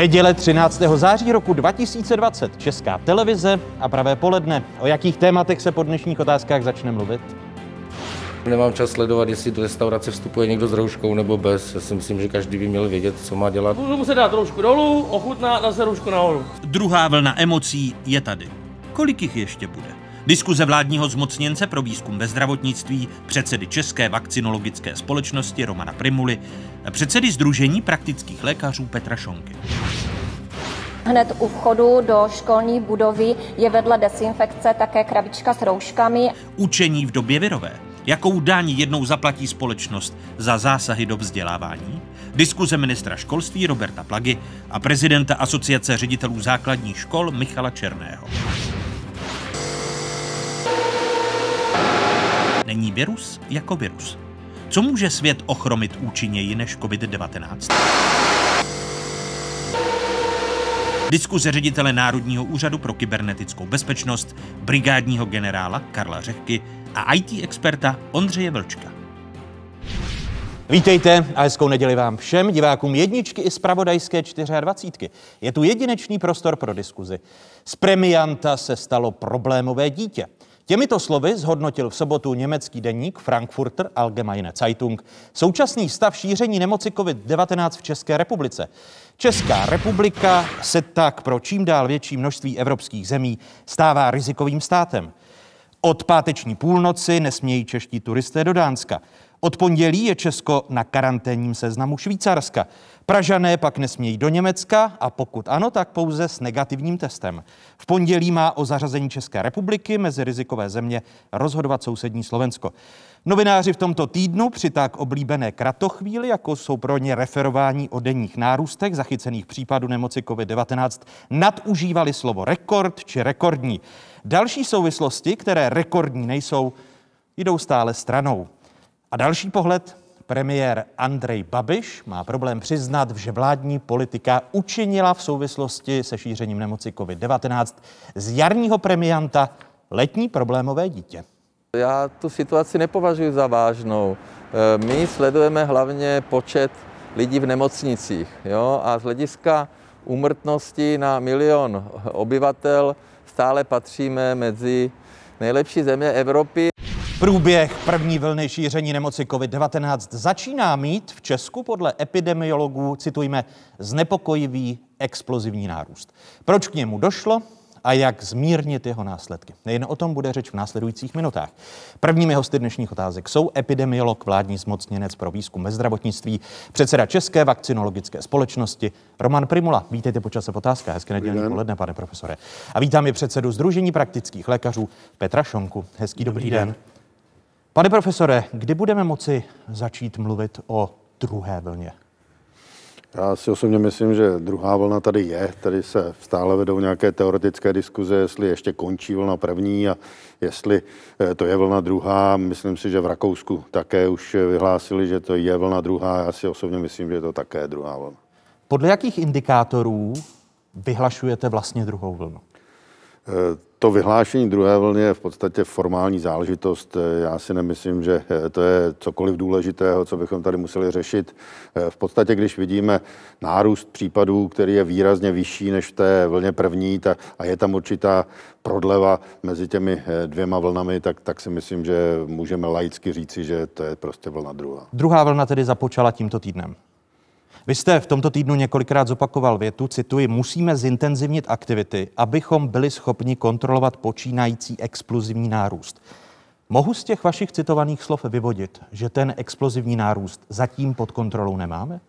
Neděle 13. září roku 2020, Česká televize a pravé poledne. O jakých tématech se po dnešních otázkách začne mluvit? Nemám čas sledovat, jestli do restaurace vstupuje někdo s rouškou nebo bez. Já si myslím, že každý by měl vědět, co má dělat. Budu muset dát roušku dolů, ochutnat, zase roušku nahoru. Druhá vlna emocí je tady. Kolik jich ještě bude? Diskuze vládního zmocněnce pro výzkum ve zdravotnictví, předsedy České vakcinologické společnosti Romana Primuly, předsedy Združení praktických lékařů Petra Šonky. Hned u vchodu do školní budovy je vedle desinfekce také krabička s rouškami. Učení v době virové. Jakou daň jednou zaplatí společnost za zásahy do vzdělávání? Diskuze ministra školství Roberta Plagy a prezidenta Asociace ředitelů základních škol Michala Černého. Není virus jako virus. Co může svět ochromit účinněji než COVID-19? Diskuze ředitele Národního úřadu pro kybernetickou bezpečnost, brigádního generála Karla Řehky a IT experta Ondřeje Vlčka. Vítejte a hezkou neděli vám všem, divákům jedničky i z pravodajské 24. Je tu jedinečný prostor pro diskuzi. Z premianta se stalo problémové dítě. Těmito slovy zhodnotil v sobotu německý deník Frankfurter Allgemeine Zeitung současný stav šíření nemoci COVID-19 v České republice. Česká republika se tak pro čím dál větší množství evropských zemí stává rizikovým státem. Od páteční půlnoci nesmějí čeští turisté do Dánska. Od pondělí je Česko na karanténním seznamu Švýcarska. Pražané pak nesmějí do Německa a pokud ano, tak pouze s negativním testem. V pondělí má o zařazení České republiky mezi rizikové země rozhodovat sousední Slovensko. Novináři v tomto týdnu při tak oblíbené kratochvíli, jako jsou pro ně referování o denních nárůstech zachycených případů nemoci COVID-19, nadužívali slovo rekord či rekordní. Další souvislosti, které rekordní nejsou, jdou stále stranou. A další pohled, premiér Andrej Babiš má problém přiznat, že vládní politika učinila v souvislosti se šířením nemoci COVID-19 z jarního premianta letní problémové dítě. Já tu situaci nepovažuji za vážnou. E, my sledujeme hlavně počet lidí v nemocnicích. Jo? A z hlediska úmrtnosti na milion obyvatel stále patříme mezi nejlepší země Evropy. Průběh první vlny šíření nemoci COVID-19 začíná mít v Česku podle epidemiologů, citujme, znepokojivý explozivní nárůst. Proč k němu došlo? a jak zmírnit jeho následky. Nejen o tom bude řeč v následujících minutách. Prvními hosty dnešních otázek jsou epidemiolog, vládní zmocněnec pro výzkum ve zdravotnictví, předseda České vakcinologické společnosti Roman Primula. Vítejte počas v otázkách. Hezké nedělní poledne, pane profesore. A vítám i předsedu Združení praktických lékařů Petra Šonku. Hezký dobrý, dobrý den. den. Pane profesore, kdy budeme moci začít mluvit o druhé vlně? Já si osobně myslím, že druhá vlna tady je. Tady se stále vedou nějaké teoretické diskuze, jestli ještě končí vlna první a jestli eh, to je vlna druhá. Myslím si, že v Rakousku také už vyhlásili, že to je vlna druhá. Já si osobně myslím, že je to také druhá vlna. Podle jakých indikátorů vyhlašujete vlastně druhou vlnu? To vyhlášení druhé vlny je v podstatě formální záležitost. Já si nemyslím, že to je cokoliv důležitého, co bychom tady museli řešit. V podstatě, když vidíme nárůst případů, který je výrazně vyšší než v té vlně první ta, a je tam určitá prodleva mezi těmi dvěma vlnami, tak, tak si myslím, že můžeme laicky říci, že to je prostě vlna druhá. Druhá vlna tedy započala tímto týdnem. Vy jste v tomto týdnu několikrát zopakoval větu, cituji, musíme zintenzivnit aktivity, abychom byli schopni kontrolovat počínající explozivní nárůst. Mohu z těch vašich citovaných slov vyvodit, že ten explozivní nárůst zatím pod kontrolou nemáme?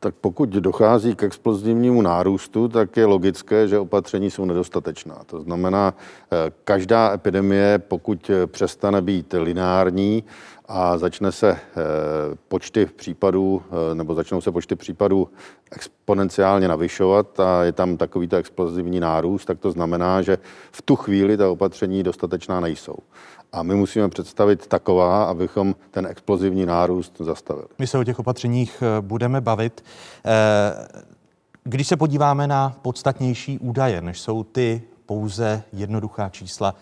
Tak pokud dochází k explozivnímu nárůstu, tak je logické, že opatření jsou nedostatečná. To znamená, eh, každá epidemie, pokud přestane být lineární, a začne se eh, počty případů, eh, nebo začnou se počty případů exponenciálně navyšovat a je tam takovýto explozivní nárůst, tak to znamená, že v tu chvíli ta opatření dostatečná nejsou. A my musíme představit taková, abychom ten explozivní nárůst zastavili. My se o těch opatřeních eh, budeme bavit. Když se podíváme na podstatnější údaje, než jsou ty pouze jednoduchá čísla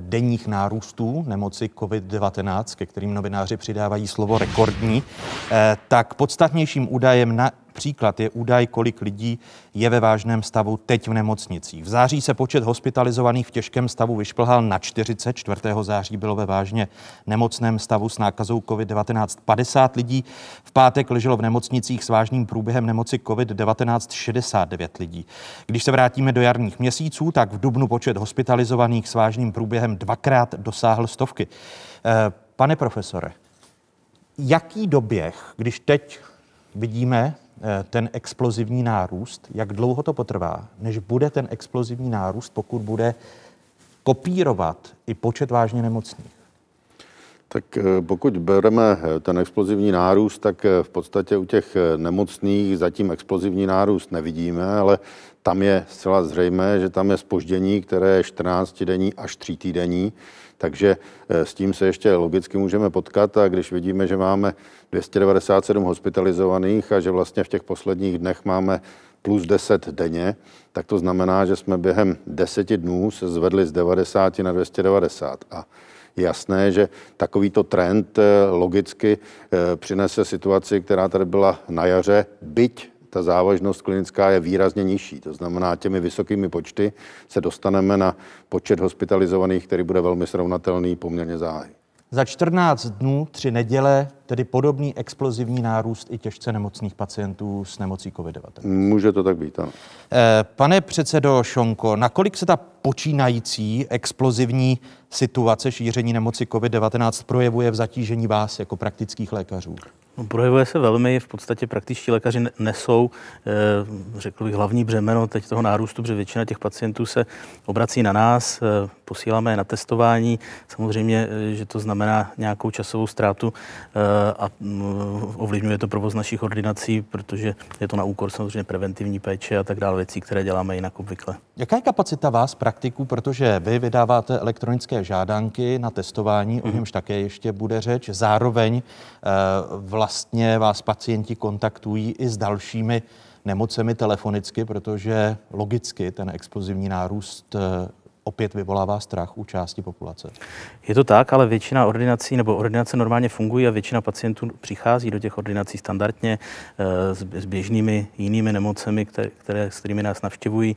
denních nárůstů nemoci COVID-19, ke kterým novináři přidávají slovo rekordní, eh, tak podstatnějším údajem na příklad je údaj, kolik lidí je ve vážném stavu teď v nemocnicích. V září se počet hospitalizovaných v těžkém stavu vyšplhal na 40, 4. září bylo ve vážně nemocném stavu s nákazou COVID-19 50 lidí. V pátek leželo v nemocnicích s vážným průběhem nemoci COVID-19 69 lidí. Když se vrátíme do jarních měsíců, tak v dubnu počet hospitalizovaných s vážným průběhem dvakrát dosáhl stovky. Eh, pane profesore, jaký doběh, když teď vidíme ten explozivní nárůst, jak dlouho to potrvá, než bude ten explozivní nárůst, pokud bude kopírovat i počet vážně nemocných? Tak eh, pokud bereme eh, ten explozivní nárůst, tak v podstatě u těch nemocných zatím explozivní nárůst nevidíme, ale tam je zcela zřejmé, že tam je spoždění, které je 14 denní až 3 týdenní. Takže eh, s tím se ještě logicky můžeme potkat a když vidíme, že máme 297 hospitalizovaných a že vlastně v těch posledních dnech máme plus 10 denně, tak to znamená, že jsme během deseti dnů se zvedli z 90 na 290. A jasné, že takovýto trend eh, logicky eh, přinese situaci, která tady byla na jaře, byť ta závažnost klinická je výrazně nižší. To znamená, těmi vysokými počty se dostaneme na počet hospitalizovaných, který bude velmi srovnatelný poměrně záhy. Za 14 dnů, tři neděle, tedy podobný explozivní nárůst i těžce nemocných pacientů s nemocí COVID-19. Může to tak být, ano. Eh, pane předsedo Šonko, nakolik se ta počínající explozivní situace šíření nemoci COVID-19 projevuje v zatížení vás jako praktických lékařů? No, projevuje se velmi, v podstatě praktičtí lékaři nesou, eh, řekl bych, hlavní břemeno teď toho nárůstu, protože většina těch pacientů se obrací na nás, eh, posíláme je na testování. Samozřejmě, že to znamená nějakou časovou ztrátu a mm, ovlivňuje to provoz našich ordinací, protože je to na úkor samozřejmě preventivní péče a tak dále, věcí, které děláme jinak obvykle. Jaká je kapacita vás, praktiků, protože vy vydáváte elektronické žádanky na testování, mm-hmm. o mhm. němž také ještě bude řeč. Zároveň vlastně vlastně vás pacienti kontaktují i s dalšími nemocemi telefonicky, protože logicky ten explozivní nárůst eh, opět vyvolává strach u části populace. Je to tak, ale většina ordinací nebo ordinace normálně fungují a většina pacientů přichází do těch ordinací standardně e, s, běžnými jinými nemocemi, které, které, s kterými nás navštěvují. E,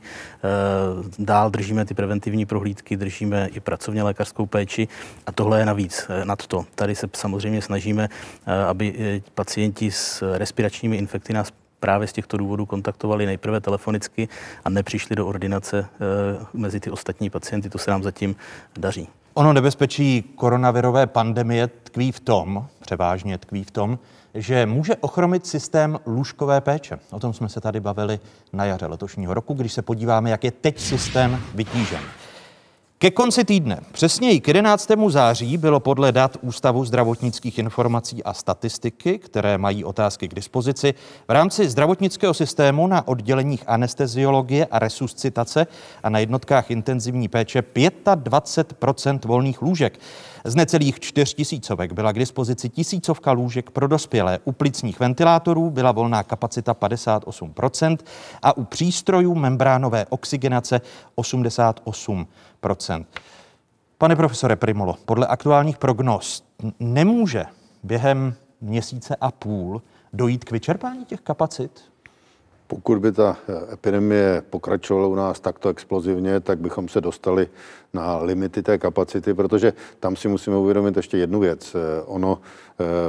dál držíme ty preventivní prohlídky, držíme i pracovně lékařskou péči a tohle je navíc e, nad to. Tady se samozřejmě snažíme, aby pacienti s respiračními infekty nás právě z těchto důvodů kontaktovali nejprve telefonicky a nepřišli do ordinace e, mezi ty ostatní pacienty. To se nám zatím daří. Ono nebezpečí koronavirové pandemie tkví v tom, převážně tkví v tom, že může ochromit systém lůžkové péče. O tom jsme se tady bavili na jaře letošního roku, když se podíváme, jak je teď systém vytížen. Ke konci týdne, přesněji k 11. září, bylo podle dat Ústavu zdravotnických informací a statistiky, které mají otázky k dispozici, v rámci zdravotnického systému na odděleních anesteziologie a resuscitace a na jednotkách intenzivní péče 25% volných lůžek. Z necelých čtyř tisícovek byla k dispozici tisícovka lůžek pro dospělé. U plicních ventilátorů byla volná kapacita 58% a u přístrojů membránové oxygenace 88%. Pane profesore Primolo, podle aktuálních prognóz nemůže během měsíce a půl dojít k vyčerpání těch kapacit? Pokud by ta epidemie pokračovala u nás takto explozivně, tak bychom se dostali na limity té kapacity, protože tam si musíme uvědomit ještě jednu věc. Ono, eh,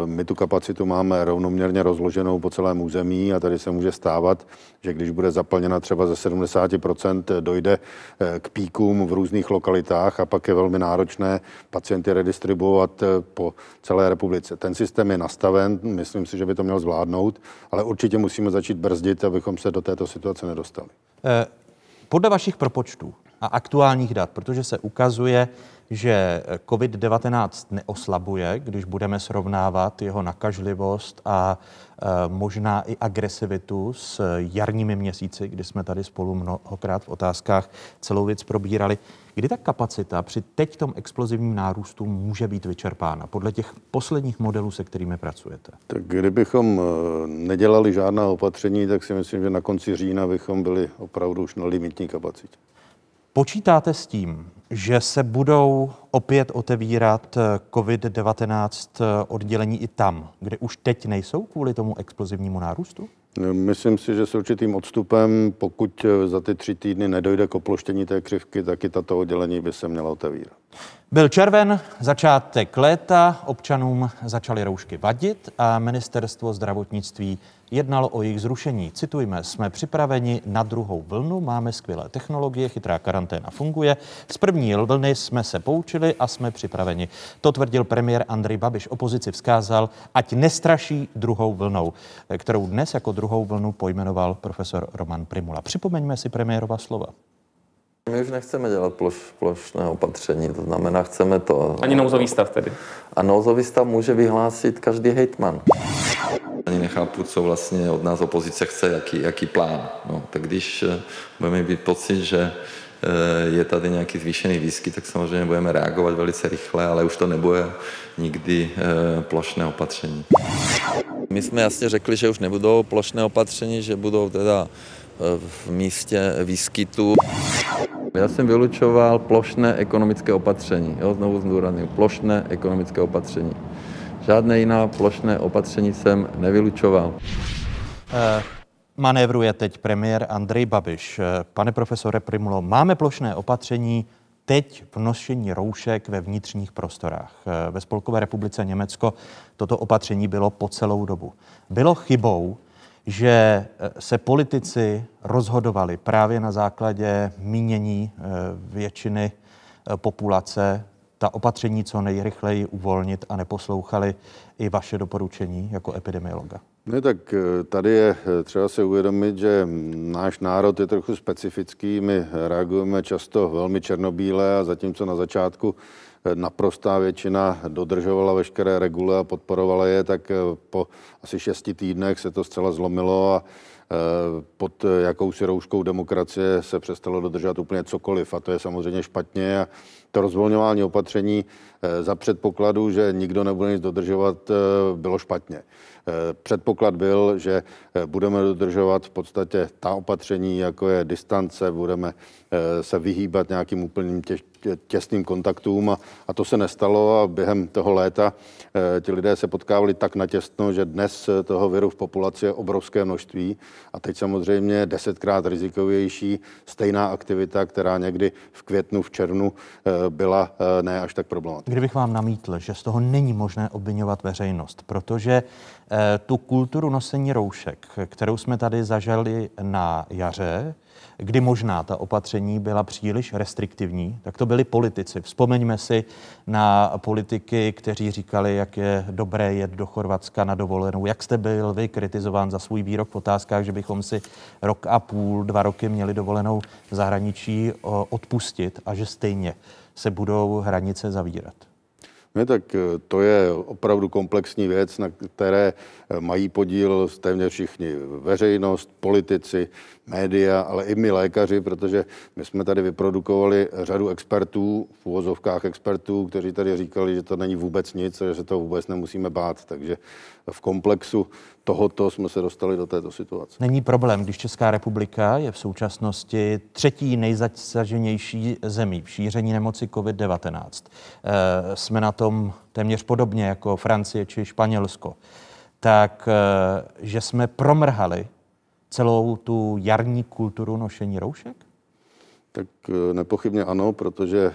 my tu kapacitu máme rovnoměrně rozloženou po celém území a tady se může stávat, že když bude zaplněna třeba ze 70%, dojde eh, k píkům v různých lokalitách a pak je velmi náročné pacienty redistribuovat eh, po celé republice. Ten systém je nastaven, myslím si, že by to měl zvládnout, ale určitě musíme začít brzdit, abychom se do této situace nedostali. Podle vašich propočtů, a aktuálních dat, protože se ukazuje, že COVID-19 neoslabuje, když budeme srovnávat jeho nakažlivost a e, možná i agresivitu s jarními měsíci, kdy jsme tady spolu mnohokrát v otázkách celou věc probírali. Kdy ta kapacita při teď tom explozivním nárůstu může být vyčerpána podle těch posledních modelů, se kterými pracujete? Tak kdybychom e, nedělali žádná opatření, tak si myslím, že na konci října bychom byli opravdu už na limitní kapacitě. Počítáte s tím, že se budou opět otevírat eh, COVID-19 eh, oddělení i tam, kde už teď nejsou kvůli tomu explozivnímu nárůstu? Myslím si, že s určitým odstupem, pokud za ty tři týdny nedojde k oploštění té křivky, taky tato oddělení by se měla otevírat. Byl červen, začátek léta, občanům začaly roušky vadit a ministerstvo zdravotnictví jednalo o jejich zrušení. Citujme, jsme připraveni na druhou vlnu, máme skvělé technologie, chytrá karanténa funguje. Z první vlny jsme se poučili a jsme připraveni. To tvrdil premiér Andrej Babiš. Opozici vzkázal, ať nestraší druhou vlnou, kterou dnes jako druhou vlnu pojmenoval profesor Roman Primula. Připomeňme si premiérova slova. My už nechceme dělat ploš, plošné opatření, to znamená, chceme to... Ani nouzový stav tedy. A nouzový stav může vyhlásit každý hejtman. Ani nechápu, co vlastně od nás opozice chce, jaký, jaký plán. No, tak když eh, budeme mít pocit, že eh, je tady nějaký zvýšený výskyt, tak samozřejmě budeme reagovat velice rychle, ale už to nebude nikdy eh, plošné opatření. My jsme jasně řekli, že už nebudou plošné opatření, že budou teda v místě výskytu. Já jsem vylučoval plošné ekonomické opatření. Jo, znovu zdůraznuju, plošné ekonomické opatření. Žádné jiná plošné opatření jsem nevylučoval. Eh, manévruje teď premiér Andrej Babiš. Eh, pane profesore Primulo, máme plošné opatření teď v nošení roušek ve vnitřních prostorách. Eh, ve Spolkové republice Německo toto opatření bylo po celou dobu. Bylo chybou, že se politici rozhodovali právě na základě mínění většiny populace ta opatření co nejrychleji uvolnit a neposlouchali i vaše doporučení jako epidemiologa? Ne, tak tady je třeba se uvědomit, že náš národ je trochu specifický. My reagujeme často velmi černobíle a zatímco na začátku naprostá většina dodržovala veškeré regule a podporovala je, tak eh, po asi šesti týdnech se to zcela zlomilo a eh, pod jakousi rouškou demokracie se přestalo dodržovat úplně cokoliv a to je samozřejmě špatně a to rozvolňování opatření eh, za předpokladu, že nikdo nebude nic dodržovat, bylo špatně. Předpoklad byl, že budeme dodržovat v podstatě ta opatření, jako je distance, budeme se vyhýbat nějakým úplným těž, těsným kontaktům a, a to se nestalo a během toho léta e, ti lidé se potkávali tak natěsno, že dnes toho viru v populaci je obrovské množství a teď samozřejmě desetkrát rizikovější stejná aktivita, která někdy v květnu, v červnu e, byla ne až tak problematická. Kdybych vám namítl, že z toho není možné obvinovat veřejnost, protože tu kulturu nosení roušek, kterou jsme tady zažili na jaře, kdy možná ta opatření byla příliš restriktivní, tak to byli politici. Vzpomeňme si na politiky, kteří říkali, jak je dobré jet do Chorvatska na dovolenou. Jak jste byl vy kritizován za svůj výrok v otázkách, že bychom si rok a půl, dva roky měli dovolenou v zahraničí odpustit a že stejně se budou hranice zavírat? Ne, tak eh, to je opravdu komplexní věc, na které eh, mají podíl téměř všichni veřejnost, politici, média, ale i my lékaři, protože my jsme tady vyprodukovali řadu expertů, v úvozovkách expertů, kteří tady říkali, že to není vůbec nic že se to vůbec nemusíme bát. Takže v komplexu tohoto jsme se dostali do této situace. Není problém, když Česká republika je v současnosti třetí nejzasaženější zemí v šíření nemoci COVID-19. Eh, jsme na tom téměř podobně jako Francie či Španělsko. Tak, eh, že jsme promrhali celou tu jarní kulturu nošení roušek? Tak eh, nepochybně ano, protože eh,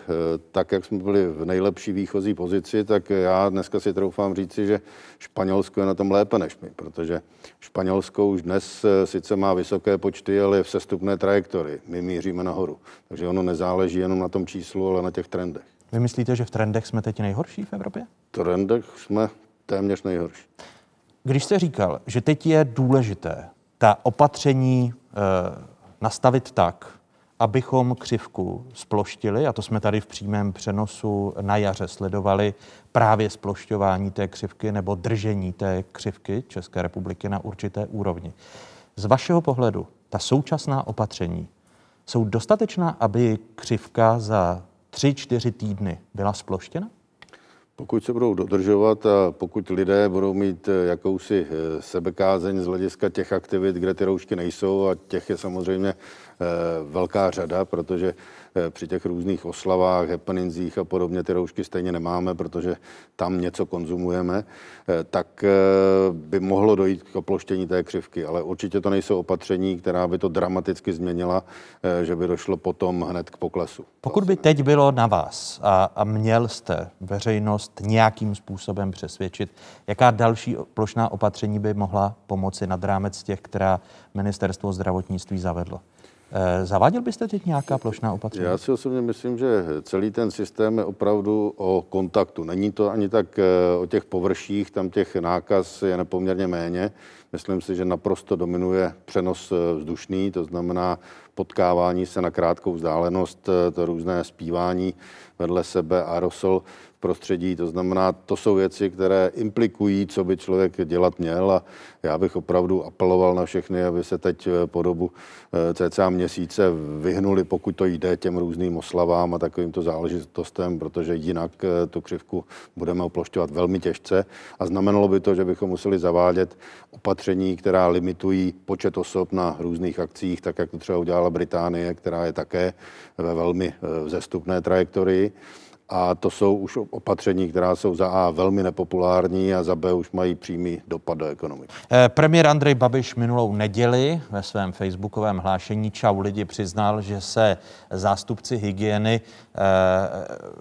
tak, jak jsme byli v nejlepší výchozí pozici, tak já dneska si troufám říci, že Španělsko je na tom lépe než my, protože Španělsko už dnes eh, sice má vysoké počty, ale je v sestupné trajektorii. My míříme nahoru. Takže ono nezáleží jenom na tom číslu, ale na těch trendech. Vy myslíte, že v trendech jsme teď nejhorší v Evropě? V trendech jsme téměř nejhorší. Když jste říkal, že teď je důležité ta opatření e, nastavit tak, abychom křivku sploštili, a to jsme tady v přímém přenosu na jaře sledovali, právě splošťování té křivky nebo držení té křivky České republiky na určité úrovni. Z vašeho pohledu, ta současná opatření jsou dostatečná, aby křivka za tři, čtyři týdny byla sploštěna? Pokud se budou dodržovat a pokud lidé budou mít eh, jakousi eh, sebekázeň z hlediska těch aktivit, kde ty roušky nejsou, a těch je samozřejmě velká řada, protože Eh, při těch různých oslavách, happeningzích a podobně ty roušky stejně nemáme, protože tam něco konzumujeme, eh, tak eh, by mohlo dojít k oploštění té křivky. Ale určitě to nejsou opatření, která by to dramaticky změnila, že by došlo potom hned k poklesu. Pokud by teď bylo na vás a, a měl jste veřejnost nějakým způsobem přesvědčit, jaká další plošná opatření by mohla pomoci nad rámec těch, která ministerstvo zdravotnictví zavedlo? Eh, zaváděl byste teď nějaká plošná opatření? Já si osobně myslím, že celý ten systém je opravdu o kontaktu. Není to ani tak eh, o těch površích, tam těch nákaz je nepoměrně méně. Myslím si, že naprosto dominuje přenos eh, vzdušný, to znamená potkávání se na krátkou vzdálenost, to různé zpívání vedle sebe, aerosol prostředí. To znamená, to jsou věci, které implikují, co by člověk dělat měl a já bych opravdu apeloval na všechny, aby se teď eh, po dobu eh, cca měsíce vyhnuli, pokud to jde, těm různým oslavám a takovýmto záležitostem, protože jinak eh, tu křivku budeme oplošťovat velmi těžce a znamenalo by to, že bychom museli zavádět opatření, která limitují počet osob na různých akcích, tak jak to třeba udělala Británie, která je také ve velmi vzestupné trajektorii. A to jsou už opatření, která jsou za A velmi nepopulární a za B už mají přímý dopad do ekonomiky. Eh, premiér Andrej Babiš minulou neděli ve svém facebookovém hlášení Čau lidi přiznal, že se zástupci hygieny eh,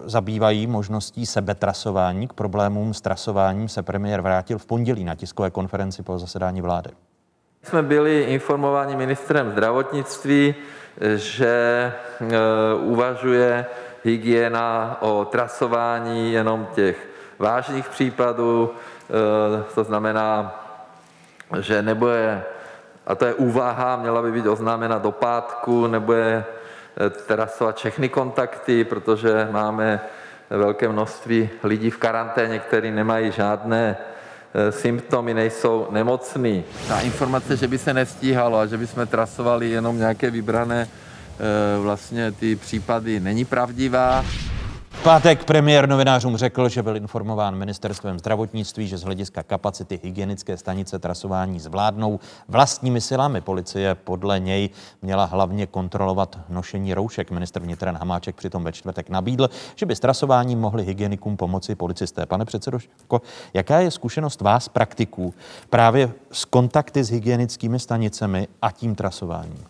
zabývají možností sebetrasování. K problémům s trasováním se premiér vrátil v pondělí na tiskové konferenci po zasedání vlády. Jsme byli informováni ministrem zdravotnictví, že e, uvažuje hygiena, o trasování jenom těch vážných případů, eh, to znamená, že nebude, a to je úvaha, měla by být oznámena do pátku, nebude eh, trasovat všechny kontakty, protože máme velké množství lidí v karanténě, kteří nemají žádné eh, symptomy, nejsou nemocní. Ta informace, že by se nestíhalo a že by jsme trasovali jenom nějaké vybrané vlastně ty případy není pravdivá. V pátek premiér novinářům řekl, že byl informován ministerstvem zdravotnictví, že z hlediska kapacity hygienické stanice trasování zvládnou vlastními silami. Policie podle něj měla hlavně kontrolovat nošení roušek. Minister vnitra Hamáček přitom ve čtvrtek nabídl, že by s trasováním mohli hygienikům pomoci policisté. Pane předsedo, jaká je zkušenost vás, praktiků, právě s kontakty s hygienickými stanicemi a tím trasováním?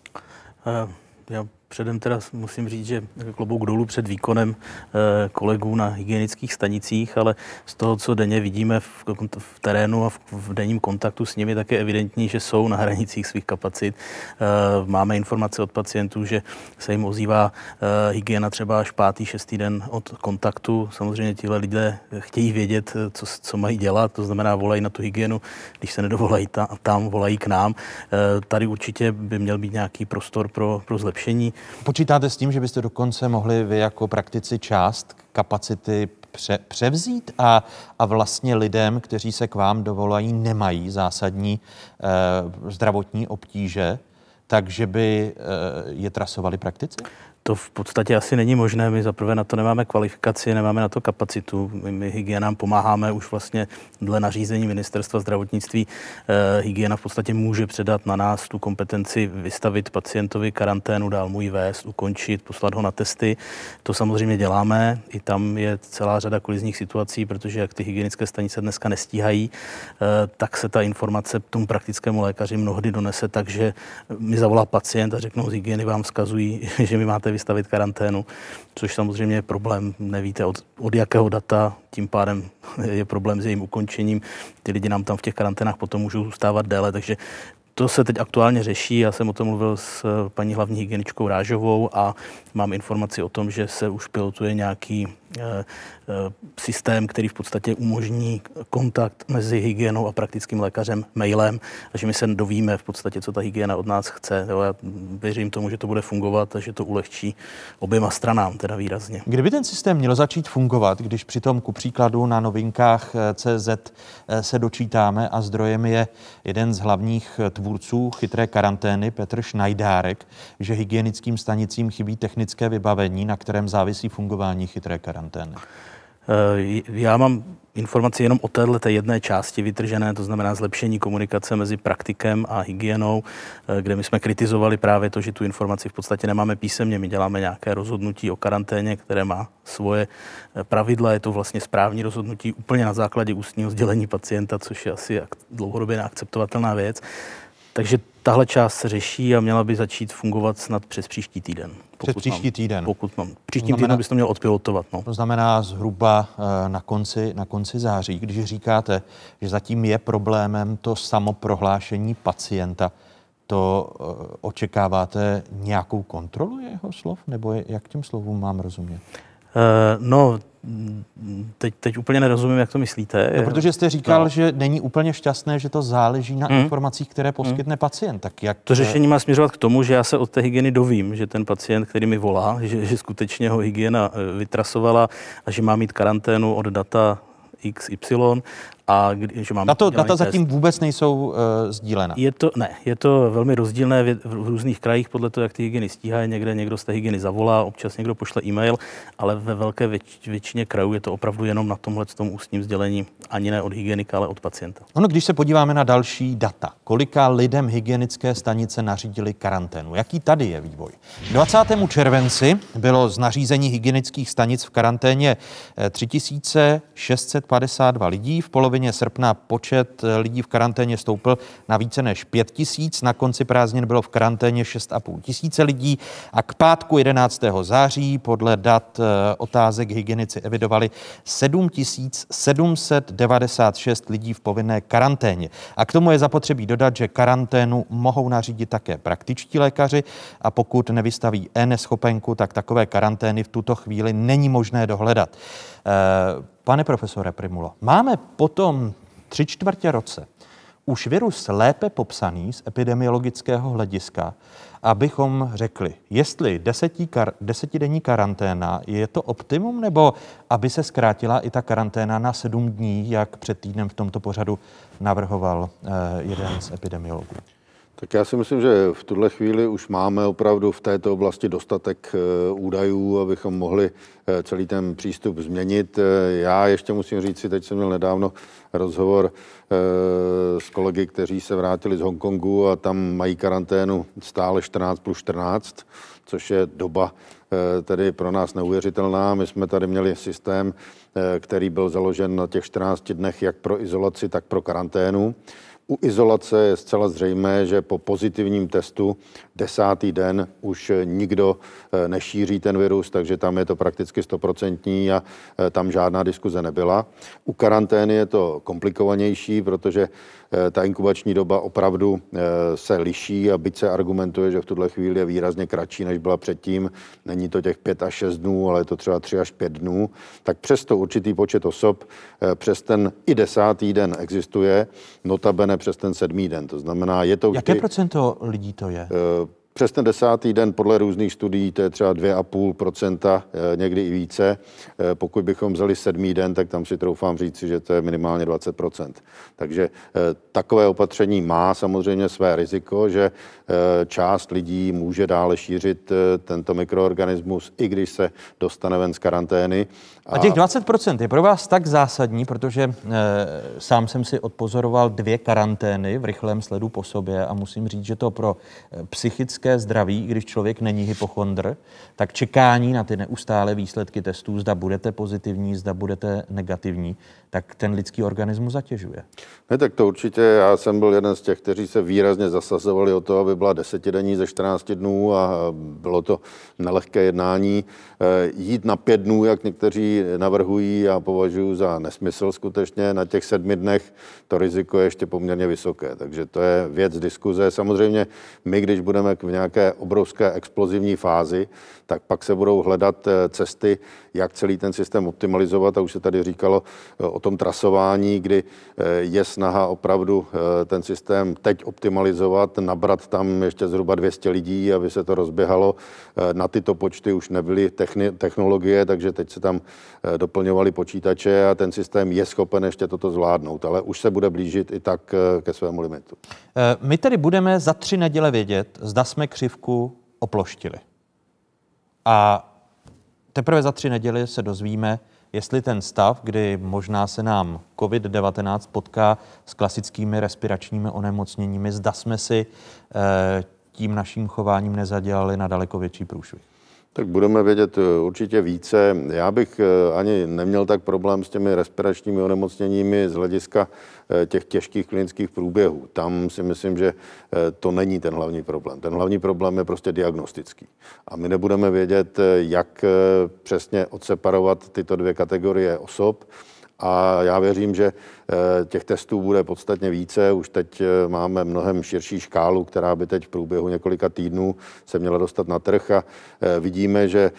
Uh, já Předem teda musím říct, že klobouk dolů před výkonem eh, kolegů na hygienických stanicích, ale z toho, co denně vidíme v, terénu a v, v denním kontaktu s nimi, tak je evidentní, že jsou na hranicích svých kapacit. Eh, máme informace od pacientů, že se jim ozývá eh, hygiena třeba až pátý, šestý den od kontaktu. Samozřejmě tihle lidé chtějí vědět, co, co mají dělat, to znamená volají na tu hygienu, když se nedovolají tam, tam volají k nám. Tady určitě by měl být nějaký prostor pro, pro zlepšení. Počítáte s tím, že byste dokonce mohli vy jako praktici část kapacity pře- převzít a, a vlastně lidem, kteří se k vám dovolají, nemají zásadní eh, zdravotní obtíže, takže by eh, je trasovali praktici? To v podstatě asi není možné. My zaprvé na to nemáme kvalifikaci, nemáme na to kapacitu. My, my hygienám pomáháme už vlastně dle nařízení ministerstva zdravotnictví. E, hygiena v podstatě může předat na nás tu kompetenci vystavit pacientovi karanténu, dál mu ji vést, ukončit, poslat ho na testy. To samozřejmě děláme. I tam je celá řada kolizních situací, protože jak ty hygienické stanice dneska nestíhají, e, tak se ta informace tomu praktickému lékaři mnohdy donese, takže mi zavolá pacient a řeknou, z hygieny vám vzkazují, že mi máte vystavit karanténu, což samozřejmě je problém. Nevíte od, od jakého data, tím pádem je problém s jejím ukončením. Ty lidi nám tam v těch karanténách potom můžou zůstávat déle, takže to se teď aktuálně řeší. Já jsem o tom mluvil s eh, paní hlavní hygieničkou Rážovou a mám informaci o tom, že se už pilotuje nějaký systém, který v podstatě umožní kontakt mezi hygienou a praktickým lékařem mailem a že my se dovíme v podstatě, co ta hygiena od nás chce. Jo, já věřím tomu, že to bude fungovat a že to ulehčí oběma stranám teda výrazně. Kdyby ten systém měl začít fungovat, když přitom ku příkladu na novinkách CZ se dočítáme a zdrojem je jeden z hlavních tvůrců chytré karantény Petr Šnajdárek, že hygienickým stanicím chybí technické vybavení, na kterém závisí fungování chytré karantény. Eh, já mám informaci jenom o této jedné části vytržené, to znamená zlepšení komunikace mezi praktikem a hygienou, eh, kde my jsme kritizovali právě to, že tu informaci v podstatě nemáme písemně. My děláme nějaké rozhodnutí o karanténě, které má svoje eh, pravidla. Je to vlastně správní rozhodnutí úplně na základě ústního sdělení pacienta, což je asi dlouhodobě neakceptovatelná věc. Takže tahle část se řeší a měla by začít fungovat snad přes příští týden. Přes příští mám, týden. Pokud mám. Příštím týdnem bys to měl odpilotovat. No. To znamená zhruba eh, na konci, na konci září, když říkáte, že zatím je problémem to samoprohlášení pacienta, to eh, očekáváte nějakou kontrolu jeho slov, nebo jak těm slovům mám rozumět? Uh, no, teď, teď úplně nerozumím, jak to myslíte. No, protože jste říkal, no. že není úplně šťastné, že to záleží na hmm. informacích, které poskytne hmm. pacient. Tak jak... To řešení má směřovat k tomu, že já se od té hygieny dovím, že ten pacient, který mi volá, že, že skutečně ho hygiena eh, vytrasovala a že má mít karanténu od data XY a že mám Tato data test. zatím vůbec nejsou uh, sdílena. Je to, ne, je to velmi rozdílné v, v různých krajích podle toho, jak ty hygieny stíhají. Někde někdo z té hygieny zavolá, občas někdo pošle e-mail, ale ve velké věč, většině krajů je to opravdu jenom na tomhle tom ústním sdělení, ani ne od hygienika, ale od pacienta. Ono, když se podíváme na další data, kolika lidem hygienické stanice nařídili karanténu, jaký tady je vývoj? 20. červenci bylo z nařízení hygienických stanic v karanténě 3652 eh, lidí, v polovině polovině srpna počet eh, lidí v karanténě stoupl na více než 5 tisíc. Na konci prázdnin bylo v karanténě 6,5 tisíce lidí a k pátku 11. září podle dat eh, otázek hygienici evidovali 7 796 lidí v povinné karanténě. A k tomu je zapotřebí dodat, že karanténu mohou nařídit také praktičtí lékaři a pokud nevystaví e-neschopenku, tak takové karantény v tuto chvíli není možné dohledat. Pane profesore Primulo, máme potom tři čtvrtě roce už virus lépe popsaný z epidemiologického hlediska, abychom řekli, jestli desetí kar, desetidenní karanténa je to optimum, nebo aby se zkrátila i ta karanténa na sedm dní, jak před týdnem v tomto pořadu navrhoval eh, jeden z epidemiologů. Tak já si myslím, že v tuhle chvíli už máme opravdu v této oblasti dostatek eh, údajů, abychom mohli eh, celý ten přístup změnit. Eh, já ještě musím říct si, teď jsem měl nedávno rozhovor s kolegy, kteří se vrátili z Hongkongu a tam mají karanténu stále 14 plus 14, což je doba tedy pro nás neuvěřitelná. My jsme tady měli systém, který byl založen na těch 14 dnech jak pro izolaci, tak pro karanténu. U izolace je zcela zřejmé, že po pozitivním testu desátý den už nikdo eh, nešíří ten virus, takže tam je to prakticky stoprocentní a eh, tam žádná diskuze nebyla. U karantény je to komplikovanější, protože eh, ta inkubační doba opravdu se liší a byť se argumentuje, že v tuhle chvíli je výrazně kratší, než byla předtím, není to těch pět až šest dnů, ale je to třeba tři až pět dnů, tak přesto určitý počet osob přes ten i desátý den existuje, notabene přes ten sedmý den. To znamená, je to Jaké procento lidí to je? Přes ten desátý den podle různých studií to je třeba 2,5%, eh, někdy i více. Eh, pokud bychom vzali sedmý den, tak tam si troufám říci, že to je minimálně 20%. Takže eh, takové opatření má samozřejmě své riziko, že část lidí může dále šířit tento mikroorganismus, i když se dostane ven z karantény. A těch 20% je pro vás tak zásadní, protože e, sám jsem si odpozoroval dvě karantény v rychlém sledu po sobě a musím říct, že to pro psychické psychické zdraví, když člověk není hypochondr, tak čekání na ty neustále výsledky testů, zda budete pozitivní, zda budete negativní, tak ten lidský organismus zatěžuje. Ne, tak to určitě. Já jsem byl jeden z těch, kteří se výrazně zasazovali o to, aby byla desetidenní ze 14 dnů a bylo to nelehké jednání. E, jít na pět dnů, jak někteří navrhují, já považuji za nesmysl skutečně. Na těch sedmi dnech to riziko je ještě poměrně vysoké, takže to je věc diskuze. Samozřejmě my, když budeme v nějaké obrovské explozivní fázi, tak pak se budou hledat e, cesty, jak celý ten systém optimalizovat. A už se tady říkalo e, o tom trasování, kdy je snaha opravdu ten systém teď optimalizovat, nabrat tam ještě zhruba 200 lidí, aby se to rozběhalo. Na tyto počty už nebyly technologie, takže teď se tam doplňovaly počítače a ten systém je schopen ještě toto zvládnout, ale už se bude blížit i tak ke svému limitu. My tedy budeme za tři neděle vědět, zda jsme křivku oploštili. A teprve za tři neděle se dozvíme, jestli ten stav, kdy možná se nám COVID-19 potká s klasickými respiračními onemocněními, zda jsme si eh, tím naším chováním nezadělali na daleko větší průšvih. Tak budeme vědět eh, určitě více. Já bych eh, ani neměl tak problém s těmi respiračními onemocněními z hlediska eh, těch těžkých klinických průběhů. Tam si myslím, že to není ten hlavní problém. Ten hlavní problém je prostě diagnostický. A my nebudeme vědět, jak přesně odseparovat tyto dvě kategorie osob. A já věřím, že těch testů bude podstatně více. Už teď eh, máme mnohem širší škálu, která by teď v průběhu několika týdnů se měla dostat na trh a eh, vidíme, že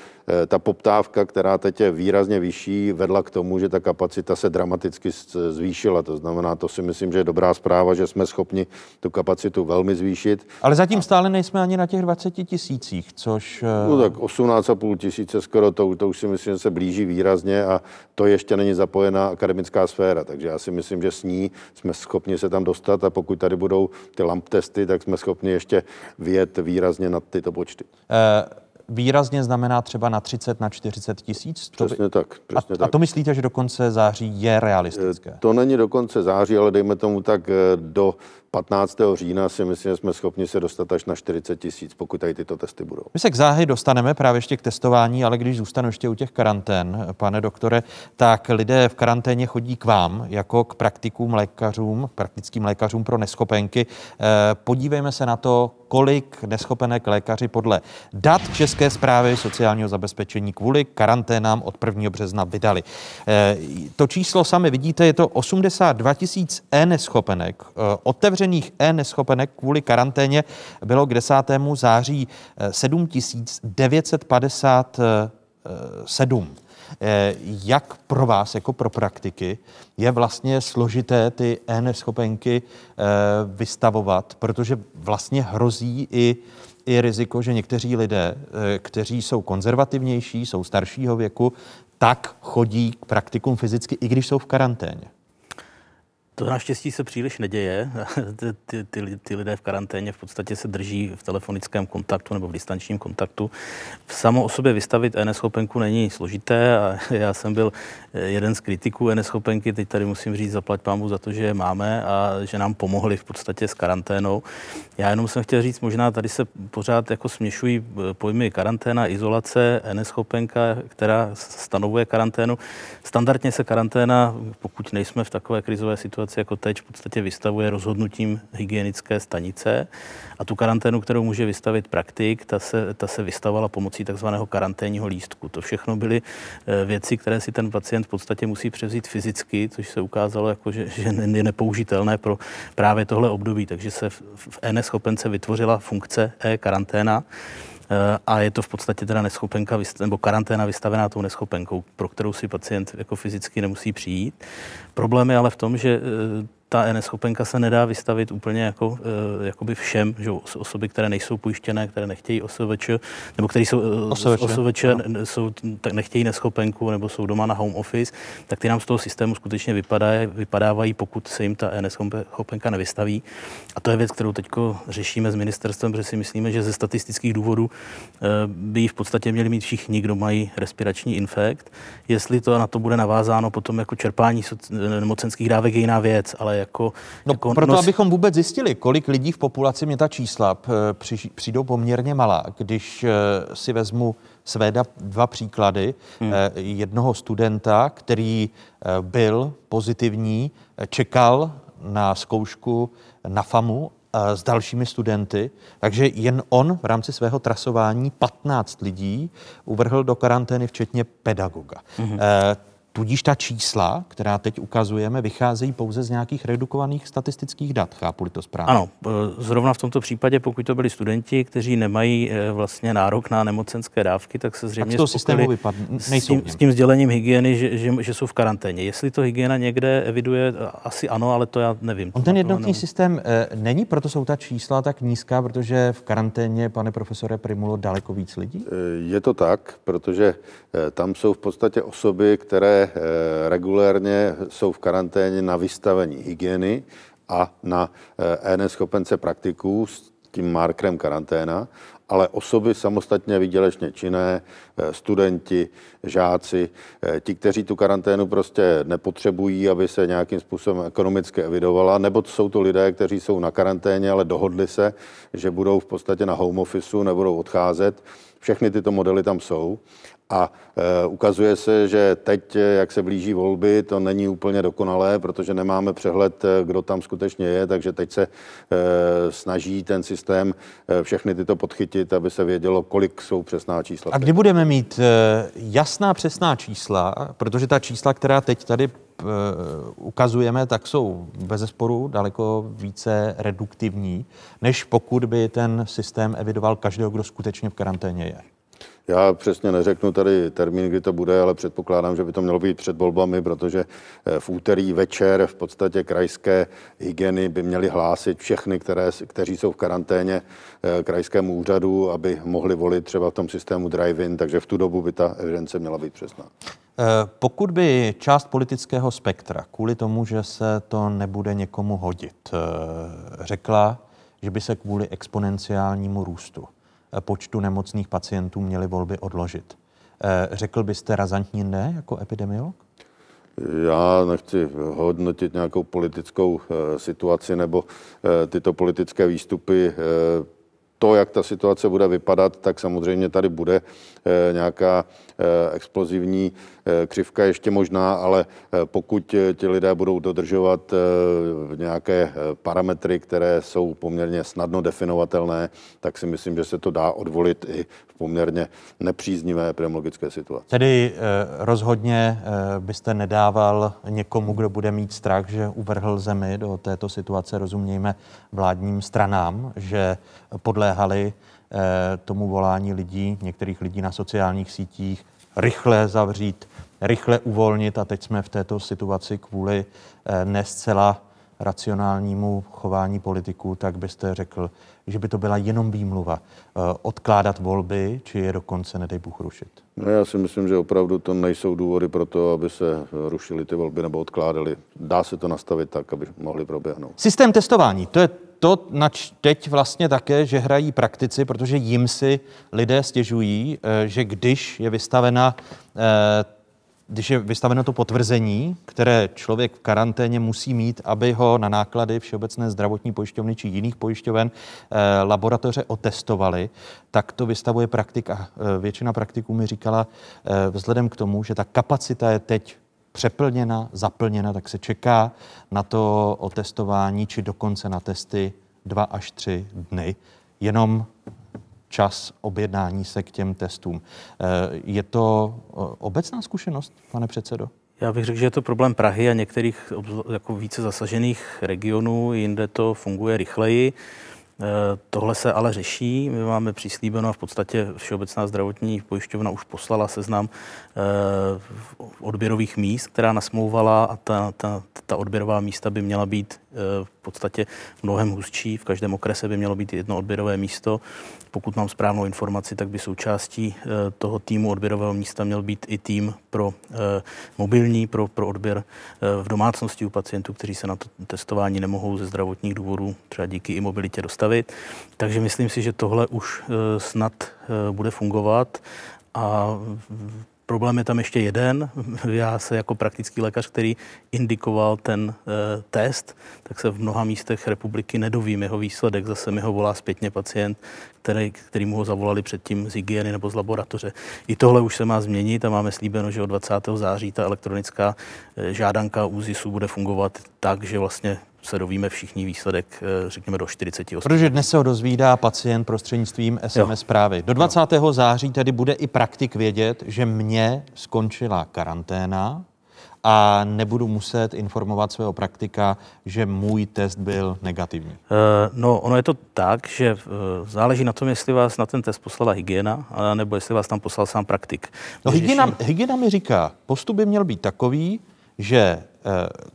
ta poptávka, která teď je výrazně vyšší, vedla k tomu, že ta kapacita se dramaticky zvýšila. To znamená, to si myslím, že je dobrá zpráva, že jsme schopni tu kapacitu velmi zvýšit. Ale zatím stále nejsme ani na těch 20 tisících, což... No tak 18,5 tisíce skoro, to, to už si myslím, že se blíží výrazně a to ještě není zapojená akademická sféra. Takže já si myslím, že s ní jsme schopni se tam dostat a pokud tady budou ty lamp testy, tak jsme schopni ještě vyjet výrazně nad tyto počty. Uh výrazně znamená třeba na 30, na 40 tisíc? Přesně by... tak. Přesně a, tak. a to myslíte, že do konce září je realistické? To není do konce září, ale dejme tomu tak eh, do 15. října si myslím, že jsme schopni se dostat až na 40 tisíc, pokud tady tyto testy budou. My se k záhy dostaneme právě ještě k testování, ale když zůstanu ještě u těch karantén, pane doktore, tak lidé v karanténě chodí k vám jako k praktikům lékařům, praktickým lékařům pro neschopenky. Eh, podívejme se na to, kolik neschopenek lékaři podle dat České zprávy sociálního zabezpečení kvůli karanténám od 1. března vydali. Eh, to číslo sami vidíte, je to 82 tisíc e-neschopenek. Eh, otevřených e-neschopenek kvůli karanténě bylo k 10. září 7 957. Eh, jak pro vás, jako pro praktiky, je vlastně složité ty e-neschopenky eh, vystavovat, protože vlastně hrozí i i riziko, že někteří lidé, eh, kteří jsou konzervativnější, jsou staršího věku, tak chodí k praktikům fyzicky, i když jsou v karanténě. To naštěstí se příliš neděje. Ty, ty, ty, lidé v karanténě v podstatě se drží v telefonickém kontaktu nebo v distančním kontaktu. Samo o sobě vystavit e-neschopenku není složité a já jsem byl eh, jeden z kritiků e-neschopenky. Teď tady musím říct zaplať pámu za to, že je máme a že nám pomohli v podstatě s karanténou. Já jenom jsem chtěl říct, možná tady se pořád jako směšují eh, pojmy karanténa, izolace, e-neschopenka, která stanovuje karanténu. Standardně se karanténa, pokud nejsme v takové krizové situaci, situaci jako teď v podstatě vystavuje rozhodnutím hygienické stanice a tu karanténu, kterou může vystavit praktik, ta se, ta se vystavovala pomocí takzvaného karanténního lístku. To všechno byly eh, věci, které si ten pacient v podstatě musí převzít fyzicky, což se ukázalo, jako, že, že je nepoužitelné pro právě tohle období. Takže se v, v e-neschopence vytvořila funkce e-karanténa, a je to v podstatě teda neschopenka nebo karanténa vystavená tou neschopenkou, pro kterou si pacient jako fyzicky nemusí přijít. Problém je ale v tom, že eh, ta e-neschopenka se nedá vystavit úplně jako, e, jakoby všem, že osoby, které nejsou pojištěné, které nechtějí OSVČ, nebo které jsou OSVČ, OSVČ jsou, tak nechtějí neschopenku, nebo jsou doma na home office, tak ty nám z toho systému skutečně vypadají, vypadávají, pokud se jim ta e-neschopenka nevystaví. A to je věc, kterou teď řešíme s ministerstvem, protože si myslíme, že ze statistických důvodů e, by v podstatě měli mít všichni, kdo mají respirační infekt. Jestli to na to bude navázáno potom jako čerpání nemocenských dávek je jiná věc, ale jako... No, jako proto, nos... abychom vůbec zjistili, kolik lidí v populaci, mě ta čísla přijdou poměrně malá. Když eh, si vezmu své dva příklady, hmm. Eh, jednoho studenta, který eh, byl pozitivní, čekal na zkoušku na FAMu s dalšími studenty, takže jen on v rámci svého trasování 15 lidí uvrhl do karantény, včetně pedagoga. Mm-hmm. Tudíž ta čísla, která teď ukazujeme, vycházejí pouze z nějakých redukovaných statistických dat. chápu to správně? Ano, e, zrovna v tomto případě, pokud to byli studenti, kteří nemají e, vlastně nárok na nemocenské dávky, tak se zřejmě tak systému vypad... s, tím, s tím sdělením hygieny, že, že, že jsou v karanténě. Jestli to hygiena někde eviduje, asi ano, ale to já nevím. On ten jednotný systém e, není, proto jsou ta čísla tak nízká, protože v karanténě, pane profesore Primulo, daleko víc lidí? Je to tak, protože tam jsou v podstatě osoby, které Eh, regulérně jsou v karanténě na vystavení hygieny a na eh, e-neschopence praktiků. tím markerem karanténa, ale osoby samostatně výdělečně činné, eh, studenti, žáci, ti, kteří tu karanténu prostě nepotřebují, aby se nějakým způsobem ekonomicky evidovala, nebo jsou to lidé, kteří jsou na karanténě, ale dohodli se, že budou v podstatě na home officeu, nebudou odcházet. Všechny tyto modely tam jsou. A e, ukazuje se, že teď, jak se blíží volby, to není úplně dokonalé, protože nemáme přehled, e, kdo tam skutečně je, takže teď se e, snaží ten systém e, všechny tyto podchytit, aby se vědělo, kolik jsou přesná čísla. A kdy budeme mít e, jasná přesná čísla, protože ta čísla, která teď tady e, ukazujeme, tak jsou bez sporu daleko více reduktivní, než pokud by ten systém evidoval každého, kdo skutečně v karanténě je. Já přesně neřeknu tady termín, kdy to bude, ale předpokládám, že by to mělo být před volbami, protože eh, v úterý večer v podstatě krajské hygieny by měly hlásit všechny, které, kteří jsou v karanténě eh, krajskému úřadu, aby mohli volit třeba v tom systému drive-in, takže v tu dobu by ta evidence měla být přesná. Eh, pokud by část politického spektra kvůli tomu, že se to nebude někomu hodit, řekla, že by se kvůli exponenciálnímu růstu počtu nemocných pacientů měli volby odložit. Eh, řekl byste razantní ne jako epidemiolog? Já nechci hodnotit nějakou politickou eh, situaci nebo eh, tyto politické výstupy to, jak ta situace bude vypadat, tak samozřejmě tady bude nějaká explozivní křivka ještě možná, ale pokud ti lidé budou dodržovat nějaké parametry, které jsou poměrně snadno definovatelné, tak si myslím, že se to dá odvolit i v poměrně nepříznivé epidemiologické situaci. Tedy rozhodně byste nedával někomu, kdo bude mít strach, že uvrhl zemi do této situace, rozumějme vládním stranám, že podléhali tomu volání lidí, některých lidí na sociálních sítích, rychle zavřít, rychle uvolnit a teď jsme v této situaci kvůli ne zcela racionálnímu chování politiků, tak byste řekl, že by to byla jenom výmluva odkládat volby, či je dokonce, nedej Bůh, rušit? No já si myslím, že opravdu to nejsou důvody pro to, aby se rušily ty volby nebo odkládaly. Dá se to nastavit tak, aby mohly proběhnout. Systém testování, to je to, nač teď vlastně také, že hrají praktici, protože jim si lidé stěžují, že když je vystavena když je vystaveno to potvrzení, které člověk v karanténě musí mít, aby ho na náklady Všeobecné zdravotní pojišťovny či jiných pojišťoven eh, laboratoře otestovali, tak to vystavuje praktik a eh, většina praktiků mi říkala, eh, vzhledem k tomu, že ta kapacita je teď přeplněna, zaplněna, tak se čeká na to otestování či dokonce na testy dva až tři dny. Jenom čas objednání se k těm testům. Je to obecná zkušenost, pane předsedo? Já bych řekl, že je to problém Prahy a některých jako více zasažených regionů, jinde to funguje rychleji. Tohle se ale řeší. My máme přislíbeno a v podstatě Všeobecná zdravotní pojišťovna už poslala seznam odběrových míst, která nasmouvala a ta, ta, ta odběrová místa by měla být v podstatě mnohem hustší. V každém okrese by mělo být jedno odběrové místo. Pokud mám správnou informaci, tak by součástí toho týmu odběrového místa měl být i tým pro mobilní, pro, pro odběr v domácnosti u pacientů, kteří se na to testování nemohou ze zdravotních důvodů, třeba díky imobilitě, dostavit. Takže myslím si, že tohle už snad bude fungovat a Problém je tam ještě jeden. Já se jako praktický lékař, který indikoval ten e, test, tak se v mnoha místech republiky nedovím jeho výsledek. Zase mi ho volá zpětně pacient, který, který mu ho zavolali předtím z hygieny nebo z laboratoře. I tohle už se má změnit a máme slíbeno, že od 20. září ta elektronická e, žádanka ÚZISu bude fungovat tak, že vlastně se dovíme všichni výsledek, řekněme, do 48. Protože dnes se ho dozvídá pacient prostřednictvím SMS jo. zprávy. Do 20. Jo. září tedy bude i praktik vědět, že mě skončila karanténa a nebudu muset informovat svého praktika, že můj test byl negativní. Uh, no, ono je to tak, že uh, záleží na tom, jestli vás na ten test poslala hygiena, nebo jestli vás tam poslal sám praktik. No, hygiena, hygiena mi říká, postup by měl být takový, že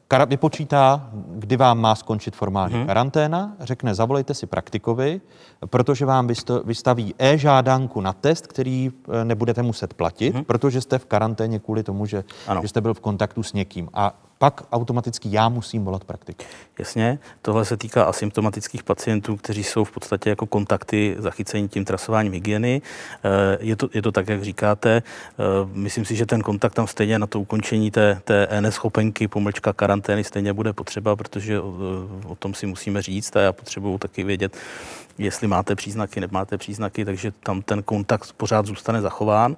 kara- vypočítá, kdy vám má skončit formální hmm. karanténa, řekne, zavolejte si praktikovi, protože vám vystaví e-žádanku na test, který eh, nebudete muset platit, hmm. protože jste v karanténě kvůli tomu, že, že jste byl v kontaktu s někým. A pak automaticky já musím volat praktik. Jasně, tohle se týká asymptomatických pacientů, kteří jsou v podstatě jako kontakty zachycení tím trasováním hygieny. Eh, je to, je to tak, jak říkáte. Eh, myslím si, že ten kontakt tam stejně na to ukončení té, té neschopenky, pomlčka karantény stejně bude potřeba, protože o, o tom si musíme říct a já potřebuju taky vědět, jestli máte příznaky, nemáte příznaky, takže tam ten kontakt pořád zůstane zachován.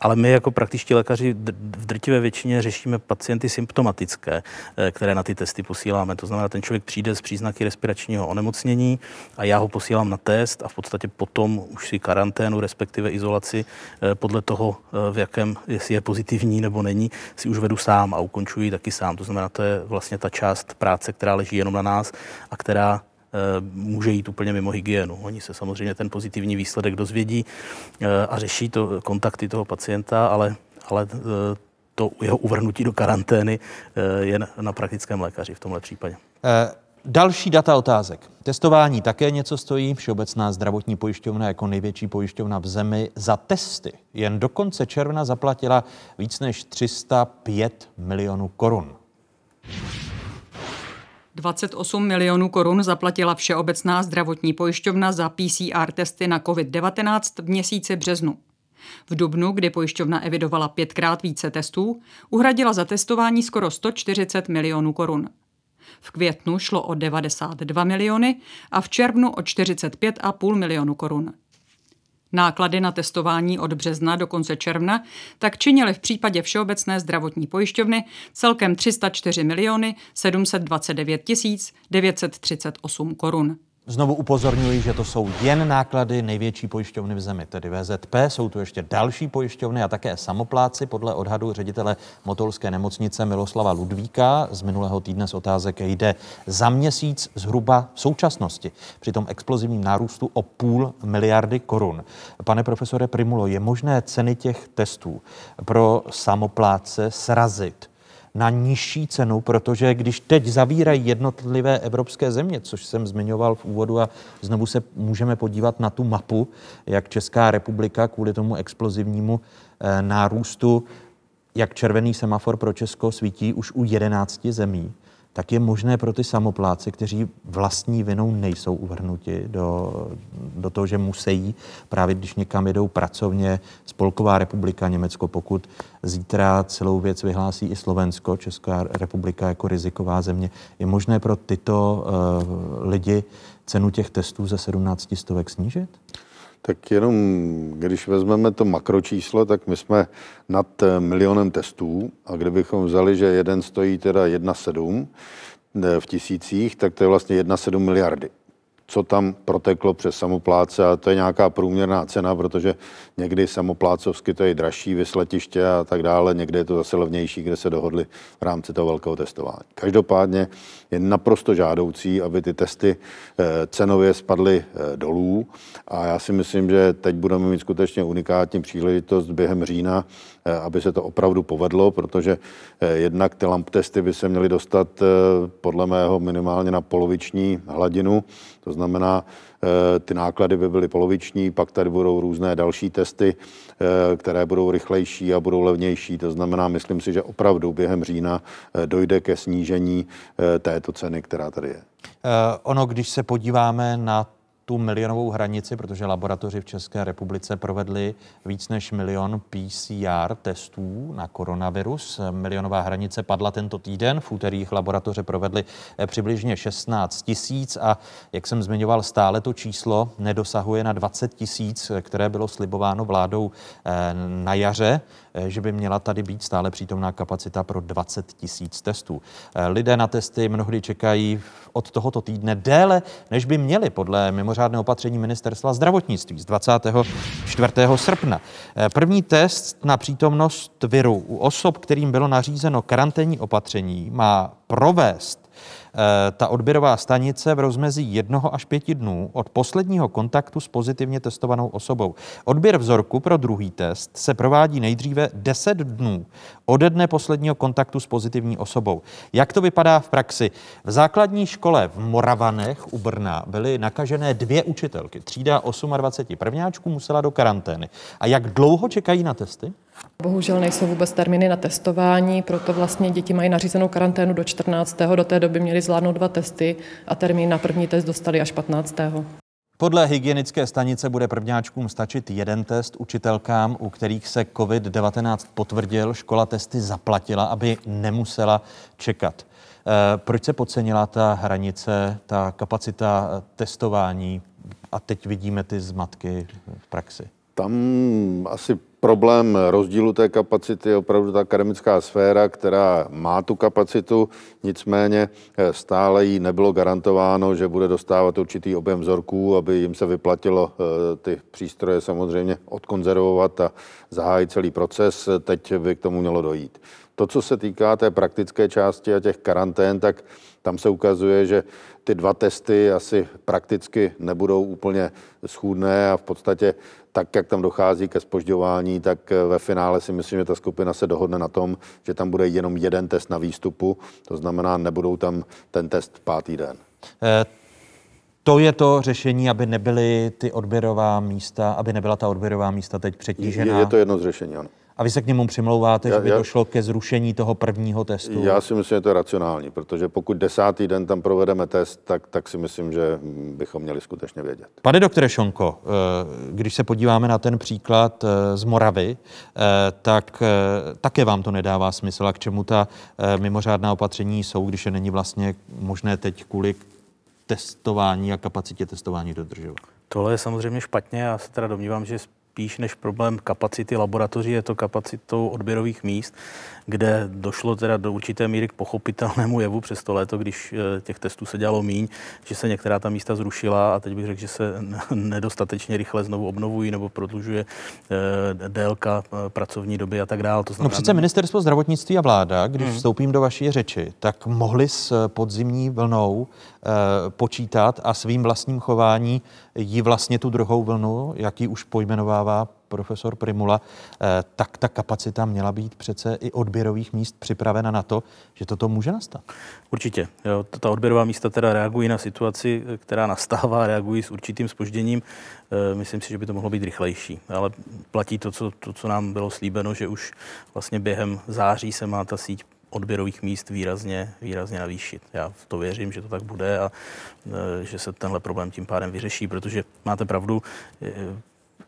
Ale my jako praktičtí lékaři v drtivé většině řešíme pacienty symptomatické, eh, které na ty testy posíláme. To znamená, ten člověk přijde s příznaky respiračního onemocnění a já ho posílám na test a v podstatě potom už si karanténu, respektive izolaci eh, podle toho, eh, v jakém, jestli je pozitivní nebo není, si už vedu sám a ukončuji taky sám. To znamená, to je vlastně ta část práce, která leží jenom na nás a která může jít úplně mimo hygienu. Oni se samozřejmě ten pozitivní výsledek dozvědí a řeší to kontakty toho pacienta, ale, ale to jeho uvrhnutí do karantény je na praktickém lékaři v tomhle případě. Další data otázek. Testování také něco stojí. Všeobecná zdravotní pojišťovna jako největší pojišťovna v zemi za testy jen do konce června zaplatila víc než 305 milionů korun. 28 milionů korun zaplatila Všeobecná zdravotní pojišťovna za PCR testy na COVID-19 v měsíci březnu. V dubnu, kdy pojišťovna evidovala pětkrát více testů, uhradila za testování skoro 140 milionů korun. V květnu šlo o 92 miliony a v červnu o 45,5 milionu korun. Náklady na testování od března do konce června tak činily v případě Všeobecné zdravotní pojišťovny celkem 304 miliony 729 938 korun. Znovu upozorňuji, že to jsou jen náklady největší pojišťovny v zemi, tedy VZP. Jsou tu ještě další pojišťovny a také samopláci. Podle odhadu ředitele Motolské nemocnice Miloslava Ludvíka z minulého týdne z otázek jde za měsíc zhruba v současnosti při tom explozivním nárůstu o půl miliardy korun. Pane profesore Primulo, je možné ceny těch testů pro samopláce srazit na nižší cenu, protože když teď zavírají jednotlivé evropské země, což jsem zmiňoval v úvodu a znovu se můžeme podívat na tu mapu, jak Česká republika kvůli tomu explozivnímu eh, nárůstu, jak červený semafor pro Česko svítí už u 11 zemí, tak je možné pro ty samopláce, kteří vlastní vinou nejsou uvrhnuti do, do toho, že musí, právě když někam jedou pracovně, Spolková republika Německo, pokud zítra celou věc vyhlásí i Slovensko, Česká republika jako riziková země, je možné pro tyto uh, lidi cenu těch testů ze 17 stovek snížit? Tak jenom, když vezmeme to makročíslo, tak my jsme nad eh, milionem testů a kdybychom vzali, že jeden stojí teda 1,7 eh, v tisících, tak to je vlastně 1,7 miliardy co tam proteklo přes samopláce a to je nějaká průměrná cena, protože někdy samoplácovsky to je dražší vysletiště a tak dále, někdy je to zase levnější, kde se dohodli v rámci toho velkého testování. Každopádně je naprosto žádoucí, aby ty testy eh, cenově spadly eh, dolů a já si myslím, že teď budeme mít skutečně unikátní příležitost během října, eh, aby se to opravdu povedlo, protože jednak ty lamp testy by se měly dostat podle mého minimálně na poloviční hladinu, to znamená, eh, ty náklady by byly poloviční, pak tady budou různé další testy, eh, které budou rychlejší a budou levnější. To znamená, myslím si, že opravdu během října eh, dojde ke snížení této ceny, která tady je. Ono, když se podíváme na tu milionovou hranici, protože laboratoři v České republice provedli víc než milion PCR testů na koronavirus. Milionová hranice padla tento týden. V úterých laboratoře provedly eh, přibližně 16 tisíc a jak jsem zmiňoval, stále to číslo nedosahuje na 20 tisíc, které bylo slibováno vládou eh, na jaře. Eh, že by měla tady být stále přítomná kapacita pro 20 tisíc testů. Eh, lidé na testy mnohdy čekají od tohoto týdne déle, než by měli podle mimořádného opatření ministerstva zdravotnictví z 24. srpna. Eh, první test na přítomnost viru u osob, kterým bylo nařízeno karanténní opatření, má provést ta odběrová stanice v rozmezí jednoho až pěti dnů od posledního kontaktu s pozitivně testovanou osobou. Odběr vzorku pro druhý test se provádí nejdříve 10 dnů ode dne posledního kontaktu s pozitivní osobou. Jak to vypadá v praxi? V základní škole v Moravanech u Brna byly nakažené dvě učitelky. Třída 28 prvňáčků musela do karantény. A jak dlouho čekají na testy? Bohužel nejsou vůbec termíny na testování, proto vlastně děti mají nařízenou karanténu do 14. Do té doby měli zvládnout dva testy a termín na první test dostali až 15. Podle hygienické stanice bude prvňáčkům stačit jeden test. Učitelkám, u kterých se COVID-19 potvrdil, škola testy zaplatila, aby nemusela čekat. Eh, proč se podcenila ta hranice, ta kapacita testování a teď vidíme ty zmatky v praxi? Tam asi problém rozdílu té kapacity je opravdu ta akademická sféra, která má tu kapacitu, nicméně eh, stále jí nebylo garantováno, že bude dostávat určitý objem vzorků, aby jim se vyplatilo eh, ty přístroje samozřejmě odkonzervovat a zahájit celý proces. Teď by k tomu mělo dojít. To, co se týká té praktické části a těch karantén, tak tam se ukazuje, že ty dva testy asi prakticky nebudou úplně schůdné a v podstatě tak, jak tam dochází ke spožďování, tak eh, ve finále si myslím, že ta skupina se dohodne na tom, že tam bude jenom jeden test na výstupu, to znamená, nebudou tam ten test pátý den. Eh, to je to řešení, aby nebyly ty odběrová místa, aby nebyla ta odběrová místa teď přetížená? Je, je to jedno z řešení, ano. A vy se k němu přimlouváte, já, že by já, došlo ke zrušení toho prvního testu? Já si myslím, že to je racionální, protože pokud desátý den tam provedeme test, tak, tak si myslím, že bychom měli skutečně vědět. Pane doktore Šonko, eh, když se podíváme na ten příklad eh, z Moravy, eh, tak také vám to nedává smysl. A k čemu ta mimořádná opatření jsou, když je není vlastně možné teď kvůli testování a kapacitě testování dodržovat? Tohle je samozřejmě špatně. Já se teda domnívám, že spíš než problém kapacity laboratoří, je to kapacitou odběrových míst, kde došlo teda do určité míry k pochopitelnému jevu přes to léto, když eh, těch testů se dělalo míň, že se některá ta místa zrušila a teď bych řekl, že se nedostatečně rychle znovu obnovují nebo prodlužuje eh, délka eh, pracovní doby a tak dále. To no znamená, no přece ministerstvo zdravotnictví a vláda, když hmm. vstoupím do vaší řeči, tak mohli s podzimní vlnou počítat a svým vlastním chování jí vlastně tu druhou vlnu, jaký už pojmenovává profesor Primula, eh, tak ta kapacita měla být přece i odběrových míst připravena na to, že toto může nastat. Určitě. Jo, ta odběrová místa teda reagují na situaci, která nastává, reagují s určitým spožděním. Eh, myslím si, že by to mohlo být rychlejší. Ale platí to, co, to, co nám bylo slíbeno, že už vlastně během září se má ta síť odběrových míst výrazně, výrazně navýšit. Já v to věřím, že to tak bude a že se tenhle problém tím pádem vyřeší, protože máte pravdu,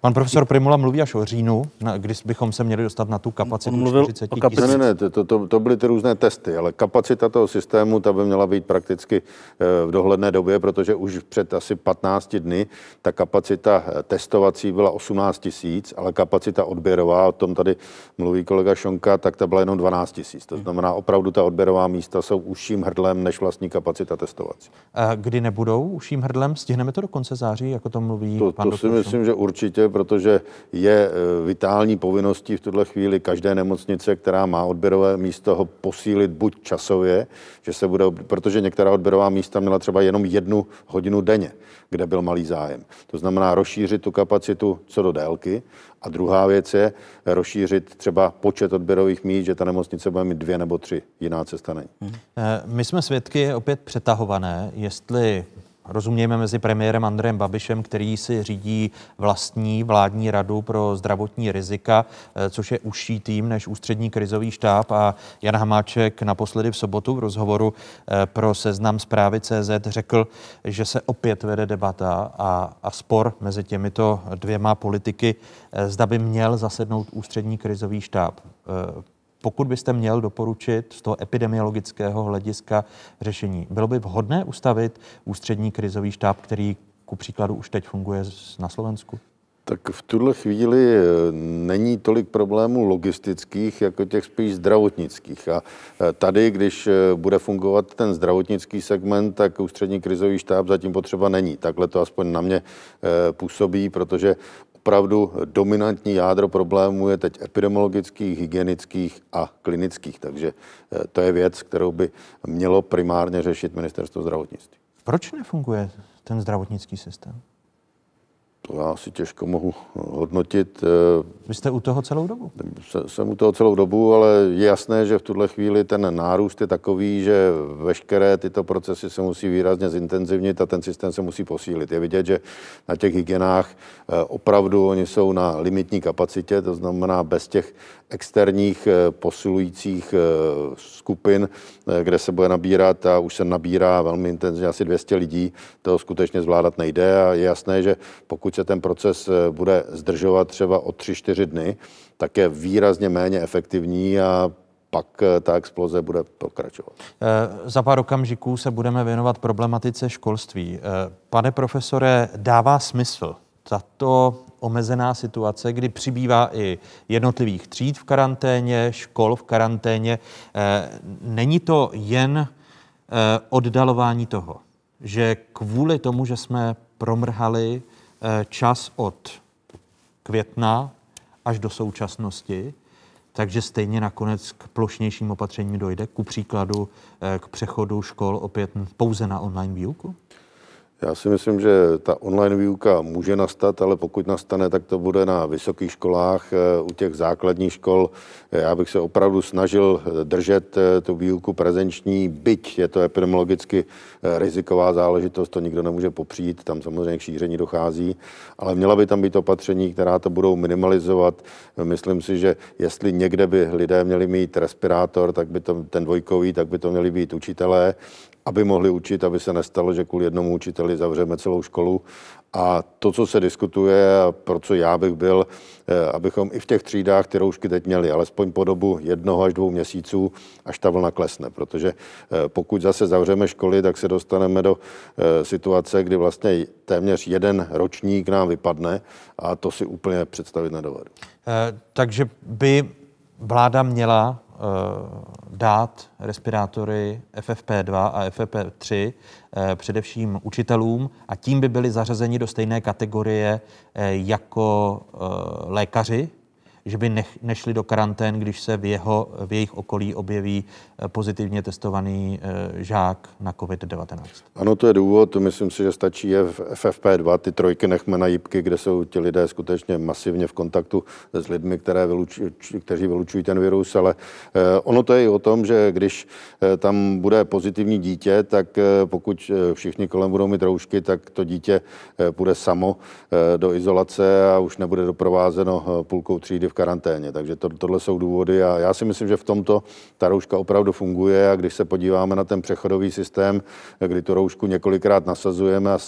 Pan profesor Primula mluví až o říjnu, na, když bychom se měli dostat na tu kapacitu On mluvil 40 000. Ne, ne, ne, to, to, to byly ty různé testy, ale kapacita toho systému, ta by měla být prakticky eh, v dohledné době, protože už před asi 15 dny ta kapacita eh, testovací byla 18 tisíc, ale kapacita odběrová, o tom tady mluví kolega Šonka, tak ta byla jenom 12 tisíc. To znamená, opravdu ta odběrová místa jsou užším hrdlem než vlastní kapacita testovací. A kdy nebudou užším hrdlem? Stihneme to do konce září, jako to mluví to, pan To si myslím, že určitě, protože je e, vitální povinností v tuhle chvíli každé nemocnice, která má odběrové místo, ho posílit buď časově, že se bude, protože některá odběrová místa měla třeba jenom jednu hodinu denně, kde byl malý zájem. To znamená rozšířit tu kapacitu co do délky. A druhá věc je rozšířit třeba počet odběrových míst, že ta nemocnice bude mít dvě nebo tři. Jiná cesta není. E, my jsme svědky opět přetahované, jestli rozumějme mezi premiérem Andrejem Babišem, který si řídí vlastní vládní radu pro zdravotní rizika, eh, což je užší tým než ústřední krizový štáb a Jan Hamáček naposledy v sobotu v rozhovoru eh, pro seznam zprávy CZ řekl, že se opět vede debata a, a spor mezi těmito dvěma politiky, eh, zda by měl zasednout ústřední krizový štáb. Pokud byste měl doporučit z toho epidemiologického hlediska řešení, bylo by vhodné ustavit ústřední krizový štáb, který ku příkladu už teď funguje na Slovensku? Tak v tuhle chvíli eh, není tolik problémů logistických, jako těch spíš zdravotnických. A eh, tady, když eh, bude fungovat ten zdravotnický segment, tak ústřední krizový štáb zatím potřeba není. Takhle to aspoň na mě působí, protože opravdu dominantní jádro problémů je teď epidemiologických, hygienických a klinických. Takže to je věc, kterou by mělo primárně řešit ministerstvo zdravotnictví. Proč nefunguje ten zdravotnický systém? To já si těžko mohu hodnotit. Vy jste u toho celou dobu? Jsem u toho celou dobu, ale je jasné, že v tuhle chvíli ten nárůst je takový, že veškeré tyto procesy se musí výrazně zintenzivnit a ten systém se musí posílit. Je vidět, že na těch hygienách eh, opravdu oni jsou na limitní kapacitě, to znamená bez těch externích eh, posilujících eh, skupin, kde se bude nabírat a už se nabírá velmi intenzivně asi 200 lidí, to skutečně zvládat nejde a je jasné, že pokud se ten proces bude zdržovat třeba o 3-4 dny, tak je výrazně méně efektivní a pak ta exploze bude pokračovat. Za pár okamžiků se budeme věnovat problematice školství. Pane profesore, dává smysl tato omezená situace, kdy přibývá i jednotlivých tříd v karanténě, škol v karanténě. Není to jen oddalování toho, že kvůli tomu, že jsme promrhali čas od května až do současnosti, takže stejně nakonec k plošnějším opatřením dojde, ku příkladu k přechodu škol opět pouze na online výuku? Já si myslím, že ta online výuka může nastat, ale pokud nastane, tak to bude na vysokých školách. U těch základních škol já bych se opravdu snažil držet tu výuku prezenční, byť je to epidemiologicky riziková záležitost, to nikdo nemůže popřít, tam samozřejmě k šíření dochází, ale měla by tam být opatření, která to budou minimalizovat. Myslím si, že jestli někde by lidé měli mít respirátor, tak by to ten dvojkový, tak by to měli být učitelé aby mohli učit, aby se nestalo, že kvůli jednomu učiteli zavřeme celou školu. A to, co se diskutuje a pro co já bych byl, abychom i v těch třídách ty roušky teď měli, alespoň po dobu jednoho až dvou měsíců, až ta vlna klesne. Protože pokud zase zavřeme školy, tak se dostaneme do situace, kdy vlastně téměř jeden ročník nám vypadne a to si úplně představit nedovedu. Takže by vláda měla dát respirátory FFP2 a FFP3 především učitelům a tím by byli zařazeni do stejné kategorie jako lékaři, že by nech, nešli do karantén, když se v, jeho, v jejich okolí objeví pozitivně testovaný žák na COVID-19. Ano, to je důvod. Myslím si, že stačí je v FFP2. Ty trojky nechme na jípky, kde jsou ti lidé skutečně masivně v kontaktu s lidmi, které vylučují, kteří vylučují ten virus, ale ono to je i o tom, že když tam bude pozitivní dítě, tak pokud všichni kolem budou mít roušky, tak to dítě půjde samo do izolace a už nebude doprovázeno půlkou třídy v karanténě. Takže to, tohle jsou důvody a já si myslím, že v tomto ta rouška opravdu funguje a když se podíváme na ten přechodový systém, kdy tu roušku několikrát nasazujeme a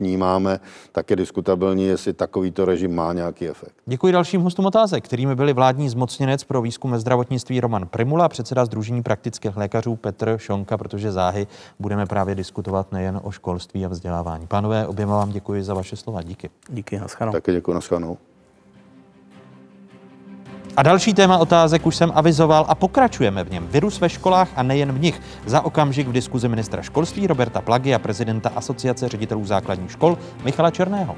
snímáme, tak je diskutabilní, jestli takovýto režim má nějaký efekt. Děkuji dalším hostům otázek, kterými byli vládní zmocněnec pro výzkum ve zdravotnictví Roman Primula, předseda Združení praktických lékařů Petr Šonka, protože záhy budeme právě diskutovat nejen o školství a vzdělávání. Pánové, oběma vám děkuji za vaše slova. Díky. Díky, naschledanou. Taky děkuji, naschledanou. A další téma otázek už jsem avizoval a pokračujeme v něm. Virus ve školách a nejen v nich. Za okamžik v diskuzi ministra školství Roberta Plagy a prezidenta Asociace ředitelů základních škol Michala Černého.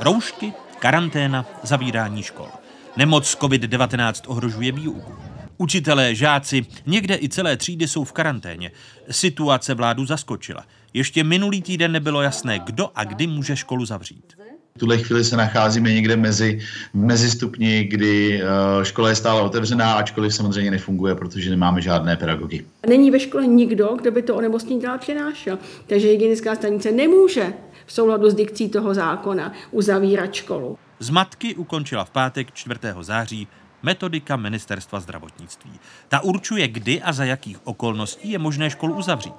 Roušky, karanténa, zavírání škol. Nemoc COVID-19 ohrožuje výuku. Učitelé, žáci, někde i celé třídy jsou v karanténě. Situace vládu zaskočila. Ještě minulý týden nebylo jasné, kdo a kdy může školu zavřít. V tuhle chvíli se nacházíme někde mezi, mezi stupni, kdy škola je stále otevřená, ačkoliv samozřejmě nefunguje, protože nemáme žádné pedagogy. Není ve škole nikdo, kdo by to onemocnění dál přenášel. Takže hygienická stanice nemůže v souladu s dikcí toho zákona uzavírat školu. Zmatky ukončila v pátek 4. září metodika ministerstva zdravotnictví. Ta určuje, kdy a za jakých okolností je možné školu uzavřít.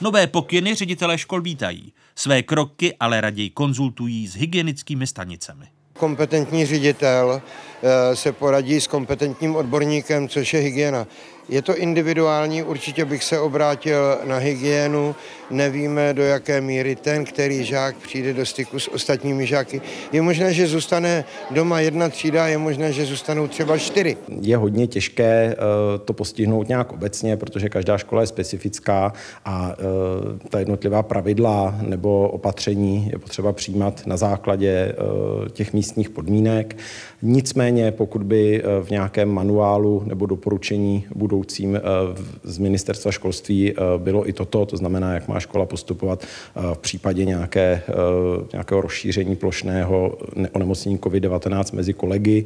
Nové pokyny ředitelé škol vítají. Své kroky ale raději konzultují s hygienickými stanicemi. Kompetentní ředitel se poradí s kompetentním odborníkem, což je hygiena. Je to individuální, určitě bych se obrátil na hygienu, nevíme do jaké míry ten, který žák přijde do styku s ostatními žáky. Je možné, že zůstane doma jedna třída, je možné, že zůstanou třeba čtyři. Je hodně těžké eh, to postihnout nějak obecně, protože každá škola je specifická a eh, ta jednotlivá pravidla nebo opatření je potřeba přijímat na základě eh, těch místních podmínek. Nicméně, pokud by v nějakém manuálu nebo doporučení budoucím z ministerstva školství bylo i toto, to znamená, jak má škola postupovat v případě nějaké, nějakého rozšíření plošného onemocnění COVID-19 mezi kolegy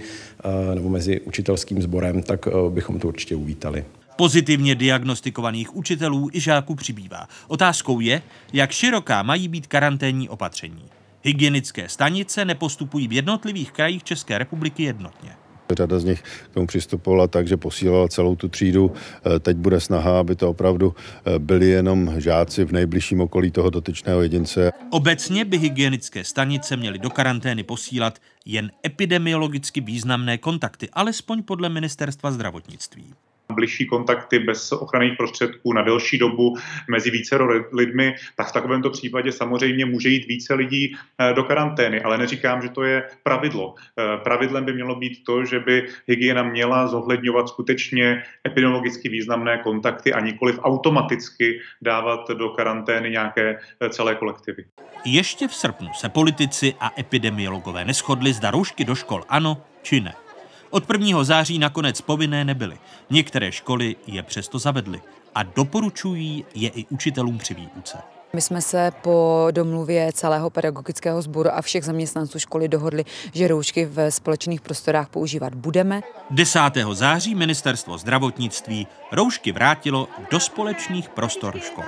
nebo mezi učitelským sborem, tak bychom to určitě uvítali. Pozitivně diagnostikovaných učitelů i žáků přibývá. Otázkou je, jak široká mají být karanténní opatření. Hygienické stanice nepostupují v jednotlivých krajích České republiky jednotně. Řada z nich k tomu přistupovala tak, že posílala celou tu třídu. Eh, teď bude snaha, aby to opravdu eh, byli jenom žáci v nejbližším okolí toho dotyčného jedince. Obecně by hygienické stanice měly do karantény posílat jen epidemiologicky významné kontakty, alespoň podle ministerstva zdravotnictví bližší kontakty bez ochranných prostředků na delší dobu mezi více lidmi, tak v takovémto případě samozřejmě může jít více lidí eh, do karantény. Ale neříkám, že to je pravidlo. Eh, pravidlem by mělo být to, že by hygiena měla zohledňovat skutečně epidemiologicky významné kontakty a nikoliv automaticky dávat do karantény nějaké eh, celé kolektivy. Ještě v srpnu se politici a epidemiologové neschodli, zda roušky do škol ano či ne. Od 1. září nakonec povinné nebyly. Některé školy je přesto zavedly a doporučují je i učitelům při výuce. My jsme se po domluvě celého pedagogického sboru a všech zaměstnanců školy dohodli, že roušky v společných prostorách používat budeme. 10. září ministerstvo zdravotnictví roušky vrátilo do společných prostor škol.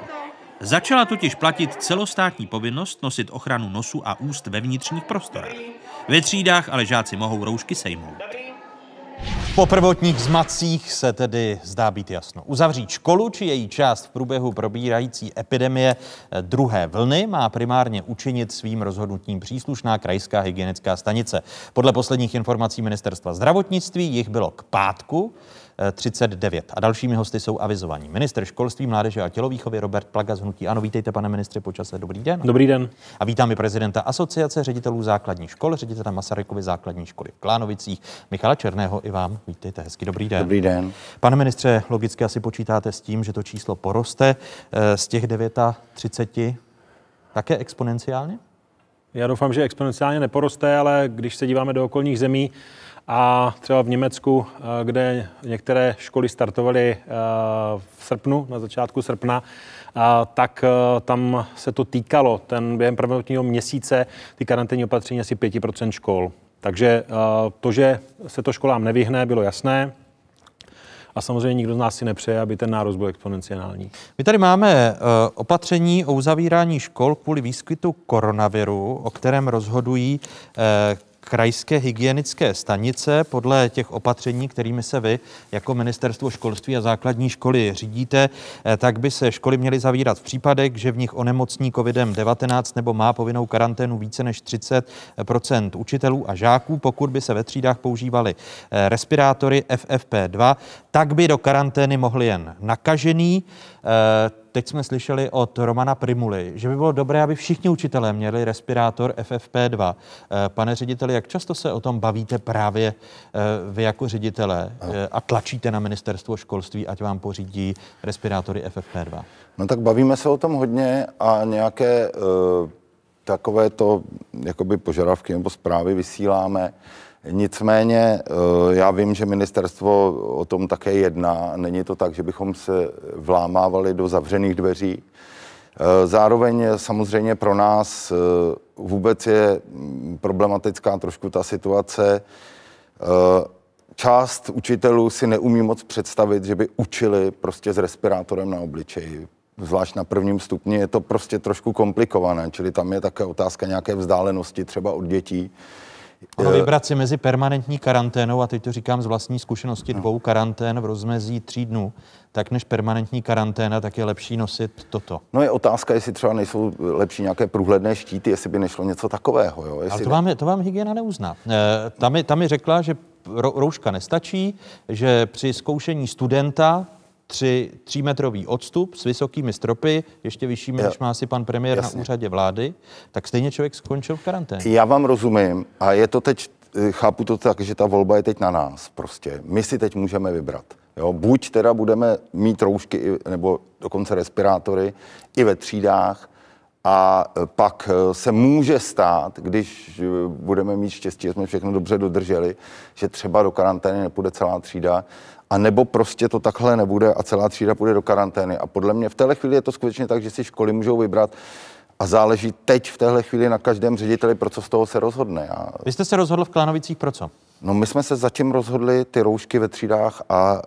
Začala totiž platit celostátní povinnost nosit ochranu nosu a úst ve vnitřních prostorách. Ve třídách ale žáci mohou roušky sejmout. Po prvotních zmacích se tedy zdá být jasno. Uzavřít školu či její část v průběhu probírající epidemie druhé vlny má primárně učinit svým rozhodnutím příslušná krajská hygienická stanice. Podle posledních informací ministerstva zdravotnictví jich bylo k pátku 39. A dalšími hosty jsou avizovaní. Minister školství, mládeže a tělovýchovy Robert Plaga z Hnutí Ano. Vítejte, pane ministře, počase. Dobrý den. Dobrý den. A vítám i prezidenta Asociace ředitelů základních škol, ředitele Masarykovy základní školy v Klánovicích, Michala Černého i vám. Vítejte, hezký dobrý den. Dobrý den. Pane ministře, logicky asi počítáte s tím, že to číslo poroste eh, z těch 39 také exponenciálně? Já doufám, že exponenciálně neporoste, ale když se díváme do okolních zemí, a třeba v Německu, eh, kde některé školy startovaly eh, v srpnu, na začátku srpna, eh, tak tam se to týkalo, ten během prvního měsíce, ty karanténní opatření asi 5% škol. Takže to, že se to školám nevyhne, bylo jasné. A samozřejmě nikdo z nás si nepřeje, aby ten nárůst byl exponenciální. My tady máme opatření o uzavírání škol kvůli výskytu koronaviru, o kterém rozhodují krajské hygienické stanice podle těch opatření, kterými se vy jako ministerstvo školství a základní školy řídíte, eh, tak by se školy měly zavírat v případech, že v nich onemocní COVID-19 nebo má povinnou karanténu více než 30% učitelů a žáků. Pokud by se ve třídách používaly eh, respirátory FFP2, tak by do karantény mohli jen nakažený. Eh, teď jsme slyšeli od Romana Primuly, že by bylo dobré, aby všichni učitelé měli respirátor FFP2. Eh, pane řediteli, jak často se o tom bavíte právě eh, vy jako ředitelé a tlačíte na ministerstvo školství, ať vám pořídí respirátory FFP2? No tak bavíme se o tom hodně a nějaké uh, takovéto jakoby požadavky nebo zprávy vysíláme. Nicméně eh, já vím, že ministerstvo o tom také jedná. Není to tak, že bychom se vlámávali do zavřených dveří. Eh, zároveň samozřejmě pro nás eh, vůbec je problematická trošku ta situace. Část učitelů si neumí moc představit, že by učili prostě s respirátorem na obličeji. Zvlášť na prvním stupni je to prostě trošku komplikované, čili tam je také otázka nějaké vzdálenosti třeba od dětí. Ono vybrat si mezi permanentní karanténou, a teď to říkám z vlastní zkušenosti, dvou karantén v rozmezí tří dnů, tak než permanentní karanténa, tak je lepší nosit toto. No je otázka, jestli třeba nejsou lepší nějaké průhledné štíty, jestli by nešlo něco takového. Jo? Jestli Ale to vám, to vám hygiena neuzná. E, tam, mi, tam mi řekla, že rouška nestačí, že při zkoušení studenta tři, třímetrový odstup s vysokými stropy, ještě vyššími, než má si pan premiér Jasně. na úřadě vlády, tak stejně člověk skončil v karanténě. Já vám rozumím a je to teď, eh, chápu to tak, že ta volba je teď na nás prostě. My si teď můžeme vybrat. Jo, buď teda budeme mít roušky nebo dokonce respirátory i ve třídách a eh, pak eh, se může stát, když budeme mít štěstí, že jsme všechno dobře dodrželi, že třeba do karantény nepůjde celá třída, a nebo prostě to takhle nebude a celá třída půjde do karantény. A podle mě v téhle chvíli je to skutečně tak, že si školy můžou vybrat a záleží teď v téhle chvíli na každém řediteli, pro co z toho se rozhodne. Já, Vy jste se rozhodl v Klánovicích pro co? No my jsme se zatím rozhodli ty roušky ve třídách a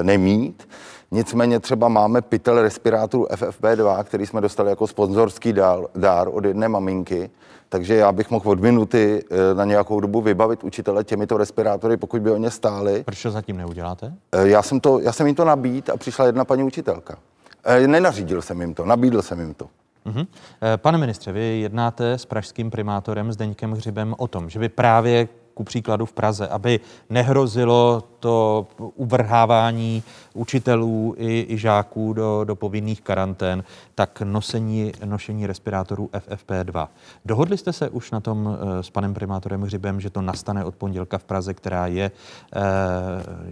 e, nemít. Nicméně třeba máme pytel respirátorů FFP2, který jsme dostali jako sponzorský dár, dár od jedné maminky. Takže já bych mohl od minuty e, na nějakou dobu vybavit učitele těmito respirátory, pokud by o ně stáli. Proč to zatím neuděláte? E, já, jsem to, já jsem jim to nabít a přišla jedna paní učitelka. E, nenařídil jsem jim to, nabídl jsem jim to. Mhm. Eh, Pane ministře, vy jednáte s pražským primátorem Zdeňkem Hřibem o tom, že by právě ku příkladu v Praze, aby nehrozilo to uvrhávání učitelů i, i žáků do, do povinných karantén, tak nosení, nošení respirátorů FFP2. Dohodli jste se už na tom eh, s panem primátorem Hřibem, že to nastane od pondělka v Praze, která je eh,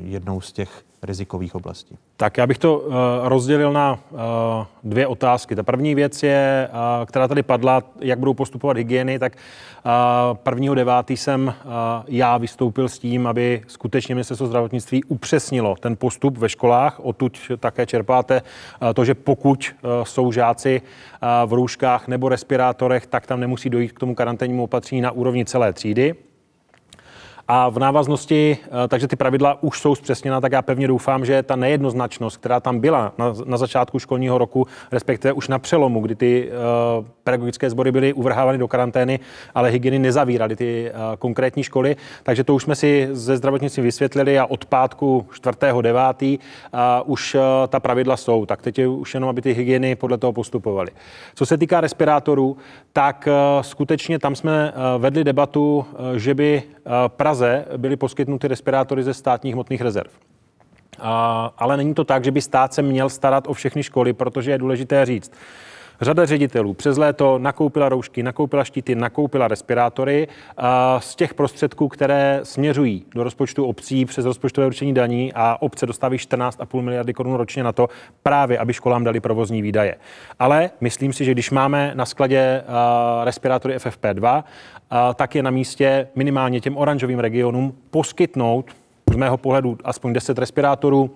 jednou z těch rizikových oblastí? Tak já bych to uh, rozdělil na uh, dvě otázky. Ta první věc je, uh, která tady padla, jak budou postupovat hygieny, tak uh, 1.9. jsem já vystoupil s tím, aby skutečně ministerstvo zdravotnictví upřesnilo ten postup ve školách. Odtud také čerpáte uh, to, že pokud uh, jsou žáci uh, v rouškách nebo respirátorech, tak tam nemusí dojít k tomu karanténnímu opatření na úrovni celé třídy. A v návaznosti, eh, takže ty pravidla už jsou zpřesněna, tak já pevně doufám, že ta nejednoznačnost, která tam byla na, na začátku školního roku, respektive už na přelomu, kdy ty uh, pedagogické sbory byly uvrhávány do karantény, ale hygieny nezavíraly ty uh, konkrétní školy, takže to už jsme si ze zdravotnictví vysvětlili a od pátku 4.9. Uh, už uh, ta pravidla jsou. Tak teď je už jenom, aby ty hygieny podle toho postupovaly. Co se týká respirátorů, tak uh, skutečně tam jsme uh, vedli debatu, uh, že by Praze byly poskytnuty respirátory ze státních hmotných rezerv. Ale není to tak, že by stát se měl starat o všechny školy, protože je důležité říct, Řada ředitelů přes léto nakoupila roušky, nakoupila štíty, nakoupila respirátory z těch prostředků, které směřují do rozpočtu obcí přes rozpočtové určení daní a obce dostávají 14,5 miliardy korun ročně na to, právě aby školám dali provozní výdaje. Ale myslím si, že když máme na skladě respirátory FFP2, a, tak je na místě minimálně těm oranžovým regionům poskytnout z mého pohledu aspoň 10 respirátorů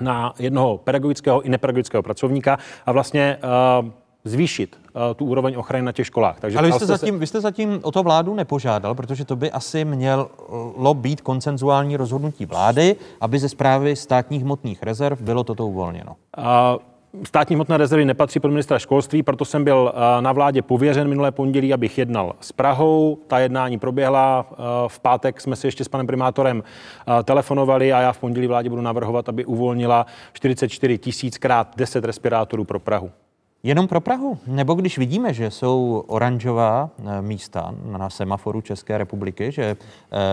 na jednoho pedagogického i nepedagogického pracovníka a vlastně uh, zvýšit uh, tu úroveň ochrany na těch školách. Takže Ale vy jste, se- zatím, vy jste zatím o to vládu nepožádal, protože to by asi mělo být koncenzuální rozhodnutí vlády, aby ze zprávy státních hmotných rezerv bylo toto uvolněno. A Státní hmotné rezervy nepatří pod ministra školství, proto jsem byl eh, na vládě pověřen minulé pondělí, abych jednal s Prahou. Ta jednání proběhla. eh, V pátek jsme si ještě s panem primátorem eh, telefonovali a já v pondělí vládě budu navrhovat, aby uvolnila 44 tisíc krát 10 respirátorů pro Prahu. Jenom pro Prahu? Nebo když vidíme, že jsou oranžová místa na semaforu České republiky, že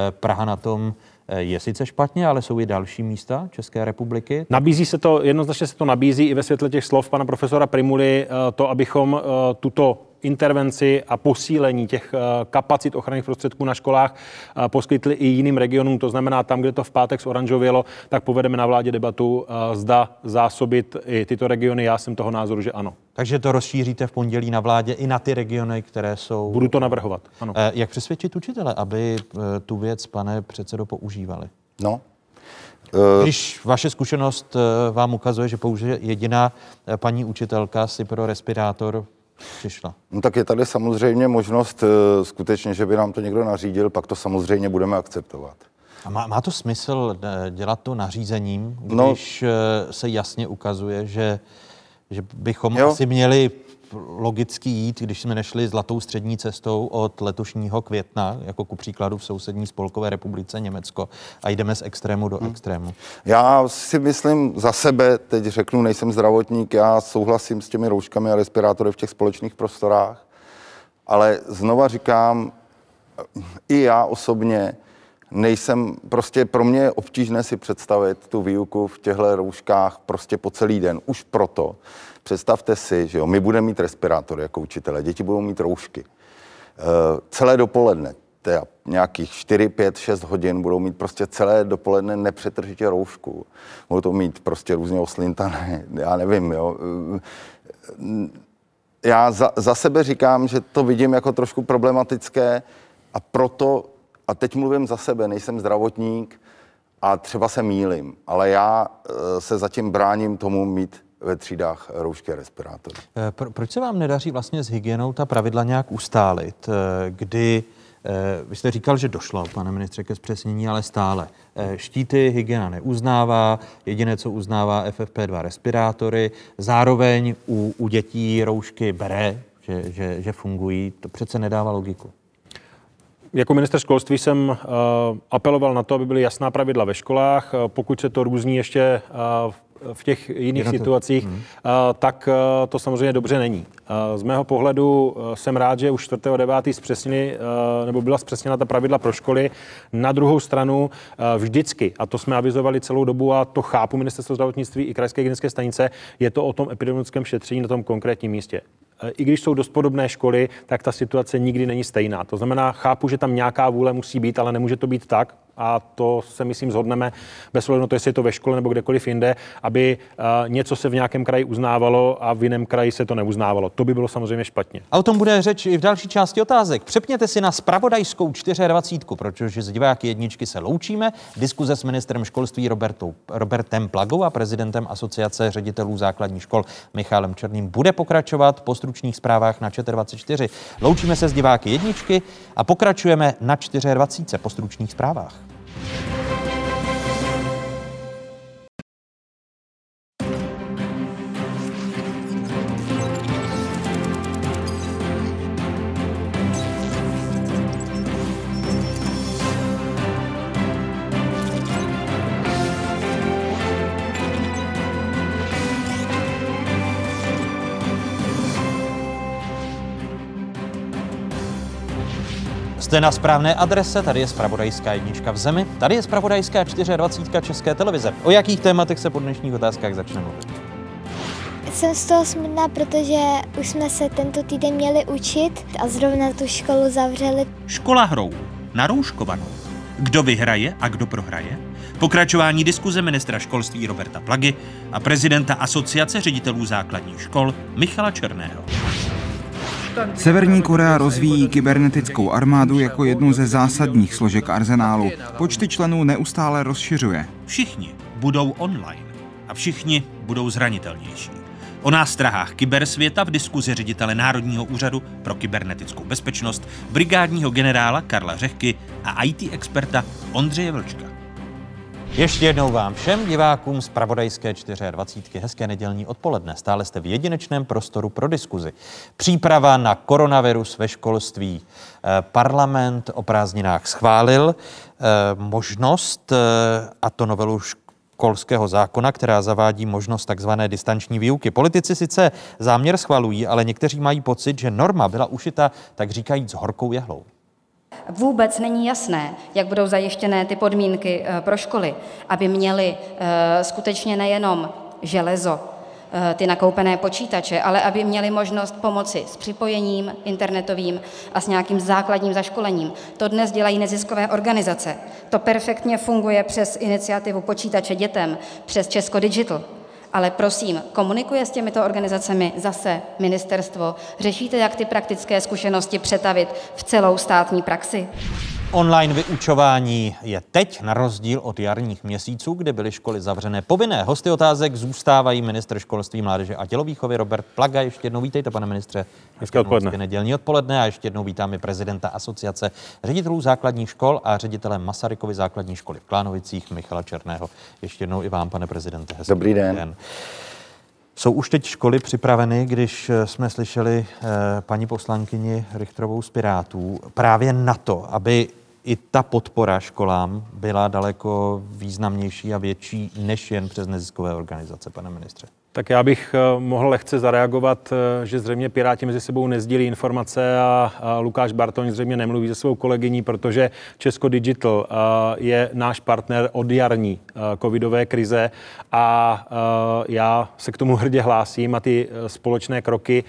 Praha na tom je sice špatně, ale jsou i další místa České republiky. Nabízí se to, jednoznačně se to nabízí i ve světle těch slov pana profesora Primuly, eh, to, abychom eh, tuto intervenci a posílení těch eh, kapacit ochranných prostředků na školách eh, poskytli i jiným regionům. To znamená, tam, kde to v pátek zoranžovělo, tak povedeme na vládě debatu, eh, zda zásobit i tyto regiony. Já jsem toho názoru, že ano. Takže to rozšíříte v pondělí na vládě i na ty regiony, které jsou... Budu to navrhovat, ano. Jak přesvědčit učitele, aby tu věc, pane předsedo, používali? No. Když vaše zkušenost vám ukazuje, že pouze jediná paní učitelka si pro respirátor přišla. No tak je tady samozřejmě možnost eh, skutečně, že by nám to někdo nařídil, pak to samozřejmě budeme akceptovat. A má, má to smysl eh, dělat to nařízením, No. když eh, se jasně ukazuje, že, že bychom Jo. asi měli logicky jít, když jsme nešli zlatou střední cestou od letošního května, jako ku příkladu v sousední spolkové republice Německo, a jdeme z extrému do extrému. Já si myslím za sebe, teď řeknu, nejsem zdravotník, já souhlasím s těmi rouškami a respirátory v těch společných prostorách, ale znova říkám, i já osobně nejsem, prostě pro mě je obtížné si představit tu výuku v těchto rouškách prostě po celý den. Už proto, představte si, že jo, my budeme mít respirátory jako učitele, děti budou mít roušky. Uh, celé dopoledne, teda nějakých 4, 5, 6 hodin budou mít prostě celé dopoledne nepřetržitě roušku. Budou to mít prostě různě oslintané, já nevím, jo. Já za, za sebe říkám, že to vidím jako trošku problematické a proto a teď mluvím za sebe, nejsem zdravotník a třeba se mýlim, ale já eh, se zatím bráním tomu mít ve třídách roušky a respirátory. Eh, pro, proč se vám nedaří vlastně s hygienou ta pravidla nějak ustálit, eh, kdy vy jste říkal, že došlo, pane ministře, ke zpřesnění, ale stále. Štíty hygiena neuznává, jediné, co uznává FFP2 respirátory, zároveň u, u dětí roušky bere, že, že, že fungují. To přece nedává logiku. Jako minister školství jsem uh, apeloval na to, aby byly jasná pravidla ve školách. Pokud se to různí ještě uh, v těch jiných situacích, hmm. tak to samozřejmě dobře není. Z mého pohledu jsem rád, že už 4.9. zpřesnili, nebo byla zpřesněna ta pravidla pro školy. Na druhou stranu vždycky, a to jsme avizovali celou dobu a to chápu ministerstvo zdravotnictví i krajské hygienické stanice, je to o tom epidemiologickém šetření na tom konkrétním místě i když jsou dost podobné školy, tak ta situace nikdy není stejná. To znamená, chápu, že tam nějaká vůle musí být, ale nemůže to být tak, a to se myslím zhodneme bez ohledu na to, jestli je to ve škole nebo kdekoliv jinde, aby uh, něco se v nějakém kraji uznávalo a v jiném kraji se to neuznávalo. To by bylo samozřejmě špatně. A o tom bude řeč i v další části otázek. Přepněte si na spravodajskou 24, protože z diváky jedničky se loučíme. Diskuze s ministrem školství Robertou, Robertem Plagou a prezidentem Asociace ředitelů základních škol Michalem Černým bude pokračovat po stručných zprávách na 24. Loučíme se s diváky jedničky a pokračujeme na 24 po stručných zprávách. Thank you. Jste na správné adrese, tady je Spravodajská jednička v zemi, tady je Spravodajská 24 České televize. O jakých tématech se po dnešních otázkách začne mluvit? Jsem z toho smutná, protože už jsme se tento týden měli učit a zrovna tu školu zavřeli. Škola hrou, narouškovanou. Kdo vyhraje a kdo prohraje? Pokračování diskuze ministra školství Roberta Plagy a prezidenta Asociace ředitelů základních škol Michala Černého. Severní Korea rozvíjí kybernetickou armádu jako jednu ze zásadních složek arzenálu. Počty členů neustále rozšiřuje. Všichni budou online a všichni budou zranitelnější. O nástrahách kybersvěta v diskuzi ředitele Národního úřadu pro kybernetickou bezpečnost, brigádního generála Karla Řehky a IT experta Ondřeje Vlčka. Ještě jednou vám všem divákům z Pravodajské 24. hezké nedělní odpoledne. Stále jste v jedinečném prostoru pro diskuzi. Příprava na koronavirus ve školství. Eh, parlament o prázdninách schválil eh, možnost, eh, a to novelu školského zákona, která zavádí možnost takzvané distanční výuky. Politici sice záměr schvalují, ale někteří mají pocit, že norma byla ušita, tak říkajíc, horkou jehlou. Vůbec není jasné, jak budou zajištěné ty podmínky eh, pro školy, aby měly eh, skutečně nejenom železo, eh, ty nakoupené počítače, ale aby měli možnost pomoci s připojením internetovým a s nějakým základním zaškolením. To dnes dělají neziskové organizace. To perfektně funguje přes iniciativu Počítače dětem, přes Česko Digital. Ale prosím, komunikuje s těmito organizacemi zase ministerstvo? Řešíte, jak ty praktické zkušenosti přetavit v celou státní praxi? Online vyučování je teď, na rozdíl od jarních měsíců, kdy byly školy zavřené. Povinné hosty otázek zůstávají ministr školství, mládeže a tělovýchovy Robert Plaga. Ještě jednou vítejte, pane ministře. Hezké odpoledne. Nedělní odpoledne a ještě jednou vítáme prezidenta asociace ředitelů základních škol a ředitele Masarykovy základní školy v Klánovicích Michala Černého. Ještě jednou i vám, pane prezidente. Hezký Dobrý den. den. Jsou už teď školy připraveny, když eh, jsme slyšeli eh, paní poslankyni Richtrovou z Pirátů, právě na to, aby i ta podpora školám byla daleko významnější a větší než jen přes neziskové organizace, pane ministře? Tak já bych eh, mohl lehce zareagovat, eh, že zřejmě Piráti mezi sebou nezdílí informace a, Lukáš Bartoň zřejmě nemluví se svou kolegyní, protože Česko Digital eh, je náš partner od jarní covidové krize a já se k tomu hrdě hlásím a ty společné kroky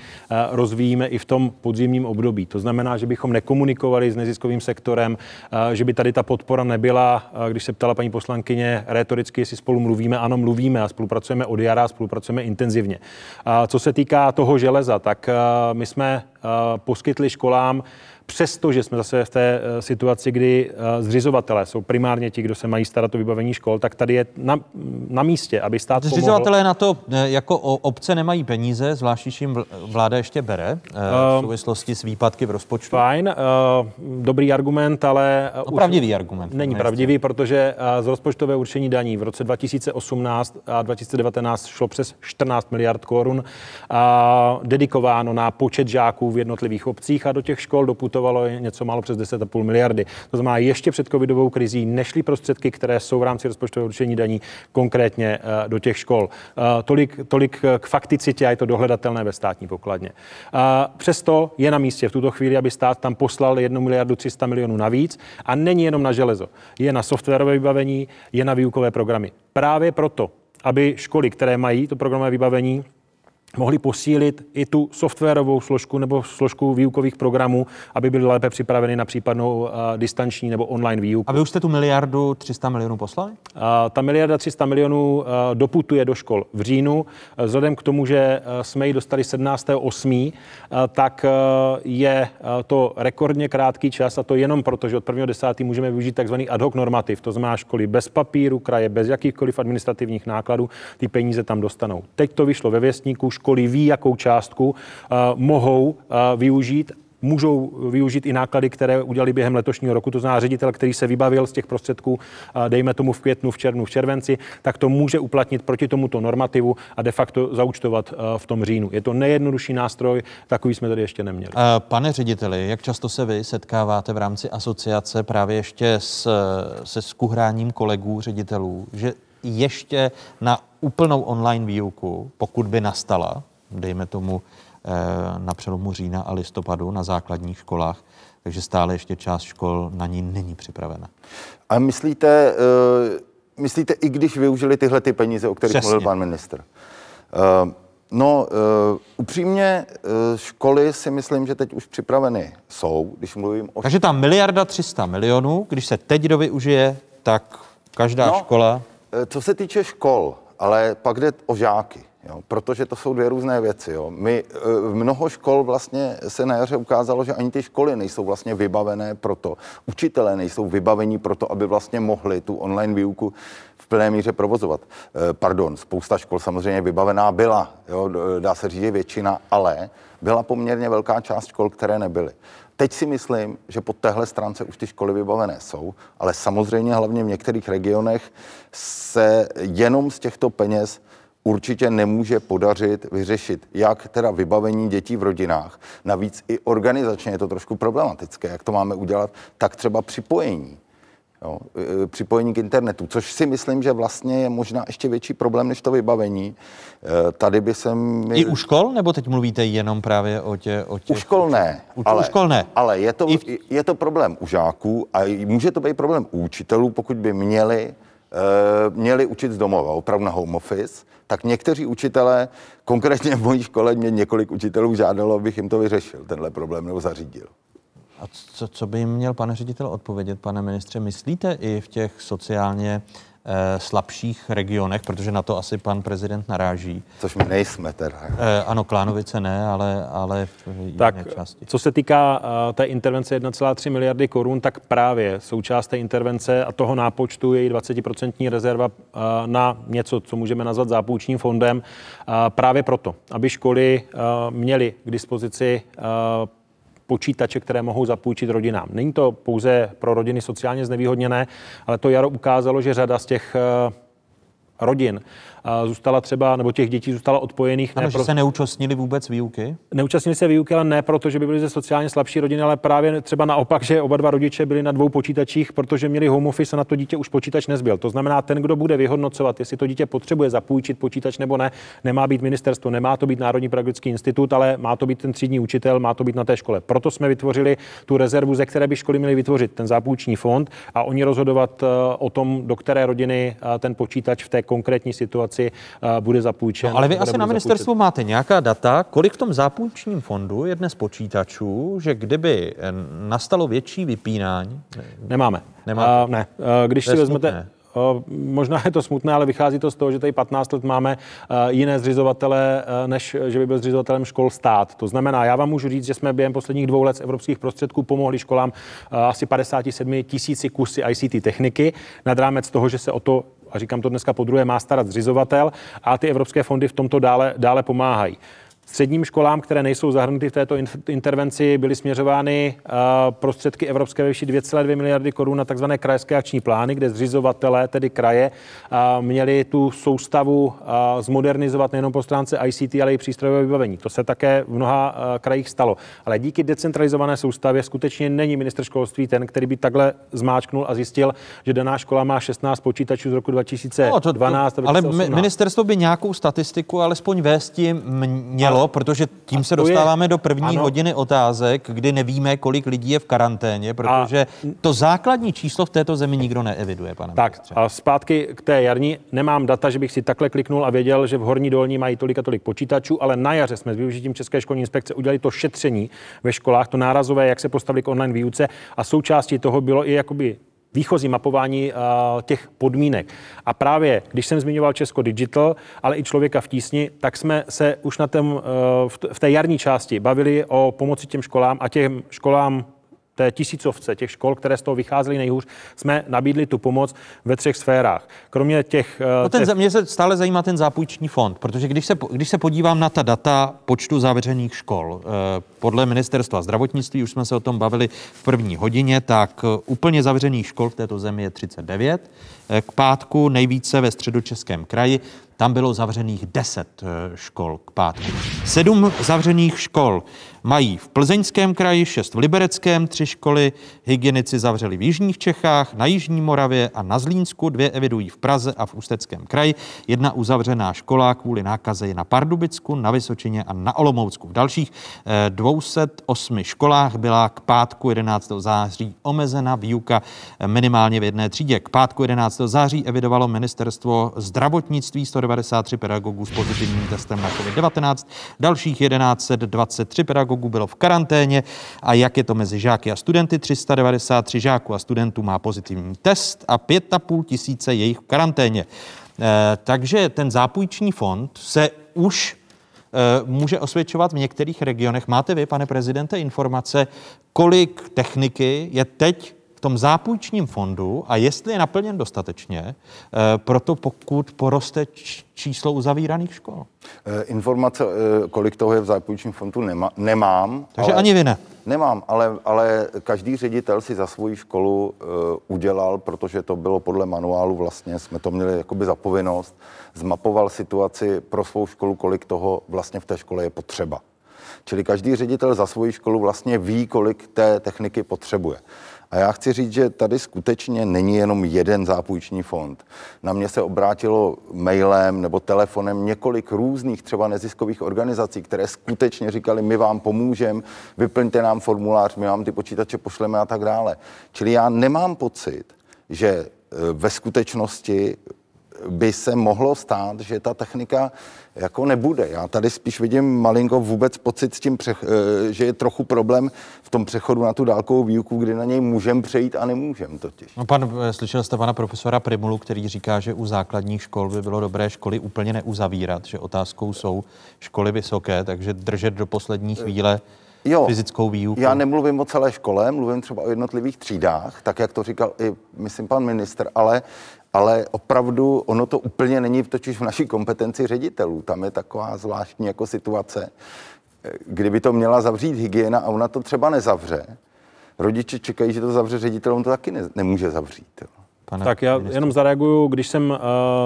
rozvíjíme i v tom podzimním období. To znamená, že bychom nekomunikovali s neziskovým sektorem, že by tady ta podpora nebyla, když se ptala paní poslankyně retoricky, jestli spolu mluvíme. Ano, mluvíme a spolupracujeme od jara, spolupracujeme pracujeme intenzivně. Co se týká toho železa, tak my jsme poskytli školám přesto, že jsme zase v té eh, situaci, kdy eh, zřizovatelé jsou primárně ti, kdo se mají starat o vybavení škol, tak tady je na, na místě, aby stát pomohl. Zřizovatelé na to eh, jako obce nemají peníze, zvlášť když jim vláda ještě bere v souvislosti s výpadky v rozpočtu. Fajn, dobrý argument, ale... No, pravdivý argument. Není pravdivý, protože z rozpočtové určení daní v roce 2018 a 2019 šlo přes 14 miliard korun dedikováno na počet žáků v jednotlivých obcích a do těch škol doputovalo investovalo něco málo přes 10,5 miliardy. To znamená, ještě před covidovou krizí nešly prostředky, které jsou v rámci rozpočtového určení daní konkrétně eh, do těch škol. Eh, tolik, tolik k fakticitě a je to dohledatelné ve státní pokladně. Eh, přesto je na místě v tuto chvíli, aby stát tam poslal 1 miliardu 300 milionů navíc a není jenom na železo. Je na softwarové vybavení, je na výukové programy. Právě proto, aby školy, které mají to programové vybavení, mohli posílit i tu softwarovou složku nebo složku výukových programů, aby byly lépe připraveny na případnou uh, distanční nebo online výuku. A vy už jste tu miliardu 300 milionů poslali? Uh, ta miliarda 300 milionů uh, doputuje do škol v říjnu. Vzhledem k tomu, že jsme ji dostali 17.8., uh, tak je to rekordně krátký čas a to jenom proto, že od 1.10. můžeme využít takzvaný ad hoc normativ, to znamená školy bez papíru, kraje bez jakýchkoliv administrativních nákladů, ty peníze tam dostanou. Teď to vyšlo ve věstníku, školy ví, jakou částku uh, mohou uh, využít můžou využít i náklady, které udělali během letošního roku. To znamená, ředitel, který se vybavil z těch prostředků, dejme tomu v květnu, v červnu, v červenci, tak to může uplatnit proti tomuto normativu a de facto zaučtovat v tom říjnu. Je to nejjednodušší nástroj, takový jsme tady ještě neměli. Pane řediteli, jak často se vy setkáváte v rámci asociace právě ještě s, se skuhráním kolegů ředitelů, že ještě na úplnou online výuku, pokud by nastala, dejme tomu eh, na přelomu října a listopadu na základních školách, takže stále ještě část škol na ní není připravena. A myslíte, uh, myslíte i když využili tyhle ty peníze, o kterých Přesně. mluvil pan ministr? Uh, no, uh, upřímně, uh, školy si myslím, že teď už připraveny jsou, když mluvím o... Takže ta miliarda 300 milionů, když se teď dovyužije, tak každá no, škola co se týče škol, ale pak jde o žáky, jo, protože to jsou dvě různé věci. Jo. My, eh, mnoho škol vlastně se na jaře ukázalo, že ani ty školy nejsou vlastně vybavené pro to, učitelé nejsou vybavení pro to, aby vlastně mohli tu online výuku v plné míře provozovat. Eh, pardon, spousta škol samozřejmě vybavená byla, jo, dá se říct většina, ale byla poměrně velká část škol, které nebyly. Teď si myslím, že po téhle stránce už ty školy vybavené jsou, ale samozřejmě hlavně v některých regionech se jenom z těchto peněz určitě nemůže podařit vyřešit jak teda vybavení dětí v rodinách, navíc i organizačně je to trošku problematické, jak to máme udělat, tak třeba připojení jo, e, připojení k internetu, což si myslím, že vlastně je možná ještě větší problém než to vybavení. E, tady by se mi... I u škol, nebo teď mluvíte jenom právě o, tě, o těch... U škol ne, u, ale, u škol ne. ale je, to, v... je to problém u žáků a může to být problém u učitelů, pokud by měli měli učit z domova, opravdu na home office, tak někteří učitelé, konkrétně v mojí škole, mě několik učitelů žádalo, abych jim to vyřešil, tenhle problém, nebo zařídil. A co, co by jim měl pane ředitel odpovědět, pane ministře? Myslíte i v těch sociálně eh, slabších regionech, protože na to asi pan prezident naráží. Což my nejsme teda. Eh, ano, Klánovice ne, ale, ale v jiné tak, části. Co se týká uh, té intervence 1,3 miliardy korun, tak právě součást té intervence a toho nápočtu je i 20% rezerva uh, na něco, co můžeme nazvat zápůjčním fondem. Uh, právě proto, aby školy uh, měly k dispozici uh, počítače, které mohou zapůjčit rodinám. Není to pouze pro rodiny sociálně znevýhodněné, ale to jaro ukázalo, že řada z těch eh, rodin zůstala třeba, nebo těch dětí zůstala odpojených. Ano, ne že pro... se neúčastnili vůbec výuky? Neúčastnili se výuky, ale ne proto, že by byli ze sociálně slabší rodiny, ale právě třeba naopak, že oba dva rodiče byli na dvou počítačích, protože měli home office a na to dítě už počítač nezbyl. To znamená, ten, kdo bude vyhodnocovat, jestli to dítě potřebuje zapůjčit počítač nebo ne, nemá být ministerstvo, nemá to být Národní pedagogický institut, ale má to být ten třídní učitel, má to být na té škole. Proto jsme vytvořili tu rezervu, ze které by školy měly vytvořit ten zápůjční fond a oni rozhodovat eh, o tom, do které rodiny eh, ten počítač v té konkrétní situaci eh, bude zapůjčen. No, ale vy asi na ministerstvu zapůjčet. máte nějaká data, kolik v tom zápůjčním fondu je dnes počítačů, že kdyby nastalo větší vypínání? Nemáme. Nemáte. Uh, ne. Uh, když si vezmete, smutné. Možná je to smutné, ale vychází to z toho, že tady 15 let máme jiné zřizovatele, než že by byl zřizovatelem škol stát. To znamená, já vám můžu říct, že jsme během posledních dvou let z evropských prostředků pomohli školám asi 57 tisíci kusy ICT techniky, nad rámec toho, že se o to a říkám to dneska po druhé, má starat zřizovatel a ty evropské fondy v tomto dále, dále pomáhají. Středním školám, které nejsou zahrnuty v této intervenci, byly směřovány eh, prostředky evropské ve výši 2,2 miliardy korun na tzv. krajské akční plány, kde zřizovatelé, tedy kraje, eh, měli tu soustavu eh, zmodernizovat nejenom po stránce ICT, ale i přístrojové vybavení. To se také v mnoha krajích stalo. Ale díky decentralizované soustavě skutečně není minister školství ten, který by takhle zmáčknul a zjistil, že daná škola má 16 počítačů z roku 2012. No, to, to, ale ministerstvo by nějakou statistiku alespoň vést mělo stalo, protože tím se dostáváme je, do první ano. hodiny otázek, kdy nevíme, kolik lidí je v karanténě, protože a, to základní číslo v této zemi nikdo neeviduje, pane Tak ministře. a zpátky k té jarní. Nemám data, že bych si takhle kliknul a věděl, že v Horní dolní mají tolik a tolik počítačů, ale na jaře jsme s využitím České školní inspekce udělali to šetření ve školách, to nárazové, jak se postavili k online výuce a součástí toho bylo i jakoby výchozí mapování uh, těch podmínek. A právě, když jsem zmiňoval Česko Digital, ale i člověka v tísni, tak jsme se už na tém, uh, v té jarní části bavili o pomoci těm školám a těm školám té tisícovce těch škol, které z toho vycházely nejhůř, jsme nabídli tu pomoc ve třech sférách. Kromě těch... Eh, no ten, těch... Mě se stále zajímá ten zápůjční fond, protože když se, když se podívám na ta data počtu zavřených škol, eh, podle ministerstva zdravotnictví, už jsme se o tom bavili v první hodině, tak eh, úplně zavřených škol v této zemi je 39. K pátku nejvíce ve středočeském kraji, tam bylo zavřených 10 škol k pátku. Sedm zavřených škol Mají v Plzeňském kraji, šest v Libereckém, tři školy hygienici zavřeli v Jižních Čechách, na Jižní Moravě a na Zlínsku, dvě evidují v Praze a v Ústeckém kraji. Jedna uzavřená škola kvůli nákaze je na Pardubicku, na Vysočině a na Olomoucku. V dalších 208 eh, školách byla k pátku 11. září omezena výuka eh, minimálně v jedné třídě. K pátku 11. září evidovalo ministerstvo zdravotnictví 193 pedagogů s pozitivním testem na COVID-19, dalších 1123 pedagogů bylo v karanténě a jak je to mezi žáky a studenty. 393 žáků a studentů má pozitivní test a 5,5 tisíce jejich v karanténě. E, takže ten zápůjční fond se už e, může osvědčovat v některých regionech. Máte vy, pane prezidente, informace, kolik techniky je teď v tom zápůjčním fondu a jestli je naplněn dostatečně, e, proto pokud poroste číslo uzavíraných škol? Eh, informace, eh, kolik toho je v zápůjčním fondu, nema, nemám. Takže ale, ani vy ne? Nemám, ale, ale každý ředitel si za svoji školu uh, udělal, protože to bylo podle manuálu vlastně, jsme to měli jakoby za povinnost, zmapoval situaci pro svou školu, kolik toho vlastně v té škole je potřeba. Čili každý ředitel za svoji školu vlastně ví, kolik té techniky potřebuje. A já chci říct, že tady skutečně není jenom jeden zápůjční fond. Na mě se obrátilo mailem nebo telefonem několik různých třeba neziskových organizací, které skutečně říkali, my vám pomůžeme, vyplňte nám formulář, my vám ty počítače pošleme a tak dále. Čili já nemám pocit, že e, ve skutečnosti by se mohlo stát, že ta technika jako nebude. Já tady spíš vidím malinko vůbec pocit s tím, přech, eh, že je trochu problém v tom přechodu na tu dálkovou výuku, kdy na něj můžeme přejít a nemůžeme totiž. No pan, eh, slyšel jste pana profesora Primulu, který říká, že u základních škol by bylo dobré školy úplně neuzavírat, že otázkou jsou školy vysoké, takže držet do poslední chvíle jo, fyzickou výuku. Já nemluvím o celé škole, mluvím třeba o jednotlivých třídách, tak jak to říkal i, myslím, pan minister, ale ale opravdu ono to úplně není totiž v naší kompetenci ředitelů. Tam je taková zvláštní jako situace, kdyby to měla zavřít hygiena a ona to třeba nezavře. Rodiče čekají, že to zavře ředitel, on to taky ne, nemůže zavřít. Jo. Pane Tak já ministře. jenom zareaguju, když jsem uh,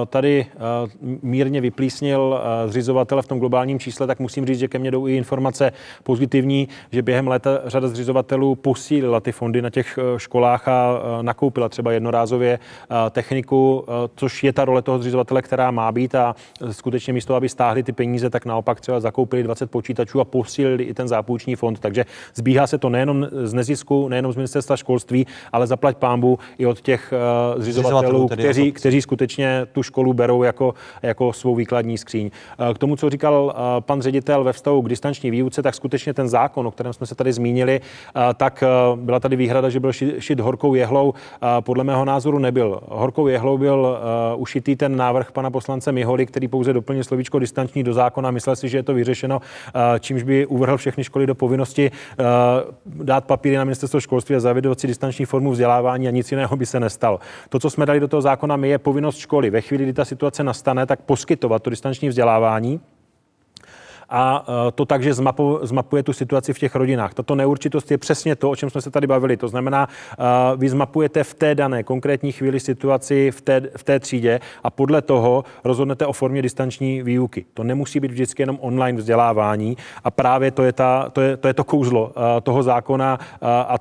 tady uh, mírně vyplísnil uh, zřizovatele v tom globálním čísle, tak musím říct, že ke mně jdou i informace pozitivní, že během léta řada zřizovatelů posílila ty fondy na těch školách a uh, nakoupila třeba jednorázově uh, techniku, uh, což je ta role toho zřizovatele, která má být a skutečně místo, aby stáhli ty peníze, tak naopak třeba zakoupili 20 počítačů a posílili i ten zápůjční fond. Takže zbíhá se to nejenom z nezisku, nejenom z ministerstva školství, ale zaplať pámbu i od těch uh, Zřizovatelů, kteří, jako- kteří skutečně tu školu berou jako, jako svou výkladní skříň. Eh, K tomu, co říkal eh, pan ředitel ve vztahu k distanční výuce, tak skutečně ten zákon, o kterém jsme se tady zmínili, eh, tak byla tady výhrada, že byl ši- šit horkou jehlou. Eh, Podle mého názoru nebyl. Horkou jehlou byl ušitý ten návrh pana poslance Miholy, který pouze doplnil slovíčko distanční do zákona. Myslel si, že je to vyřešeno, čímž by uvrhl všechny školy do povinnosti dát papíry na ministerstvo školství a zavědovat si distanční formu vzdělávání a nic jiného by se nestalo. To, co jsme dali do toho zákona, my je povinnost školy. Ve chvíli, kdy ta situace nastane, tak poskytovat to distanční vzdělávání a eh, to tak, že zmapu, zmapuje tu situaci v těch rodinách. Tato neurčitost je přesně to, o čem jsme se tady bavili. To znamená, eh, vy zmapujete v té dané konkrétní chvíli situaci v té, v té třídě a podle toho rozhodnete o formě distanční výuky. To nemusí být vždycky jenom online vzdělávání a právě to je, ta, to, je, to, je to kouzlo eh, toho zákona a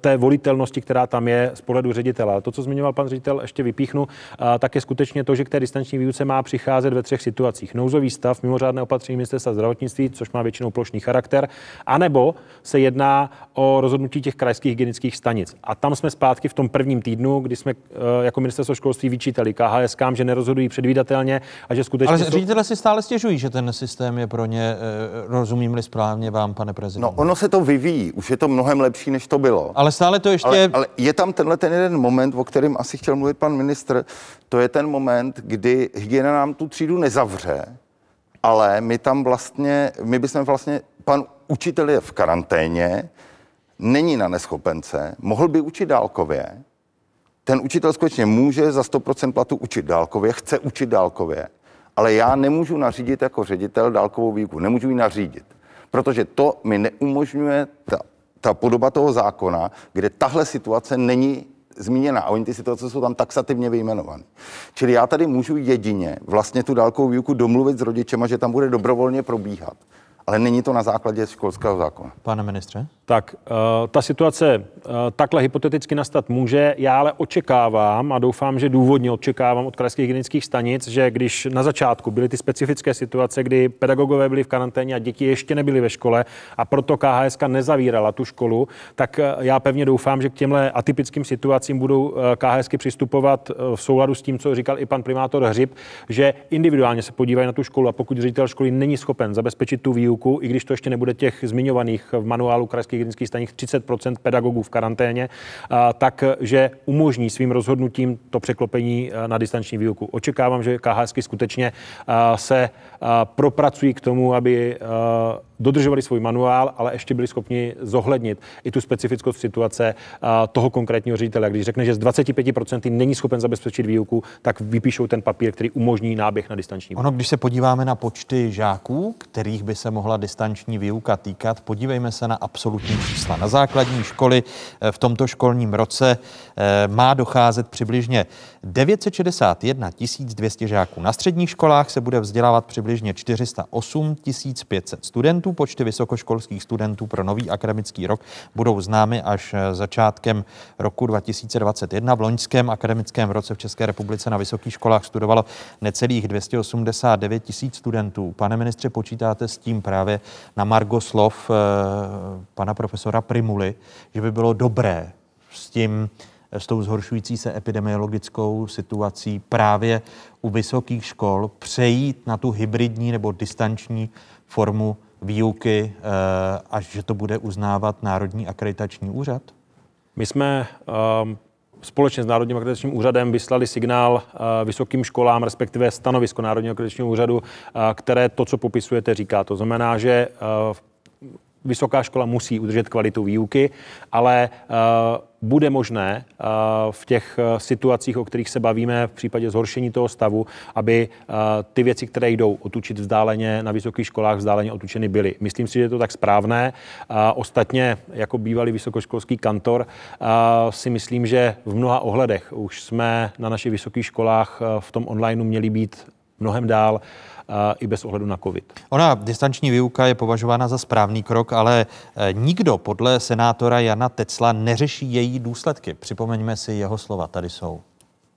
té volitelnosti, která tam je z pohledu ředitele. To, co zmiňoval pan ředitel, ještě vypíchnu, a tak je skutečně to, že k té distanční výuce má přicházet ve třech situacích. Nouzový stav, mimořádné opatření ministerstva zdravotnictví, což má většinou plošný charakter, anebo se jedná o rozhodnutí těch krajských hygienických stanic. A tam jsme zpátky v tom prvním týdnu, kdy jsme eh, jako ministerstvo školství vyčítali KHSK, že nerozhodují předvídatelně a že skutečně Ale jsou- ředitele si stále stěžují, že ten systém je pro ně, eh, rozumím-li správně vám, pane prezident. No, ono se to vyvíjí, už je to mnohem lepší, než to bylo. Ale stále to ještě... Ale, ale je tam tenhle ten jeden moment, o kterém asi chtěl mluvit pan ministr, to je ten moment, kdy hygiena nám tu třídu nezavře, ale my tam vlastně, my bychom vlastně, pan učitel je v karanténě, není na neschopence, mohl by učit dálkově, ten učitel skutečně může za 100% platu učit dálkově, chce učit dálkově, ale já nemůžu nařídit jako ředitel dálkovou výuku, nemůžu ji nařídit, protože to mi neumožňuje ta, ta podoba toho zákona, kde tahle situace není zmíněna a oni ty situace jsou tam taxativně vyjmenované. Čili já tady můžu jedině vlastně tu dálkovou výuku domluvit s rodičema, že tam bude dobrovolně probíhat. Ale není to na základě školského zákona. Pane ministře? Tak uh, ta situace uh, takhle hypoteticky nastat může. Já ale očekávám a doufám, že důvodně očekávám od krajských hygienických stanic, že když na začátku byly ty specifické situace, kdy pedagogové byli v karanténě a děti ještě nebyly ve škole a proto KHSK nezavírala tu školu, tak uh, já pevně doufám, že k těmhle atypickým situacím budou KHSky přistupovat v souladu s tím, co říkal i pan primátor Hřib, že individuálně se podívají na tu školu a pokud ředitel školy není schopen zabezpečit tu výuku, i když to ještě nebude těch zmiňovaných v manuálu krajských hygienických stanic 30% pedagogů v karanténě, tak, že umožní svým rozhodnutím to překlopení na distanční výuku. Očekávám, že KHSky skutečně se propracují k tomu, aby dodržovali svůj manuál, ale ještě byli schopni zohlednit i tu specifickou situace a, toho konkrétního ředitele. Když řekne, že z 25% není schopen zabezpečit výuku, tak vypíšou ten papír, který umožní náběh na distanční výuku. Ono, když se podíváme na počty žáků, kterých by se mohla distanční výuka týkat, podívejme se na absolutní čísla. Na základní školy eh, v tomto školním roce eh, má docházet přibližně 961 200 žáků. Na středních školách se bude vzdělávat přibližně 408 500 studentů. Počty vysokoškolských studentů pro nový akademický rok budou známy až eh, začátkem roku 2021. V loňském akademickém roce v České republice na vysokých školách studovalo necelých 289 tisíc studentů. Pane ministře, počítáte s tím právě na Margo slov eh, pana profesora Primuly, že by bylo dobré s tím, eh, s tou zhoršující se epidemiologickou situací právě u vysokých škol přejít na tu hybridní nebo distanční formu výuky, eh, až že to bude uznávat Národní akreditační úřad? My jsme um, společně s Národním akreditačním úřadem vyslali signál uh, vysokým školám, respektive stanovisko Národního akreditačního úřadu, uh, které to, co popisujete, říká. To znamená, že uh, vysoká škola musí udržet kvalitu výuky, ale bude možné v těch situacích, o kterých se bavíme v případě zhoršení toho stavu, aby ty věci, které jdou otučit vzdáleně na vysokých školách, vzdáleně otučeny byly. Myslím si, že je to tak správné. Ostatně, jako bývalý vysokoškolský kantor, si myslím, že v mnoha ohledech už jsme na našich vysokých školách v tom onlineu měli být mnohem dál i bez ohledu na COVID. Ona, distanční výuka je považována za správný krok, ale e, nikdo podle senátora Jana Tecla neřeší její důsledky. Připomeňme si jeho slova, tady jsou.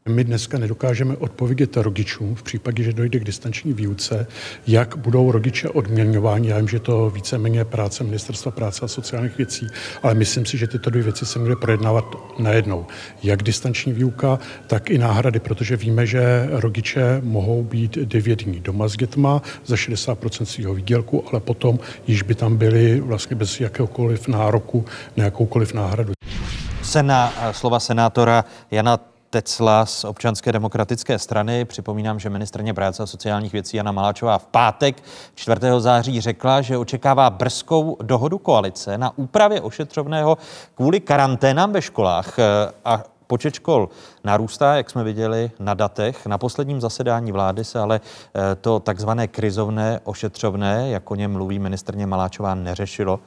My dneska nedokážeme odpovědět rodičům v případě, že dojde k distanční výuce, jak budou rodiče odměňováni. Já vím, že to víceméně práce Ministerstva práce a sociálních věcí, ale myslím si, že tyto dvě věci se měly projednávat najednou. Jak distanční výuka, tak i náhrady, protože víme, že rodiče mohou být 9 dní doma s dětma za 60% svého výdělku, ale potom již by tam byli vlastně bez jakéhokoliv nároku na jakoukoliv náhradu. Sena, slova senátora Jana Tecla z občanské demokratické strany. Připomínám, že ministrně práce a sociálních věcí Jana Maláčová v pátek 4. září řekla, že očekává brzkou dohodu koalice na úpravě ošetřovného kvůli karanténám ve školách a Počet škol narůstá, jak jsme viděli na datech. Na posledním zasedání vlády se ale eh, to takzvané krizovné ošetřovné, jak o něm mluví ministrně Maláčová, neřešilo.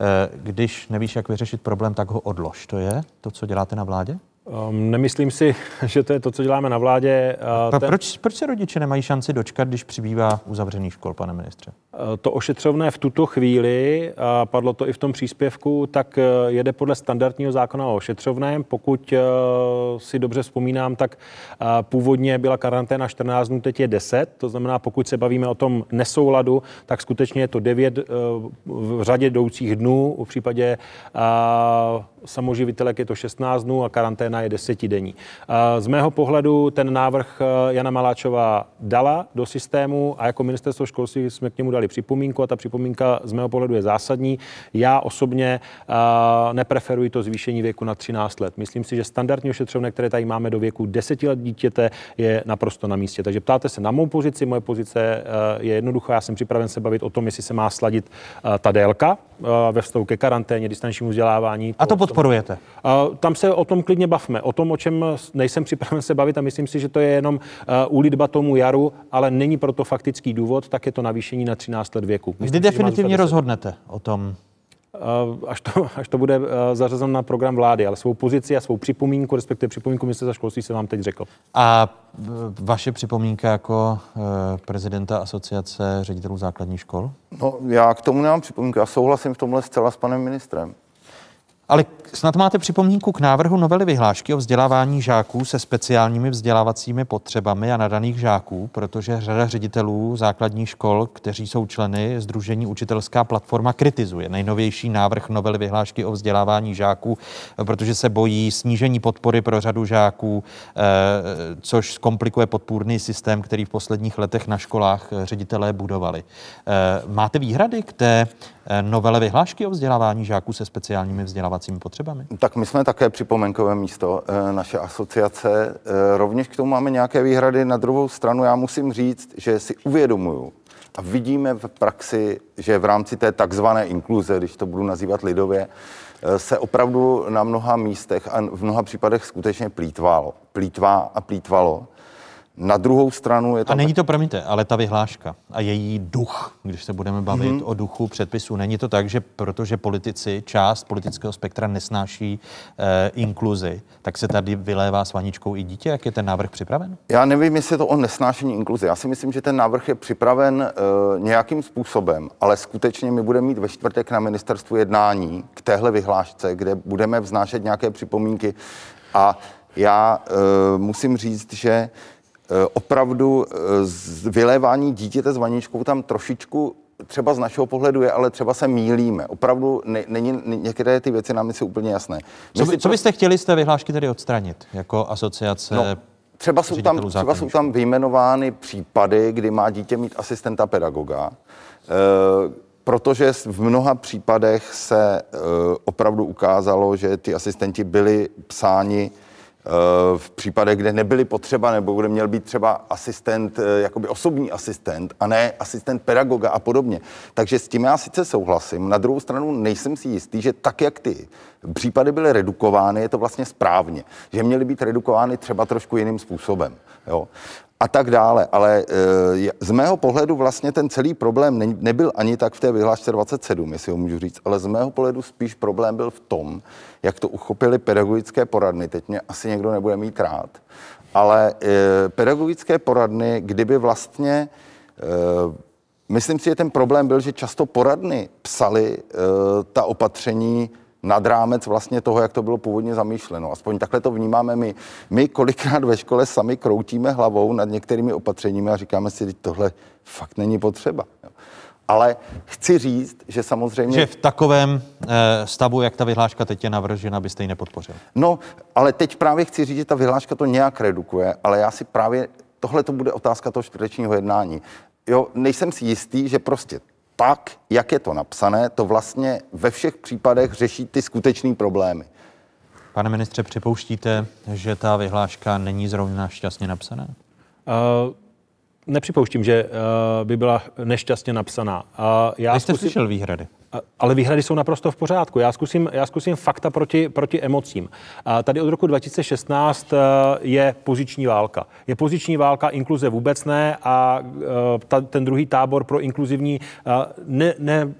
Eh, když nevíš, jak vyřešit problém, tak ho odlož. To je to, co děláte na vládě? Um, nemyslím si, že to je to, co děláme na vládě. Uh, ten... proč, proč se rodiče nemají šanci dočkat, když přibývá uzavřený škol, pane ministře? Uh, to ošetřovné v tuto chvíli, a padlo to i v tom příspěvku, tak uh, jede podle standardního zákona o ošetřovném. Pokud uh, si dobře vzpomínám, tak uh, původně byla karanténa 14 dnů, teď je 10. To znamená, pokud se bavíme o tom nesouladu, tak skutečně je to 9 uh, v řadě jdoucích dnů. V případě uh, samoživitelek je to 16 dnů a karanténa je desetidenní. Z mého pohledu ten návrh eh, Jana Maláčová dala do systému a jako ministerstvo školství jsme k němu dali připomínku a ta připomínka z mého pohledu je zásadní. Já osobně eh, nepreferuji to zvýšení věku na 13 let. Myslím si, že standardní ošetřovné, které tady máme do věku 10 let dítěte, je naprosto na místě. Takže ptáte se na mou pozici, moje pozice eh, je jednoduchá. Já jsem připraven se bavit o tom, jestli se má sladit ta délka ve vztahu ke karanténě, distančnímu vzdělávání. A to podporujete? Tam se o tom klidně bavme. O tom, o čem nejsem připraven se bavit a myslím si, že to je jenom úlitba tomu jaru, ale není proto faktický důvod, tak je to navýšení na 13 let věku. Myslím, Kdy definitivně rozhodnete o tom? Až to, až to bude zařazeno na program vlády, ale svou pozici a svou připomínku, respektive připomínku ministerstva školství se vám teď řekl. A vaše připomínka jako prezidenta asociace ředitelů základních škol? No, já k tomu nemám připomínku. Já souhlasím v tomhle zcela s panem ministrem. Ale snad máte připomínku k návrhu novely vyhlášky o vzdělávání žáků se speciálními vzdělávacími potřebami a nadaných žáků, protože řada ředitelů základních škol, kteří jsou členy Združení Učitelská platforma, kritizuje nejnovější návrh novely vyhlášky o vzdělávání žáků, protože se bojí snížení podpory pro řadu žáků, eh, což zkomplikuje podpůrný systém, který v posledních letech na školách ředitelé budovali. Eh, máte výhrady k té novele vyhlášky o vzdělávání žáků se speciálními vzdělávacími potřebami? Tak my jsme také připomenkové místo, eh, naše asociace. Eh, rovněž k tomu máme nějaké výhrady. Na druhou stranu já musím říct, že si uvědomuju a vidíme v praxi, že v rámci té takzvané inkluze, když to budu nazývat lidově, eh, se opravdu na mnoha místech a v mnoha případech skutečně plítvalo, plítvá a plítvalo. Na druhou stranu je to... A není to, promiňte, ale ta vyhláška a její duch, když se budeme bavit mm-hmm. o duchu předpisu, není to tak, že protože politici, část politického spektra nesnáší eh, inkluzi, tak se tady vylévá s vaničkou i dítě? Jak je ten návrh připraven? Já nevím, jestli je to o nesnášení inkluzi. Já si myslím, že ten návrh je připraven eh, nějakým způsobem, ale skutečně my budeme mít ve čtvrtek na ministerstvu jednání k téhle vyhlášce, kde budeme vznášet nějaké připomínky a já eh, musím říct, že opravdu eh, vylévání dítěte s vaničkou tam trošičku třeba z našeho pohledu je, ale třeba se mílíme. Opravdu ne, není, některé ty věci nám jsou úplně jasné. co, by, co byste chtěli z té vyhlášky tedy odstranit jako asociace? No, třeba jsou, tam, třeba jsou tam vyjmenovány případy, kdy má dítě mít asistenta pedagoga, e, protože v mnoha případech se e, opravdu ukázalo, že ty asistenti byli psáni v případech, kde nebyly potřeba, nebo kde měl být třeba asistent, eh, jakoby osobní asistent, a ne asistent pedagoga a podobně. Takže s tím já sice souhlasím. Na druhou stranu nejsem si jistý, že tak, jak ty případy byly redukovány, je to vlastně správně. Že měly být redukovány třeba trošku jiným způsobem. Jo a tak dále. Ale e, z mého pohledu vlastně ten celý problém ne, nebyl ani tak v té vyhlášce 27, jestli ho můžu říct, ale z mého pohledu spíš problém byl v tom, jak to uchopili pedagogické poradny. Teď mě asi někdo nebude mít rád, ale e, pedagogické poradny, kdyby vlastně, e, myslím si, že ten problém byl, že často poradny psali e, ta opatření nad rámec vlastně toho, jak to bylo původně zamýšleno. Aspoň takhle to vnímáme my. My kolikrát ve škole sami kroutíme hlavou nad některými opatřeními a říkáme si, že tohle fakt není potřeba. Ale chci říct, že samozřejmě... Že v takovém e, stavu, jak ta vyhláška teď je navržena, byste ji nepodpořil. No, ale teď právě chci říct, že ta vyhláška to nějak redukuje, ale já si právě... Tohle to bude otázka toho čtvrtečního jednání. Jo, nejsem si jistý, že prostě tak, jak je to napsané, to vlastně ve všech případech řeší ty skutečné problémy. Pane ministře, připouštíte, že ta vyhláška není zrovna šťastně napsaná? Uh, nepřipouštím, že uh, by byla nešťastně napsaná. Uh, já Vy jste zkusím... slyšel výhrady. Ale výhrady jsou naprosto v pořádku. Já zkusím, já zkusím fakta proti, proti emocím. Tady od roku 2016 je poziční válka. Je poziční válka, inkluze vůbec ne a ta, ten druhý tábor pro inkluzivní ne, ne,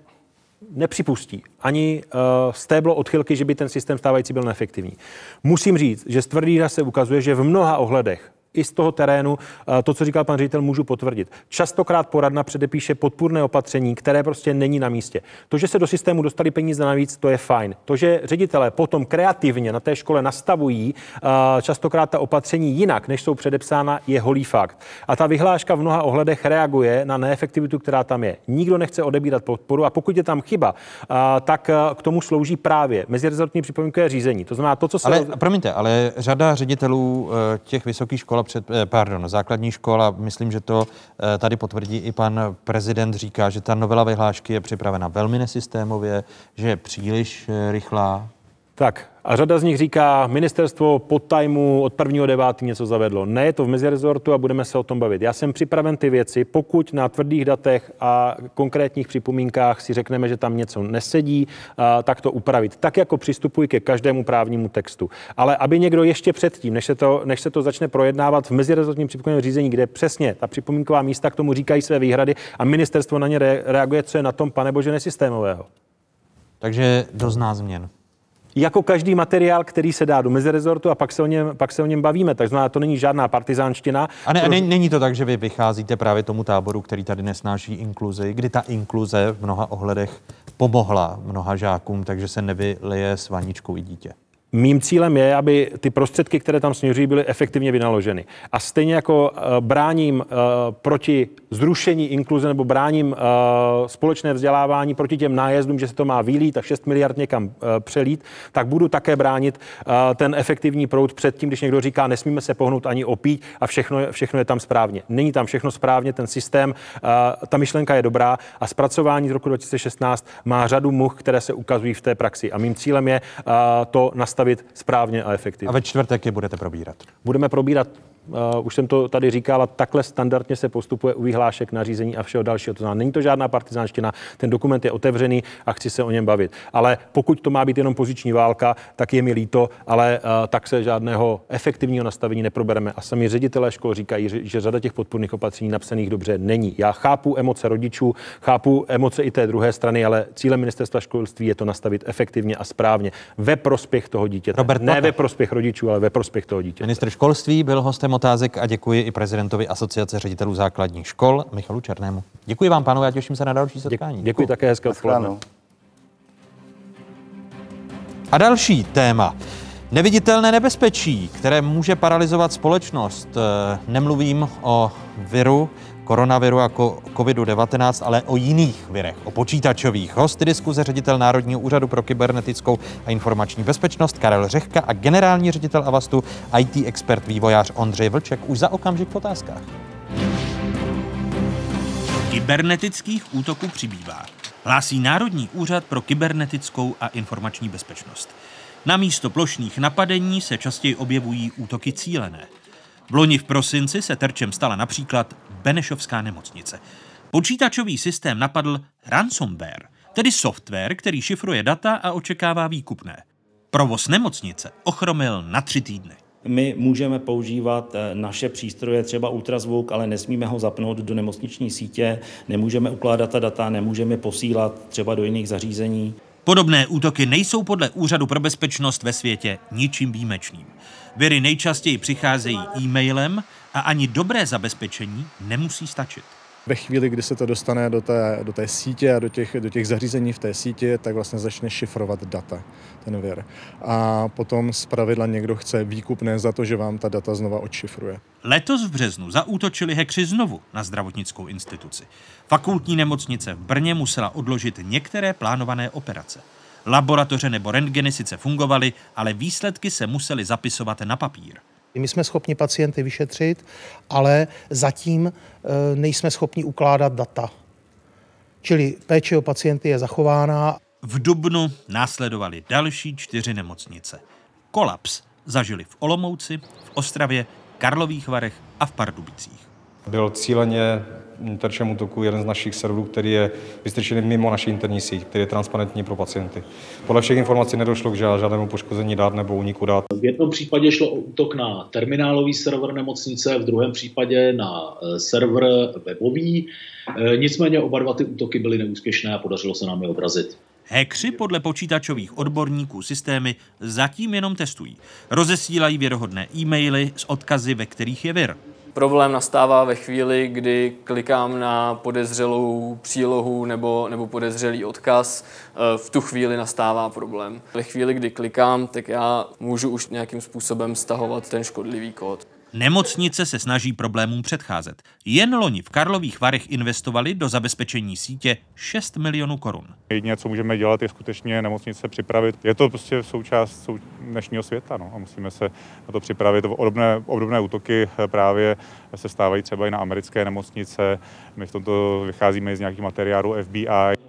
nepřipustí ani uh, stéblo odchylky, že by ten systém stávající byl neefektivní. Musím říct, že z tvrdý se ukazuje, že v mnoha ohledech i z toho terénu eh, to, co říkal pan ředitel, můžu potvrdit. Častokrát poradna předepíše podpůrné opatření, které prostě není na místě. To, že se do systému dostali peníze navíc, to je fajn. To, že ředitelé potom kreativně na té škole nastavují eh, častokrát ta opatření jinak, než jsou předepsána, je holý fakt. A ta vyhláška v mnoha ohledech reaguje na neefektivitu, která tam je. Nikdo nechce odebírat podporu a pokud je tam chyba, eh, tak k tomu slouží právě mezirezortní připomínkové řízení. To znamená to, co se. Ale, promiňte, ale řada ředitelů těch vysokých škol škola před, eh, pardon, základní škola, myslím, že to eh, tady potvrdí i pan prezident, říká, že ta novela vyhlášky je připravena velmi nesystémově, že je příliš eh, rychlá. Tak, a řada z nich říká, ministerstvo pod tajmu od 1.9. něco zavedlo. Ne, je to v mezirezortu a budeme se o tom bavit. Já jsem připraven ty věci, pokud na tvrdých datech a konkrétních připomínkách si řekneme, že tam něco nesedí, tak to upravit. Tak jako přistupuji ke každému právnímu textu. Ale aby někdo ještě předtím, než se to, než se to začne projednávat v mezirezortním připomínkovém řízení, kde přesně ta připomínková místa k tomu říkají své výhrady a ministerstvo na ně reaguje, co je na tom, pane bože, nesystémového. Takže dozná změn jako každý materiál, který se dá do mezirezortu a pak se o něm, pak se o něm bavíme. Tak znamená, to není žádná partizánština. A, ne, a ne, není to tak, že vy vycházíte právě tomu táboru, který tady nesnáší inkluzi, kdy ta inkluze v mnoha ohledech pomohla mnoha žákům, takže se nevylije s vaničkou i dítě. Mým cílem je, aby ty prostředky, které tam směřují, byly efektivně vynaloženy. A stejně jako uh, bráním uh, proti zrušení inkluze nebo bráním uh, společné vzdělávání proti těm nájezdům, že se to má vylít a 6 miliard někam uh, přelít, tak budu také bránit uh, ten efektivní proud před tím, když někdo říká, nesmíme se pohnout ani opít a všechno, všechno je tam správně. Není tam všechno správně, ten systém, uh, ta myšlenka je dobrá a zpracování z roku 2016 má řadu much, které se ukazují v té praxi. A mým cílem je uh, to nastavit správně a efektivně. A ve čtvrtek je budete probírat? Budeme probírat Uh, už jsem to tady říkal, takhle standardně se postupuje u vyhlášek, nařízení a všeho dalšího. To znamená, není to žádná partizánština, ten dokument je otevřený a chci se o něm bavit. Ale pokud to má být jenom poziční válka, tak je mi líto, ale uh, tak se žádného efektivního nastavení neprobereme. A sami ředitelé škol říkají, že, řada těch podpůrných opatření napsaných dobře není. Já chápu emoce rodičů, chápu emoce i té druhé strany, ale cílem ministerstva školství je to nastavit efektivně a správně ve prospěch toho dítěte. Robert ne ve prospěch rodičů, ale ve prospěch toho dítěte. Minister školství byl hostem otázek a děkuji i prezidentovi Asociace ředitelů základních škol Michalu Černému. Děkuji vám, pánové, a těším se na další setkání. Děkuji, děkuji také, hezké odpoledne. A další téma. Neviditelné nebezpečí, které může paralizovat společnost. Nemluvím o viru, koronaviru jako COVID-19, ale o jiných virech, o počítačových. Hosty diskuze ředitel Národního úřadu pro kybernetickou a informační bezpečnost Karel Řehka a generální ředitel Avastu IT expert vývojář Ondřej Vlček už za okamžik v otázkách. Kybernetických útoků přibývá. Hlásí Národní úřad pro kybernetickou a informační bezpečnost. Na místo plošných napadení se častěji objevují útoky cílené. V loni v prosinci se terčem stala například Benešovská nemocnice. Počítačový systém napadl ransomware, tedy software, který šifruje data a očekává výkupné. Provoz nemocnice ochromil na tři týdny. My můžeme používat eh, naše přístroje, třeba ultrazvuk, ale nesmíme ho zapnout do nemocniční sítě, nemůžeme ukládat ta data, nemůžeme posílat třeba do jiných zařízení. Podobné útoky nejsou podle Úřadu pro bezpečnost ve světě ničím výjimečným. Viry nejčastěji přicházejí e-mailem a ani dobré zabezpečení nemusí stačit. Ve chvíli, kdy se to dostane do té, do té sítě a do těch, do těch zařízení v té síti, tak vlastně začne šifrovat data, ten vir. A potom z pravidla někdo chce výkupné za to, že vám ta data znova odšifruje. Letos v březnu zaútočili hekři znovu na zdravotnickou instituci. Fakultní nemocnice v Brně musela odložit některé plánované operace. Laboratoře nebo rentgeny sice fungovaly, ale výsledky se musely zapisovat na papír. My jsme schopni pacienty vyšetřit, ale zatím e, nejsme schopni ukládat data. Čili péče o pacienty je zachována. V Dubnu následovaly další čtyři nemocnice. Kolaps zažili v Olomouci, v Ostravě, Karlových Varech a v Pardubicích. Byl cíleně terčem útoku jeden z našich serverů, který je vystrčený mimo naši interní síť, který je transparentní pro pacienty. Podle všech informací nedošlo k žádnému poškození dát nebo úniku dát. V jednom případě šlo o útok na terminálový server nemocnice, v druhém případě na eh, server webový. Eh, nicméně oba dva ty útoky byly neúspěšné a podařilo se nám je odrazit. Hekři podle počítačových odborníků systémy zatím jenom testují. Rozesílají věrohodné e-maily s odkazy, ve kterých je vir. Problém nastává ve chvíli, kdy klikám na podezřelou přílohu nebo, nebo podezřelý odkaz. E, v tu chvíli nastává problém. Ve chvíli, kdy klikám, tak já můžu už nějakým způsobem stahovat ten škodlivý kód. Nemocnice se snaží problémům předcházet. Jen loni v Karlových Varech investovali do zabezpečení sítě 6 milionů korun. Jediné, co můžeme dělat, je skutečně nemocnice připravit. Je to prostě součást sou dnešního světa no, a musíme se na to připravit. Obdobné, obdobné útoky eh, právě se stávají třeba i na americké nemocnice. My v tomto vycházíme z nějakých materiálů FBI.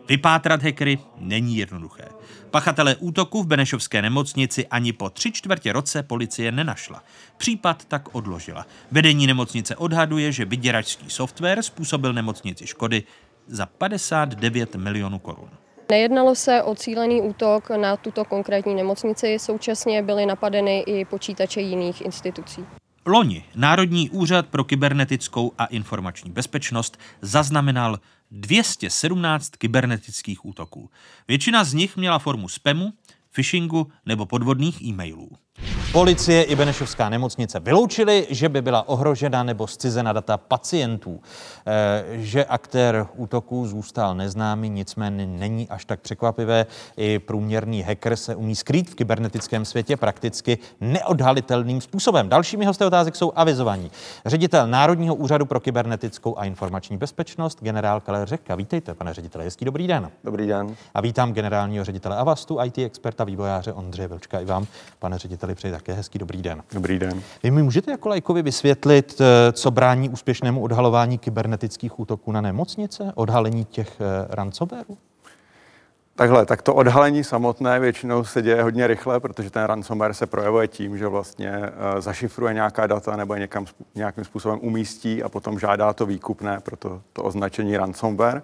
Vypátrat hackery není jednoduché. Pachatele útoku v Benešovské nemocnici ani po tři čtvrtě roce policie nenašla. Případ tak odložila. Vedení nemocnice odhaduje, že vyděračský software způsobil nemocnici škody za 59 milionů korun. Nejednalo se o cílený útok na tuto konkrétní nemocnici, současně byly napadeny i počítače jiných institucí. Loni Národní úřad pro kybernetickou a informační bezpečnost zaznamenal 217 kybernetických útoků. Většina z nich měla formu spamu, phishingu nebo podvodných e-mailů. Policie i Benešovská nemocnice vyloučili, že by byla ohrožena nebo zcizena data pacientů. E, že aktér útoku zůstal neznámý, nicméně není až tak překvapivé. I průměrný hacker se umí skrýt v kybernetickém světě prakticky neodhalitelným způsobem. Dalšími hosty otázek jsou avizovaní. Ředitel Národního úřadu pro kybernetickou a informační bezpečnost, generál Kaler Řeka. Vítejte, pane ředitele, hezký dobrý den. Dobrý den. A vítám generálního ředitele Avastu, IT experta vývojáře Ondřeje Vilčka. I vám, pane řediteli, přeji také hezký dobrý den. Dobrý den. Vy mi můžete jako lajkovi vysvětlit, eh, co brání úspěšnému odhalování kybernetických útoků na nemocnice, odhalení těch eh, ransomwareů? Takhle, tak to odhalení samotné většinou se děje hodně rychle, protože ten ransomware se projevuje tím, že vlastně uh, zašifruje nějaká data nebo někam, nějakým způsobem umístí a potom žádá to výkupné pro to, to označení ransomware.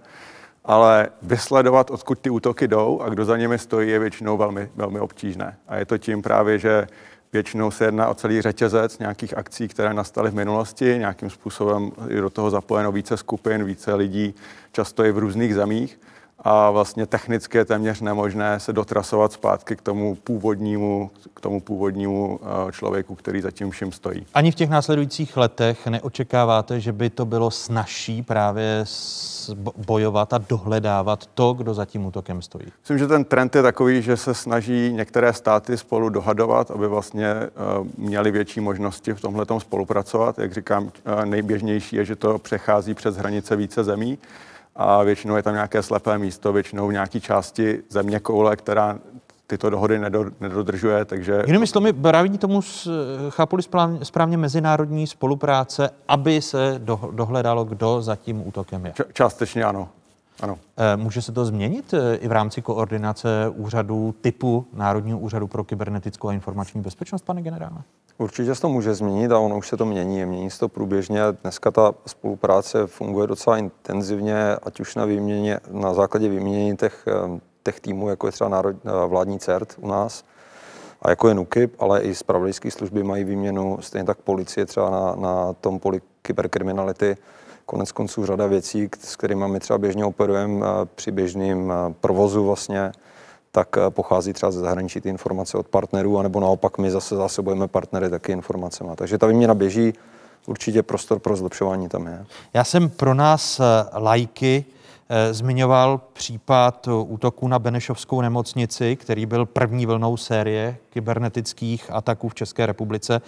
Ale vysledovat, odkud ty útoky jdou a kdo za nimi stojí, je většinou velmi, velmi obtížné. A je to tím právě, že Většinou se jedná o celý řetězec nějakých akcí, které nastaly v minulosti. Nějakým způsobem je do toho zapojeno více skupin, více lidí, často i v různých zemích a vlastně technicky je téměř nemožné se dotrasovat zpátky k tomu původnímu, k tomu původnímu eh, člověku, který za tím vším stojí. Ani v těch následujících letech neočekáváte, že by to bylo snažší právě bojovat a dohledávat to, kdo za tím útokem stojí? Myslím, že ten trend je takový, že se snaží některé státy spolu dohadovat, aby vlastně eh, měli větší možnosti v tomhle spolupracovat. Jak říkám, eh, nejběžnější je, že to přechází přes hranice více zemí a většinou je tam nějaké slepé místo, většinou v nějaké části země koule, která tyto dohody nedodržuje, takže... Jinými slovy, brání tomu, chápu správně, mezinárodní spolupráce, aby se dohledalo, kdo za tím útokem je? částečně ano. Ano. Eh, může se to změnit eh, i v rámci koordinace úřadu typu Národního úřadu pro kybernetickou a informační bezpečnost, pane generále? Určitě se to může změnit a ono už se to mění. Mění se to průběžně. Dneska ta spolupráce funguje docela intenzivně, ať už na, výměně, na základě výměny těch, eh, těch týmů, jako je třeba národ, vládní CERT u nás, a jako je NUKIP, ale i zpravodajské služby mají výměnu, stejně tak policie třeba na, na tom poli kyberkriminality. Konec konců řada věcí, s kterými my třeba běžně operujeme při běžném provozu vlastně, tak pochází třeba ze zahraničí ty informace od partnerů, anebo naopak my zase zásobujeme partnery taky informacemi. Takže ta výměna běží, určitě prostor pro zlepšování tam je. Já jsem pro nás lajky Eh, zmiňoval případ útoku na Benešovskou nemocnici, který byl první vlnou série kybernetických ataků v České republice.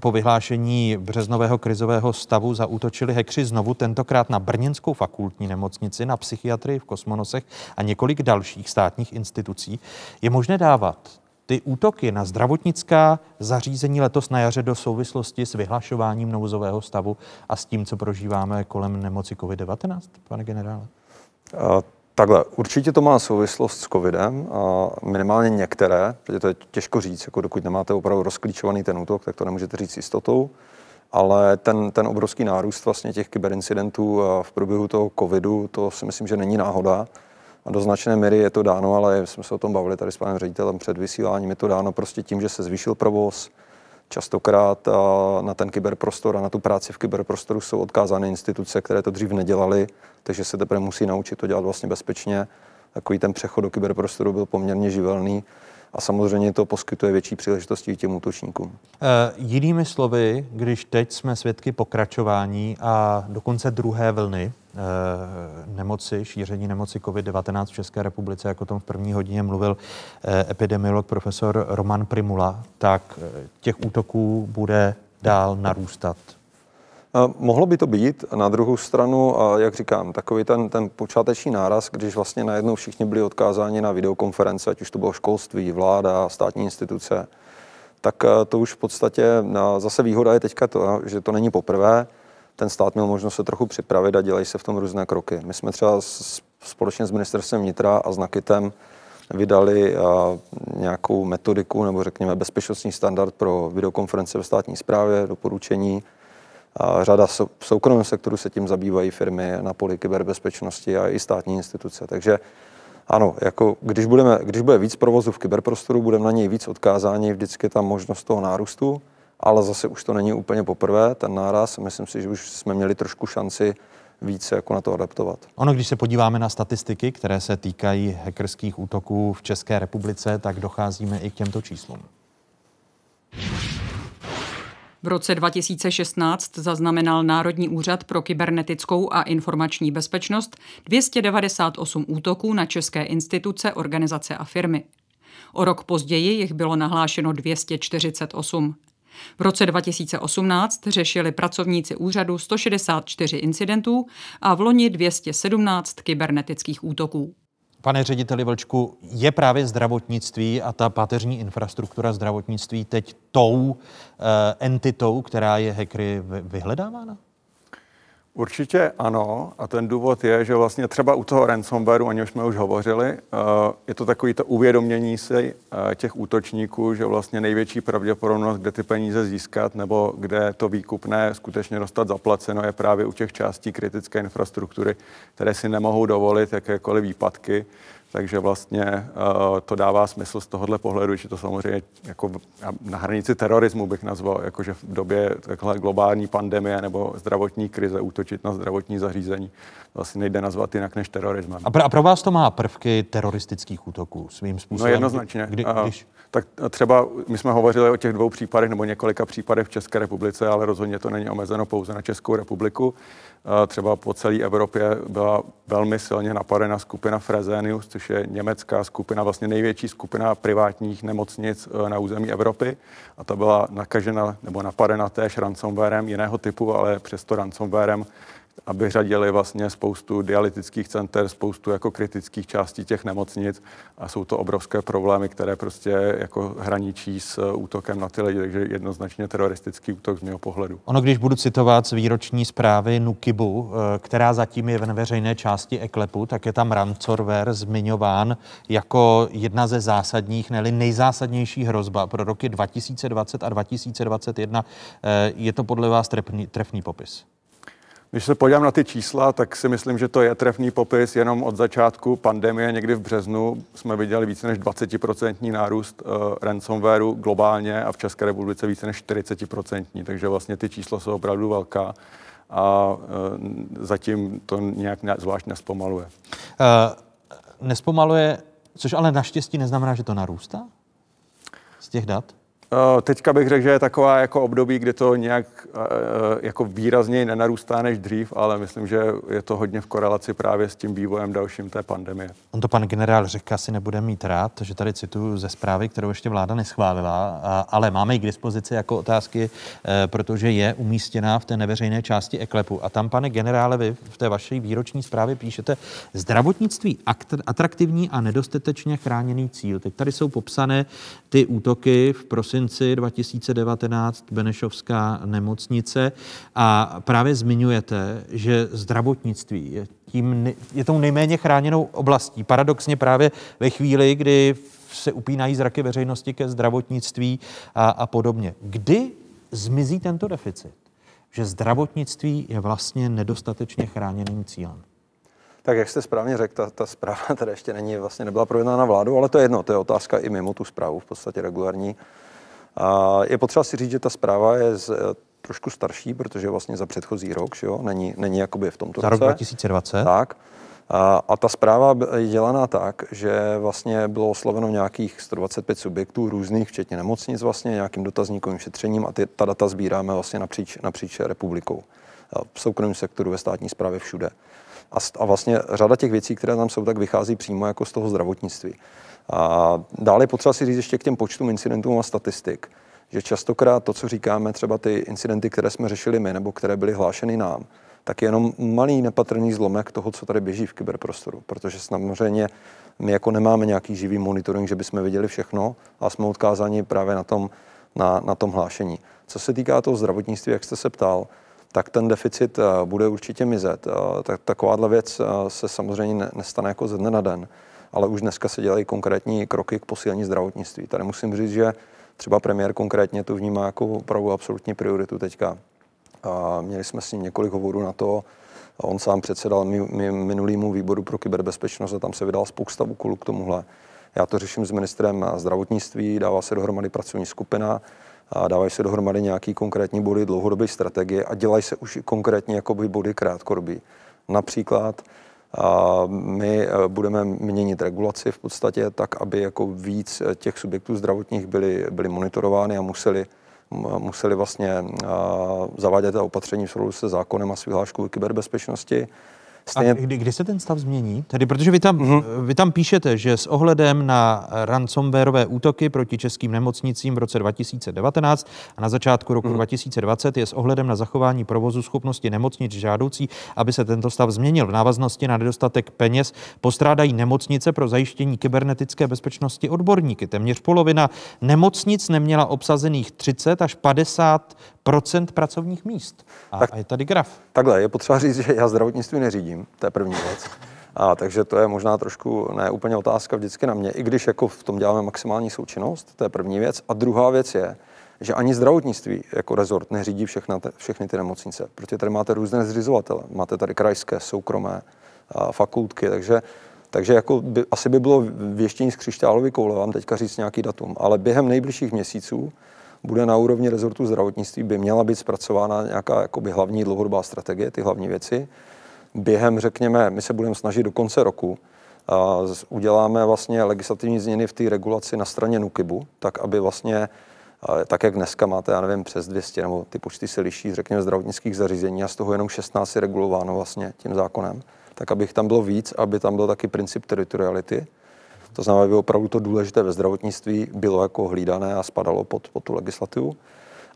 Po vyhlášení březnového krizového stavu zaútočili hekři znovu, tentokrát na Brněnskou fakultní nemocnici, na psychiatrii v Kosmonosech a několik dalších státních institucí. Je možné dávat ty útoky na zdravotnická zařízení letos na jaře do souvislosti s vyhlašováním nouzového stavu a s tím, co prožíváme kolem nemoci COVID-19, pane generále? Takhle, určitě to má souvislost s covidem, a minimálně některé, protože to je těžko říct, jako dokud nemáte opravdu rozklíčovaný ten útok, tak to nemůžete říct s jistotou, ale ten, ten obrovský nárůst vlastně těch kyberincidentů v průběhu toho covidu, to si myslím, že není náhoda. A do značné míry je to dáno, ale jsme se o tom bavili tady s panem ředitelem před vysíláním, je to dáno prostě tím, že se zvýšil provoz, častokrát na ten kyberprostor a na tu práci v kyberprostoru jsou odkázány instituce, které to dřív nedělaly, takže se teprve musí naučit to dělat vlastně bezpečně. Takový ten přechod do kyberprostoru byl poměrně živelný a samozřejmě to poskytuje větší příležitosti těm útočníkům. E, jinými slovy, když teď jsme svědky pokračování a dokonce druhé vlny e, nemoci, šíření nemoci COVID-19 v České republice, jako o tom v první hodině mluvil e, epidemiolog profesor Roman Primula, tak těch útoků bude dál narůstat Mohlo by to být. Na druhou stranu, jak říkám, takový ten, ten počáteční náraz, když vlastně najednou všichni byli odkázáni na videokonference, ať už to bylo školství, vláda, státní instituce, tak eh, to už v podstatě zase výhoda je teďka to, že to není poprvé. Ten stát měl možnost se trochu připravit a dělají se v tom různé kroky. My jsme třeba společně s ministerstvem vnitra a s NAKITem vydali nějakou metodiku nebo řekněme bezpečnostní standard pro videokonference ve státní správě, doporučení, řada v soukromém sektoru se tím zabývají firmy na poli kyberbezpečnosti a i státní instituce. Takže ano, jako když, budeme, když bude víc provozu v kyberprostoru, budeme na něj víc odkázáni, vždycky je tam možnost toho nárůstu, ale zase už to není úplně poprvé, ten náraz. Myslím si, že už jsme měli trošku šanci více jako na to adaptovat. Ono, když se podíváme na statistiky, které se týkají hackerských útoků v České republice, tak docházíme i k těmto číslům. V roce 2016 zaznamenal Národní úřad pro kybernetickou a informační bezpečnost 298 útoků na české instituce, organizace a firmy. O rok později jich bylo nahlášeno 248. V roce 2018 řešili pracovníci úřadu 164 incidentů a v loni 217 kybernetických útoků. Pane řediteli Vlčku, je právě zdravotnictví a ta páteřní infrastruktura zdravotnictví teď tou uh, entitou, která je hackery vyhledávána? Určitě ano a ten důvod je, že vlastně třeba u toho ransomwareu, o něm jsme už hovořili, eh, je to takový to uvědomění si eh, těch útočníků, že vlastně největší pravděpodobnost, kde ty peníze získat nebo kde to výkupné skutečně dostat zaplaceno, je právě u těch částí kritické infrastruktury, které si nemohou dovolit jakékoliv výpadky takže vlastně uh, to dává smysl z tohohle pohledu, že to samozřejmě jako na hranici terorismu bych nazval, jakože v době takhle globální pandemie nebo zdravotní krize útočit na zdravotní zařízení. To asi nejde nazvat jinak než terorismem. A pro, a pro vás to má prvky teroristických útoků svým způsobem? No jednoznačně. Kdy, když... Tak třeba my jsme hovořili o těch dvou případech nebo několika případech v České republice, ale rozhodně to není omezeno pouze na Českou republiku. Třeba po celé Evropě byla velmi silně napadena skupina Fresenius, což je německá skupina, vlastně největší skupina privátních nemocnic e, na území Evropy. A ta byla nakažena nebo napadena též ransomwarem jiného typu, ale přesto ransomwarem, aby řadili vlastně spoustu dialytických center, spoustu jako kritických částí těch nemocnic a jsou to obrovské problémy, které prostě jako hraničí s útokem na ty lidi, takže jednoznačně teroristický útok z mého pohledu. Ono, když budu citovat z výroční zprávy Nukibu, eh, která zatím je ve veřejné části Eklepu, tak je tam ransomware zmiňován jako jedna ze zásadních, ne nejzásadnější hrozba pro roky 2020 a 2021. Eh, je to podle vás trefný, trefný popis? Když se podívám na ty čísla, tak si myslím, že to je trefný popis. Jenom od začátku pandemie, někdy v březnu, jsme viděli více než 20% nárůst uh, ransomwareu globálně a v České republice více než 40%. Takže vlastně ty čísla jsou opravdu velká a uh, zatím to nějak ne, zvlášť nespomaluje. Uh, nespomaluje, což ale naštěstí neznamená, že to narůstá z těch dat? Eh, teďka bych řekl, že je taková jako období, kdy to nějak eh, jako výrazněji nenarůstá než dřív, ale myslím, že je to hodně v korelaci právě s tím vývojem dalším té pandemie. On to pan generál řekl, asi nebude mít rád, že tady cituju ze zprávy, kterou ještě vláda neschválila, ale máme ji k dispozici jako otázky, eh, protože je umístěná v té neveřejné části eklepu. A tam, pane generále, vy v té vaší výroční zprávě píšete zdravotnictví atraktivní a nedostatečně chráněný cíl. Teď tady jsou popsané ty útoky v prosinci prosinci 2019 Benešovská nemocnice a právě zmiňujete, že zdravotnictví je, tím, je tou nejméně chráněnou oblastí. Paradoxně právě ve chvíli, kdy se upínají zraky veřejnosti ke zdravotnictví a, a podobně. Kdy zmizí tento deficit? Že zdravotnictví je vlastně nedostatečně chráněným cílem. Tak jak jste správně řekl, ta, ta zpráva teda ještě není, vlastně nebyla projednána vládou, ale to je jedno, to je otázka i mimo tu zprávu, v podstatě regulární. A je potřeba si říct, že ta zpráva je z, eh, trošku starší, protože vlastně za předchozí rok, že jo, není, není jakoby v tomto za roce. Za rok 2020. Tak. A, a ta zpráva je dělaná tak, že vlastně bylo osloveno nějakých 125 subjektů různých, včetně nemocnic vlastně, nějakým dotazníkovým šetřením a ty, ta data sbíráme vlastně napříč, napříč republikou. V soukromém sektoru, ve státní správě, všude. A, a vlastně řada těch věcí, které tam jsou, tak vychází přímo jako z toho zdravotnictví. A dále potřeba si říct ještě k těm počtům incidentů a statistik, že častokrát to, co říkáme, třeba ty incidenty, které jsme řešili my, nebo které byly hlášeny nám, tak je jenom malý nepatrný zlomek toho, co tady běží v kyberprostoru. Protože samozřejmě my jako nemáme nějaký živý monitoring, že bychom viděli všechno a jsme odkázáni právě na tom, na, na tom hlášení. Co se týká toho zdravotnictví, jak jste se ptal, tak ten deficit eh, bude určitě mizet. Eh, tak, takováhle věc eh, se samozřejmě nestane jako ze dne na den ale už dneska se dělají konkrétní kroky k posílení zdravotnictví. Tady musím říct, že třeba premiér konkrétně to vnímá jako opravdu absolutní prioritu teďka. A měli jsme s ním několik hovorů na to, on sám předsedal minulýmu výboru pro kyberbezpečnost a tam se vydal spousta úkolů k tomuhle. Já to řeším s ministrem zdravotnictví, dává se dohromady pracovní skupina, a dávají se dohromady nějaký konkrétní body dlouhodobé strategie a dělají se už konkrétně jakoby body krátkodobí. Například a my eh, budeme měnit regulaci v podstatě tak, aby jako víc eh, těch subjektů zdravotních byly, byly monitorovány a museli, museli vlastně zavádět ta opatření v souladu se zákonem a s vyhláškou kyberbezpečnosti. Stejně... A kdy, kdy se ten stav změní? Tedy, protože vy tam, mm-hmm. vy tam píšete, že s ohledem na ransomwareové útoky proti českým nemocnicím v roce 2019 a na začátku roku mm-hmm. 2020 je s ohledem na zachování provozu schopnosti nemocnic žádoucí, aby se tento stav změnil. V návaznosti na nedostatek peněz postrádají nemocnice pro zajištění kybernetické bezpečnosti odborníky. Téměř polovina nemocnic neměla obsazených 30 až 50 procent pracovních míst. A, tak, a je tady graf. Takhle, je potřeba říct, že já zdravotnictví neřídím, to je první věc. A takže to je možná trošku ne úplně otázka vždycky na mě, i když jako v tom děláme maximální součinnost, to je první věc. A druhá věc je, že ani zdravotnictví jako rezort neřídí všechna te, všechny ty nemocnice, protože tady máte různé zřizovatele. Máte tady krajské, soukromé, a fakultky, takže takže jako by, asi by bylo věštění z křišťálovy koule vám teďka říct nějaký datum, ale během nejbližších měsíců bude na úrovni rezortu zdravotnictví, by měla být zpracována nějaká jakoby hlavní dlouhodobá strategie, ty hlavní věci. Během, řekněme, my se budeme snažit do konce roku, a uděláme vlastně legislativní změny v té regulaci na straně NUKIBu, tak aby vlastně tak jak dneska máte, já nevím, přes 200, nebo ty počty se liší, řekněme, zdravotnických zařízení a z toho jenom 16 je regulováno vlastně tím zákonem, tak abych tam bylo víc, aby tam byl taky princip teritoriality, to znamená, aby opravdu to důležité ve zdravotnictví bylo jako hlídané a spadalo pod, pod tu legislativu.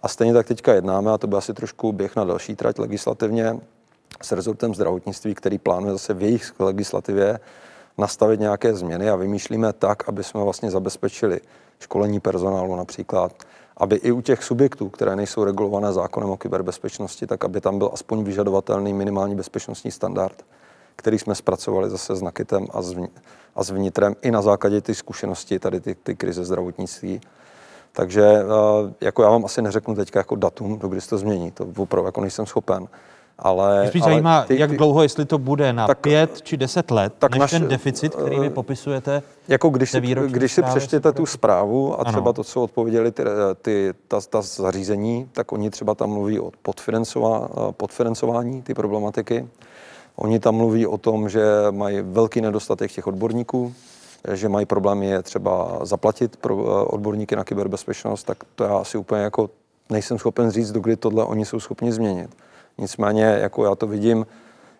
A stejně tak teďka jednáme, a to by asi trošku běh na další trať legislativně, s rezortem zdravotnictví, který plánuje zase v jejich legislativě nastavit nějaké změny a vymýšlíme tak, aby jsme vlastně zabezpečili školení personálu například, aby i u těch subjektů, které nejsou regulované zákonem o kyberbezpečnosti, tak aby tam byl aspoň vyžadovatelný minimální bezpečnostní standard, který jsme zpracovali zase s Nakitem a a s vnitrem i na základě ty zkušenosti, tady ty, ty krize zdravotnictví. Takže eh, jako já vám asi neřeknu teďka jako datum, do kdy se to změní, to opravdu jako nejsem schopen. Ale, Mě spíš ale zajímá, ty, jak dlouho, jestli to bude na tak, pět či deset let, tak než naš, ten deficit, který vy eh, popisujete. Jako když si, když si přečtěte tu zprávu a třeba ano. to, co odpověděli ty, ty, ta, ta zařízení, tak oni třeba tam mluví o podfinancová, podfinancování ty problematiky. Oni tam mluví o tom, že mají velký nedostatek těch odborníků, že mají problémy je třeba zaplatit pro eh, odborníky na kyberbezpečnost, tak to já asi úplně jako nejsem schopen říct, dokdy tohle oni jsou schopni změnit. Nicméně, jako já to vidím,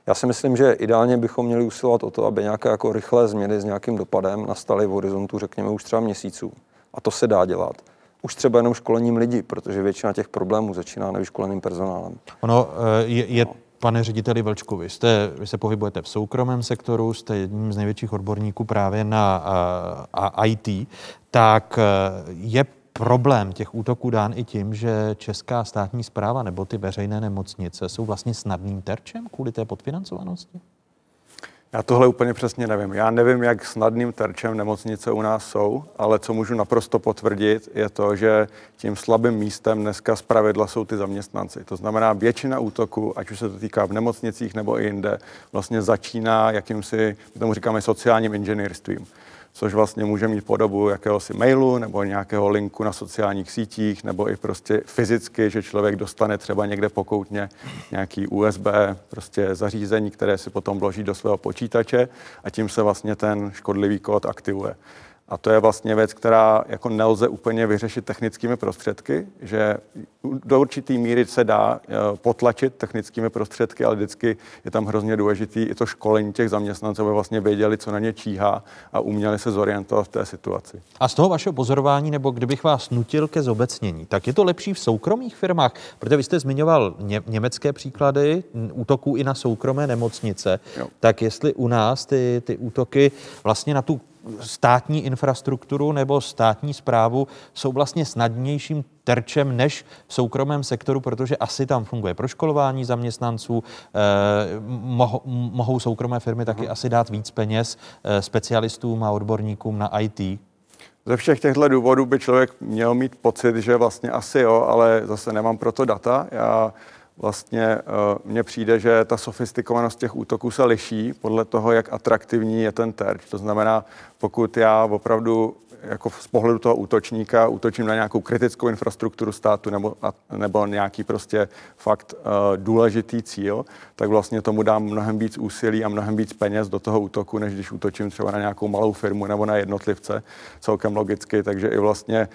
já si myslím, že ideálně bychom měli usilovat o to, aby nějaké jako rychlé změny s nějakým dopadem nastaly v horizontu, řekněme, už třeba měsíců. A to se dá dělat. Už třeba jenom školením lidí, protože většina těch problémů začíná nevyškoleným personálem. Ono eh, je, je no. Pane řediteli Vlčkovi, jste, vy se pohybujete v soukromém sektoru, jste jedním z největších odborníků právě na a, a IT, tak eh, je problém těch útoků dán i tím, že česká státní zpráva nebo ty veřejné nemocnice jsou vlastně snadným terčem kvůli té podfinancovanosti? Já tohle úplně přesně nevím. Já nevím, jak snadným terčem nemocnice u nás jsou, ale co můžu naprosto potvrdit, je to, že tím slabým místem dneska z pravidla jsou ty zaměstnanci. To znamená, většina útoků, ať už se to týká v nemocnicích nebo i jinde, vlastně začíná jakýmsi, my tomu říkáme sociálním inženýrstvím což vlastně může mít podobu jakéhosi mailu nebo nějakého linku na sociálních sítích, nebo i prostě fyzicky, že člověk dostane třeba někde pokoutně nějaký USB prostě zařízení, které si potom vloží do svého počítače a tím se vlastně ten škodlivý kód aktivuje. A to je vlastně věc, která jako nelze úplně vyřešit technickými prostředky, že do určité míry se dá eh, potlačit technickými prostředky, ale vždycky je tam hrozně důležitý i to školení těch zaměstnanců, aby vlastně věděli, co na ně číhá a uměli se zorientovat v té situaci. A z toho vašeho pozorování, nebo kdybych vás nutil ke zobecnění, tak je to lepší v soukromých firmách, protože vy jste zmiňoval ně, německé příklady útoků i na soukromé nemocnice, jo. tak jestli u nás ty, ty útoky vlastně na tu státní infrastrukturu nebo státní zprávu jsou vlastně snadnějším terčem než v soukromém sektoru, protože asi tam funguje proškolování zaměstnanců, eh, mohou, mohou soukromé firmy taky hmm. asi dát víc peněz eh, specialistům a odborníkům na IT. Ze všech těchto důvodů by člověk měl mít pocit, že vlastně asi jo, ale zase nemám proto data. Já vlastně uh, mně přijde, že ta sofistikovanost těch útoků se liší podle toho, jak atraktivní je ten terč. To znamená, pokud já opravdu jako z pohledu toho útočníka útočím na nějakou kritickou infrastrukturu státu nebo, nebo nějaký prostě fakt uh, důležitý cíl, tak vlastně tomu dám mnohem víc úsilí a mnohem víc peněz do toho útoku, než když útočím třeba na nějakou malou firmu nebo na jednotlivce, celkem logicky. Takže i vlastně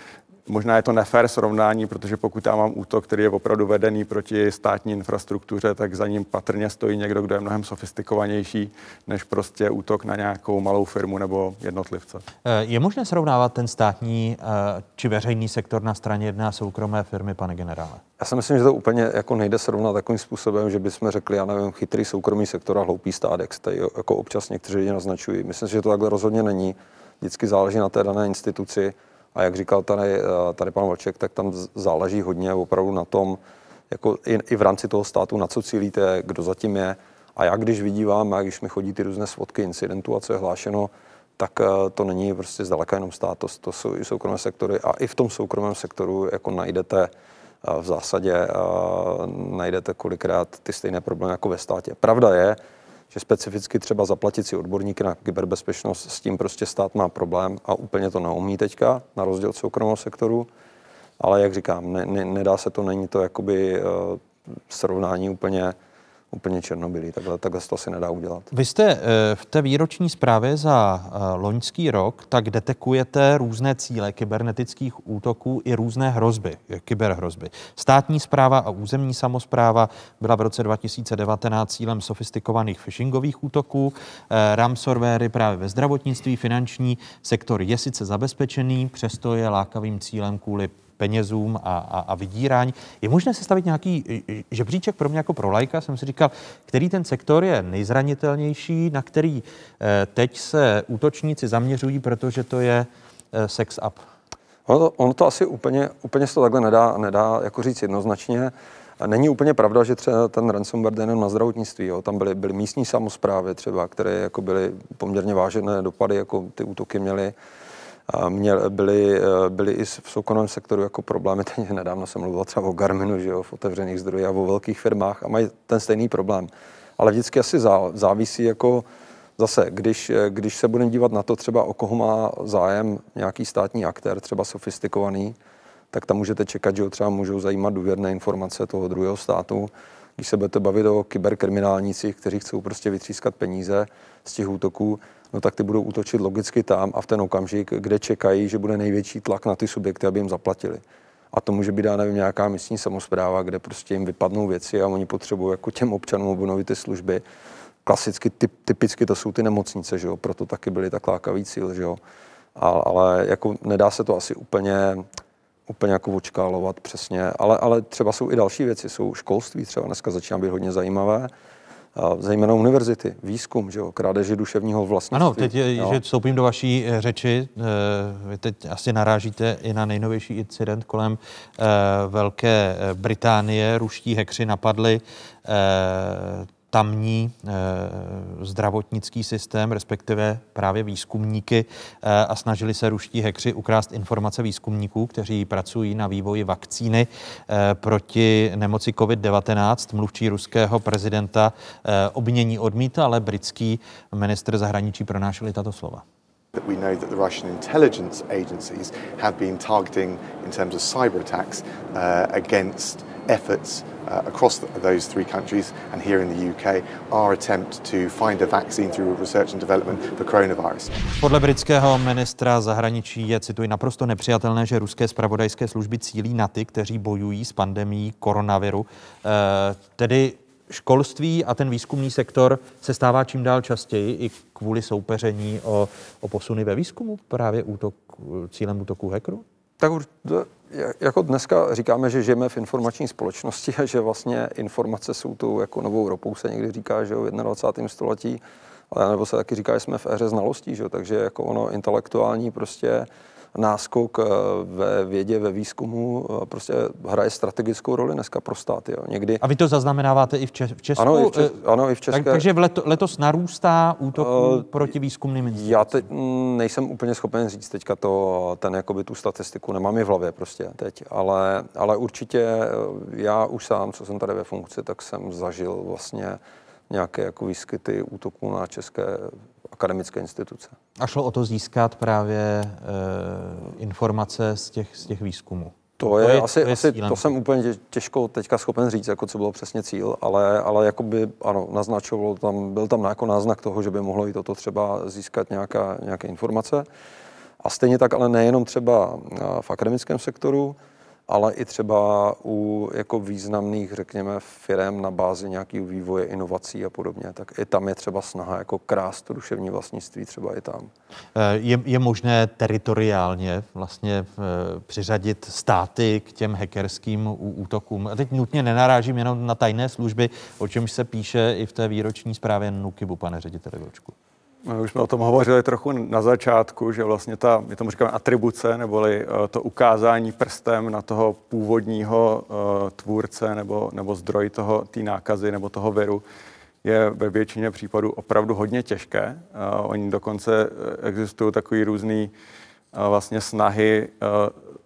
Možná je to nefér srovnání, protože pokud já mám útok, který je opravdu vedený proti státní infrastruktuře, tak za ním patrně stojí někdo, kdo je mnohem sofistikovanější než prostě útok na nějakou malou firmu nebo jednotlivce. Eh, je možné srovnávat ten státní eh, či veřejný sektor na straně jedné a soukromé firmy, pane generále? Já si myslím, že to úplně jako nejde srovnat takovým způsobem, že bychom řekli, já nevím, chytrý soukromý sektor a hloupý stát, jak tady jako občas někteří lidi naznačují. Myslím si, že to takhle rozhodně není. Vždycky záleží na té dané instituci a jak říkal tady, eh, tady pan Vlček, tak tam záleží hodně opravdu na tom, jako i, i v rámci toho státu, na co cílíte, kdo zatím je. A jak když vidívám, a když mi chodí ty různé svodky incidentů a co je hlášeno, tak eh, to není prostě zdaleka jenom stát, to, to jsou i soukromé sektory. A i v tom soukromém sektoru jako najdete eh, v zásadě najdete kolikrát ty stejné problémy jako ve státě. Pravda je, že specificky třeba zaplatit si odborníky na kyberbezpečnost, s tím prostě stát má problém a úplně to neumí teďka, na rozdíl od soukromého sektoru. Ale jak říkám, ne, ne, nedá se to, není to jakoby uh, srovnání úplně úplně černobylý. Takhle, takhle to asi nedá udělat. Vy jste eh, v té výroční zprávě za eh, loňský rok, tak detekujete různé cíle kybernetických útoků i různé hrozby, eh, kyberhrozby. Státní zpráva a územní samozpráva byla v roce 2019 cílem sofistikovaných phishingových útoků, ransomwary právě ve zdravotnictví, finanční sektor je sice zabezpečený, přesto je lákavým cílem kvůli penězům a, a, a vydírání. Je možné sestavit nějaký žebříček pro mě jako pro lajka? Jsem si říkal, který ten sektor je nejzranitelnější, na který teď se útočníci zaměřují, protože to je sex up. Ono to, ono to asi úplně, úplně se to takhle nedá, nedá jako říct jednoznačně. Není úplně pravda, že třeba ten ransomware jenom na zdravotnictví. Jo. Tam byly, byly místní samozprávy třeba, které jako byly poměrně vážené dopady, jako ty útoky měly. Měl, byly, byly i v soukromém sektoru jako problémy. Teď nedávno jsem mluvil třeba o Garminu, že jo, v otevřených zdrojích a o velkých firmách a mají ten stejný problém. Ale vždycky asi závisí jako Zase, když, když se budeme dívat na to třeba, o koho má zájem nějaký státní aktér, třeba sofistikovaný, tak tam můžete čekat, že ho třeba můžou zajímat důvěrné informace toho druhého státu. Když se budete bavit o kyberkriminálnících, kteří chcou prostě vytřískat peníze z těch útoků, no tak ty budou útočit logicky tam a v ten okamžik, kde čekají, že bude největší tlak na ty subjekty, aby jim zaplatili. A to může být, já nevím, nějaká místní samozpráva, kde prostě jim vypadnou věci a oni potřebují jako těm občanům obnovit ty služby klasicky, typ, typicky to jsou ty nemocnice, že jo? proto taky byly tak lákavý cíl, že jo? A, ale jako nedá se to asi úplně, úplně jako očkálovat přesně, ale, ale třeba jsou i další věci, jsou školství třeba dneska začíná být hodně zajímavé, zejména univerzity, výzkum, že jo, krádeži duševního vlastnictví. Ano, teď, je, že vstoupím do vaší eh, řeči, eh, vy teď asi narážíte i na nejnovější incident kolem eh, Velké Británie. Ruští hekři napadli tamní e, zdravotnický systém, respektive právě výzkumníky e, a snažili se ruští hekři ukrást informace výzkumníků, kteří pracují na vývoji vakcíny e, proti nemoci COVID-19. Mluvčí ruského prezidenta obmění odmítá, ale britský minister zahraničí pronášeli tato slova. that we know that the Russian intelligence agencies have been targeting in terms of cyber attacks uh, against efforts uh, across the, those three countries and here in the UK our attempt to find a vaccine through research and development for coronavirus. Podle britského ministra zahraničí je, cituji, naprosto nepřijatelné, že ruské spravodajské služby cílí na ty, kteří bojují s pandemí koronaviru. Uh, tedy školství a ten výzkumný sektor se stává čím dál častěji i kvůli soupeření o, o posuny ve výzkumu, právě útok, cílem útoku hackerů? Tak jako dneska říkáme, že žijeme v informační společnosti a že vlastně informace jsou tu jako novou ropou, se někdy říká, že v 21. století, ale nebo se taky říká, že jsme v éře znalostí, že? takže jako ono intelektuální prostě náskok eh, ve vědě, ve výzkumu eh, prostě hraje strategickou roli dneska pro státy. Jo. Někdy... A vy to zaznamenáváte i v, Čes- v Česku? Ano, i v, Čes- ano, i v České. Tak, takže v leto, letos narůstá útok uh, proti výzkumným institucím? Já teď nejsem úplně schopen říct teďka to, ten jakoby tu statistiku, nemám ji v hlavě prostě teď, ale, ale určitě já už sám, co jsem tady ve funkci, tak jsem zažil vlastně nějaké jako výskyty útoků na české akademické instituce. A šlo o to získat právě e, informace z těch, z těch výzkumů. To, to je, je asi, to, je asi to jsem úplně těžko teďka schopen říct, jako co bylo přesně cíl, ale, ale jakoby, ano, naznačovalo tam, byl tam jako náznak toho, že by mohlo i toto třeba získat nějaká, nějaké informace. A stejně tak, ale nejenom třeba v akademickém sektoru, ale i třeba u jako významných, řekněme, firm na bázi nějakého vývoje, inovací a podobně, tak i tam je třeba snaha jako krást to duševní vlastnictví třeba i tam. Eh, je, je možné teritoriálně vlastně eh, přiřadit státy k těm hackerským útokům. A teď nutně nenarážím jenom na tajné služby, o čemž se píše i v té výroční zprávě Nukibu, pane řediteli Vlčku. My už jsme o tom hovořili trochu na začátku, že vlastně ta, my tomu říkáme atribuce, neboli uh, to ukázání prstem na toho původního uh, tvůrce nebo, nebo zdroj toho, té nákazy nebo toho viru, je ve většině případů opravdu hodně těžké. Uh, oni dokonce existují takový různý vlastně snahy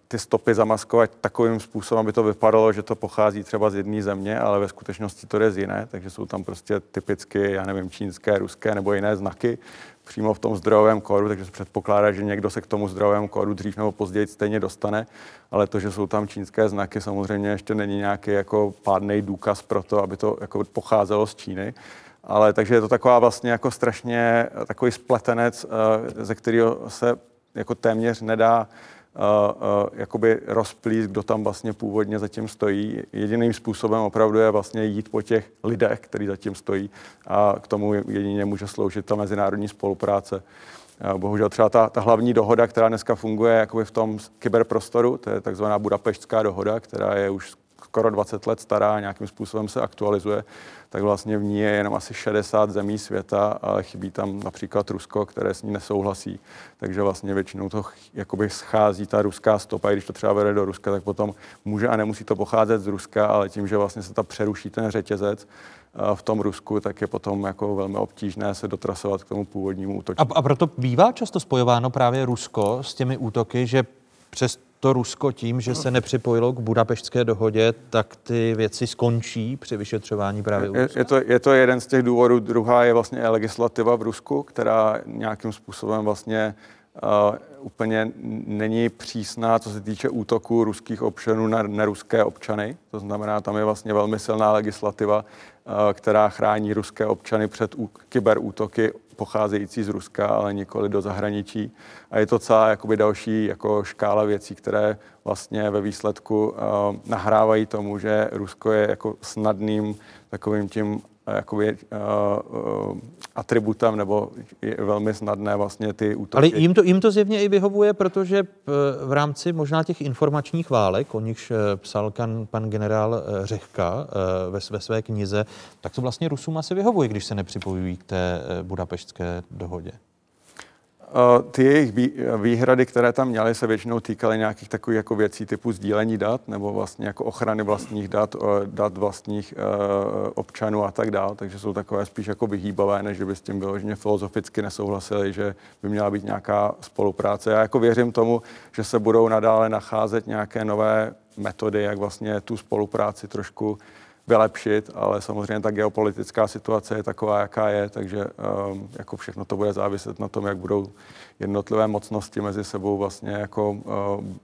ty stopy zamaskovat takovým způsobem, aby to vypadalo, že to pochází třeba z jedné země, ale ve skutečnosti to je z jiné, takže jsou tam prostě typicky, já nevím, čínské, ruské nebo jiné znaky přímo v tom zdrojovém kódu, takže se předpokládá, že někdo se k tomu zdrojovému kódu dřív nebo později stejně dostane, ale to, že jsou tam čínské znaky, samozřejmě ještě není nějaký jako pádný důkaz pro to, aby to jako pocházelo z Číny. Ale takže je to taková vlastně jako strašně takový spletenec, eh, ze kterého se jako téměř nedá jakoby rozplíst, kdo tam vlastně původně zatím stojí. Jediným způsobem opravdu je vlastně jít po těch lidech, kteří zatím stojí a k tomu jedině může sloužit ta mezinárodní spolupráce. Bohužel třeba ta, ta hlavní dohoda, která dneska funguje jakoby v tom kyberprostoru, to je takzvaná budapeštská dohoda, která je už skoro 20 let stará, nějakým způsobem se aktualizuje, tak vlastně v ní je jenom asi 60 zemí světa, ale chybí tam například Rusko, které s ní nesouhlasí. Takže vlastně většinou to jakoby schází ta ruská stopa, i když to třeba vede do Ruska, tak potom může a nemusí to pocházet z Ruska, ale tím, že vlastně se ta přeruší ten řetězec, v tom Rusku, tak je potom jako velmi obtížné se dotrasovat k tomu původnímu útoku. A, a proto bývá často spojováno právě Rusko s těmi útoky, že přes to Rusko tím, že se nepřipojilo k budapeštské dohodě, tak ty věci skončí při vyšetřování právě je, je, to, je to jeden z těch důvodů. Druhá je vlastně legislativa v Rusku, která nějakým způsobem vlastně úplně není přísná, co se týče útoku ruských občanů na neruské občany. To znamená, tam je vlastně velmi silná legislativa, uh, která chrání ruské občany před kyberútoky pocházející z Ruska, ale nikoli do zahraničí. A je to celá jakoby další jako škála věcí, které vlastně ve výsledku uh, nahrávají tomu, že Rusko je jako snadným takovým tím jakoby, uh, uh, atributem, nebo je velmi snadné vlastně ty útoky. Ale jim to, jim to zjevně i vyhovuje, protože v rámci možná těch informačních válek, o nichž psal kan, pan generál Řehka ve, ve své knize, tak to vlastně Rusům asi vyhovuje, když se nepřipojují k té budapeštské dohodě. Ty jejich výhrady, které tam měly, se většinou týkaly nějakých takových jako věcí typu sdílení dat nebo vlastně jako ochrany vlastních dat, dat vlastních občanů a tak dále. Takže jsou takové spíš jako vyhýbavé, než by s tím vyloženě filozoficky nesouhlasili, že by měla být nějaká spolupráce. Já jako věřím tomu, že se budou nadále nacházet nějaké nové metody, jak vlastně tu spolupráci trošku vylepšit, ale samozřejmě ta geopolitická situace je taková, jaká je, takže um, jako všechno to bude záviset na tom, jak budou jednotlivé mocnosti mezi sebou vlastně jako uh,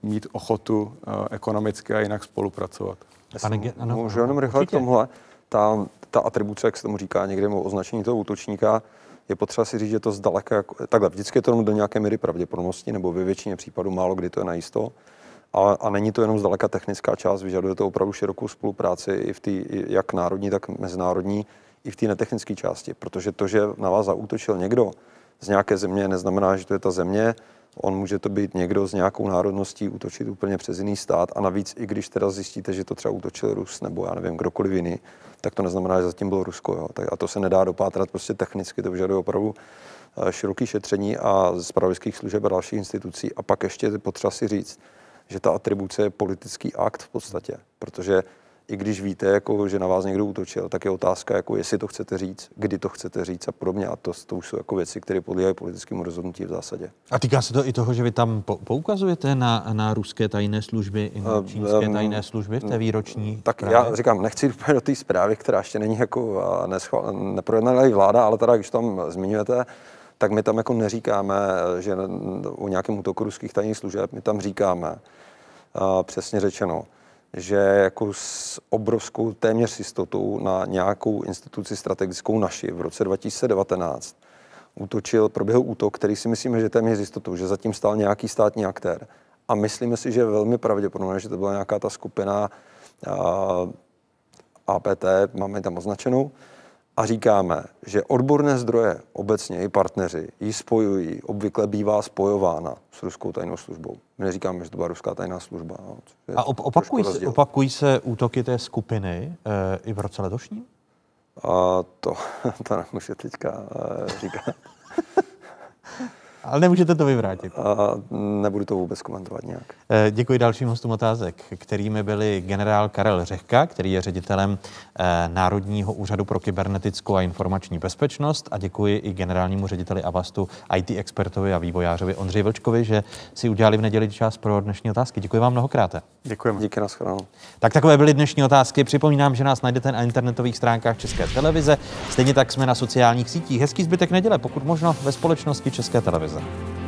mít ochotu uh, ekonomicky a jinak spolupracovat. Pane, ano, můžu jenom rychle k tomuhle. Ta, ta atribuce, jak se tomu říká někde označení toho útočníka, je potřeba si říct, že to zdaleka, jako, takhle, vždycky je to do nějaké míry pravděpodobnosti, nebo ve většině případů málo kdy to je najisto. A, a není to jenom zdaleka technická část, vyžaduje to opravdu širokou spolupráci i v té, jak národní, tak mezinárodní, i v té netechnické části. Protože to, že na vás zaútočil někdo z nějaké země, neznamená, že to je ta země, on může to být někdo s nějakou národností útočit úplně přes jiný stát a navíc i když teda zjistíte, že to třeba útočil Rus nebo já nevím, kdokoliv jiný, tak to neznamená, že zatím bylo Rusko. Jo. Tak, a to se nedá dopátrat prostě technicky, to vyžaduje opravdu eh, široký šetření a z služeb a dalších institucí. A pak ještě je potřeba si říct, že ta atribuce je politický akt v podstatě, protože i když víte, jako, že na vás někdo útočil, tak je otázka, jako, jestli to chcete říct, kdy to chcete říct a podobně. A to, to už jsou jako věci, které podléhají politickému rozhodnutí v zásadě. A týká se to i toho, že vy tam poukazujete na, na ruské tajné služby, i na čínské um, tajné služby v té výroční Tak právě? já říkám, nechci úplně do té zprávy, která ještě není jako neprojednaná vláda, ale teda, když tam zmiňujete, tak my tam jako neříkáme, že o nějakém útoku ruských tajných služeb, my tam říkáme, přesně řečeno, že jako s obrovskou téměř jistotou na nějakou instituci strategickou naši v roce 2019 útočil, proběhl útok, který si myslíme, že téměř jistotou, že zatím stál nějaký státní aktér. A myslíme si, že je velmi pravděpodobné, že to byla nějaká ta skupina APT, máme tam označenou, a říkáme, že odborné zdroje obecně i partneři ji spojují, obvykle bývá spojována s ruskou tajnou službou. My neříkáme, že to byla ruská tajná služba. No, a op- opakují, se, opakují se útoky té skupiny e, i v roce letošním? A to, to nemůžu teďka e, říkat. Ale nemůžete to vyvrátit. A nebudu to vůbec komentovat nějak. Eh, děkuji dalším hostům otázek, kterými byli generál Karel Řehka, který je ředitelem eh, Národního úřadu pro kybernetickou a informační bezpečnost a děkuji i generálnímu řediteli Avastu, IT expertovi a vývojářovi Ondřej Vlčkovi, že si udělali v neděli čas pro dnešní otázky. Děkuji vám mnohokrát. Děkujeme. Díky na Tak takové byly dnešní otázky. Připomínám, že nás najdete na internetových stránkách České televize. Stejně tak jsme na sociálních sítích. Hezký zbytek neděle, pokud možno ve společnosti České televize. casa.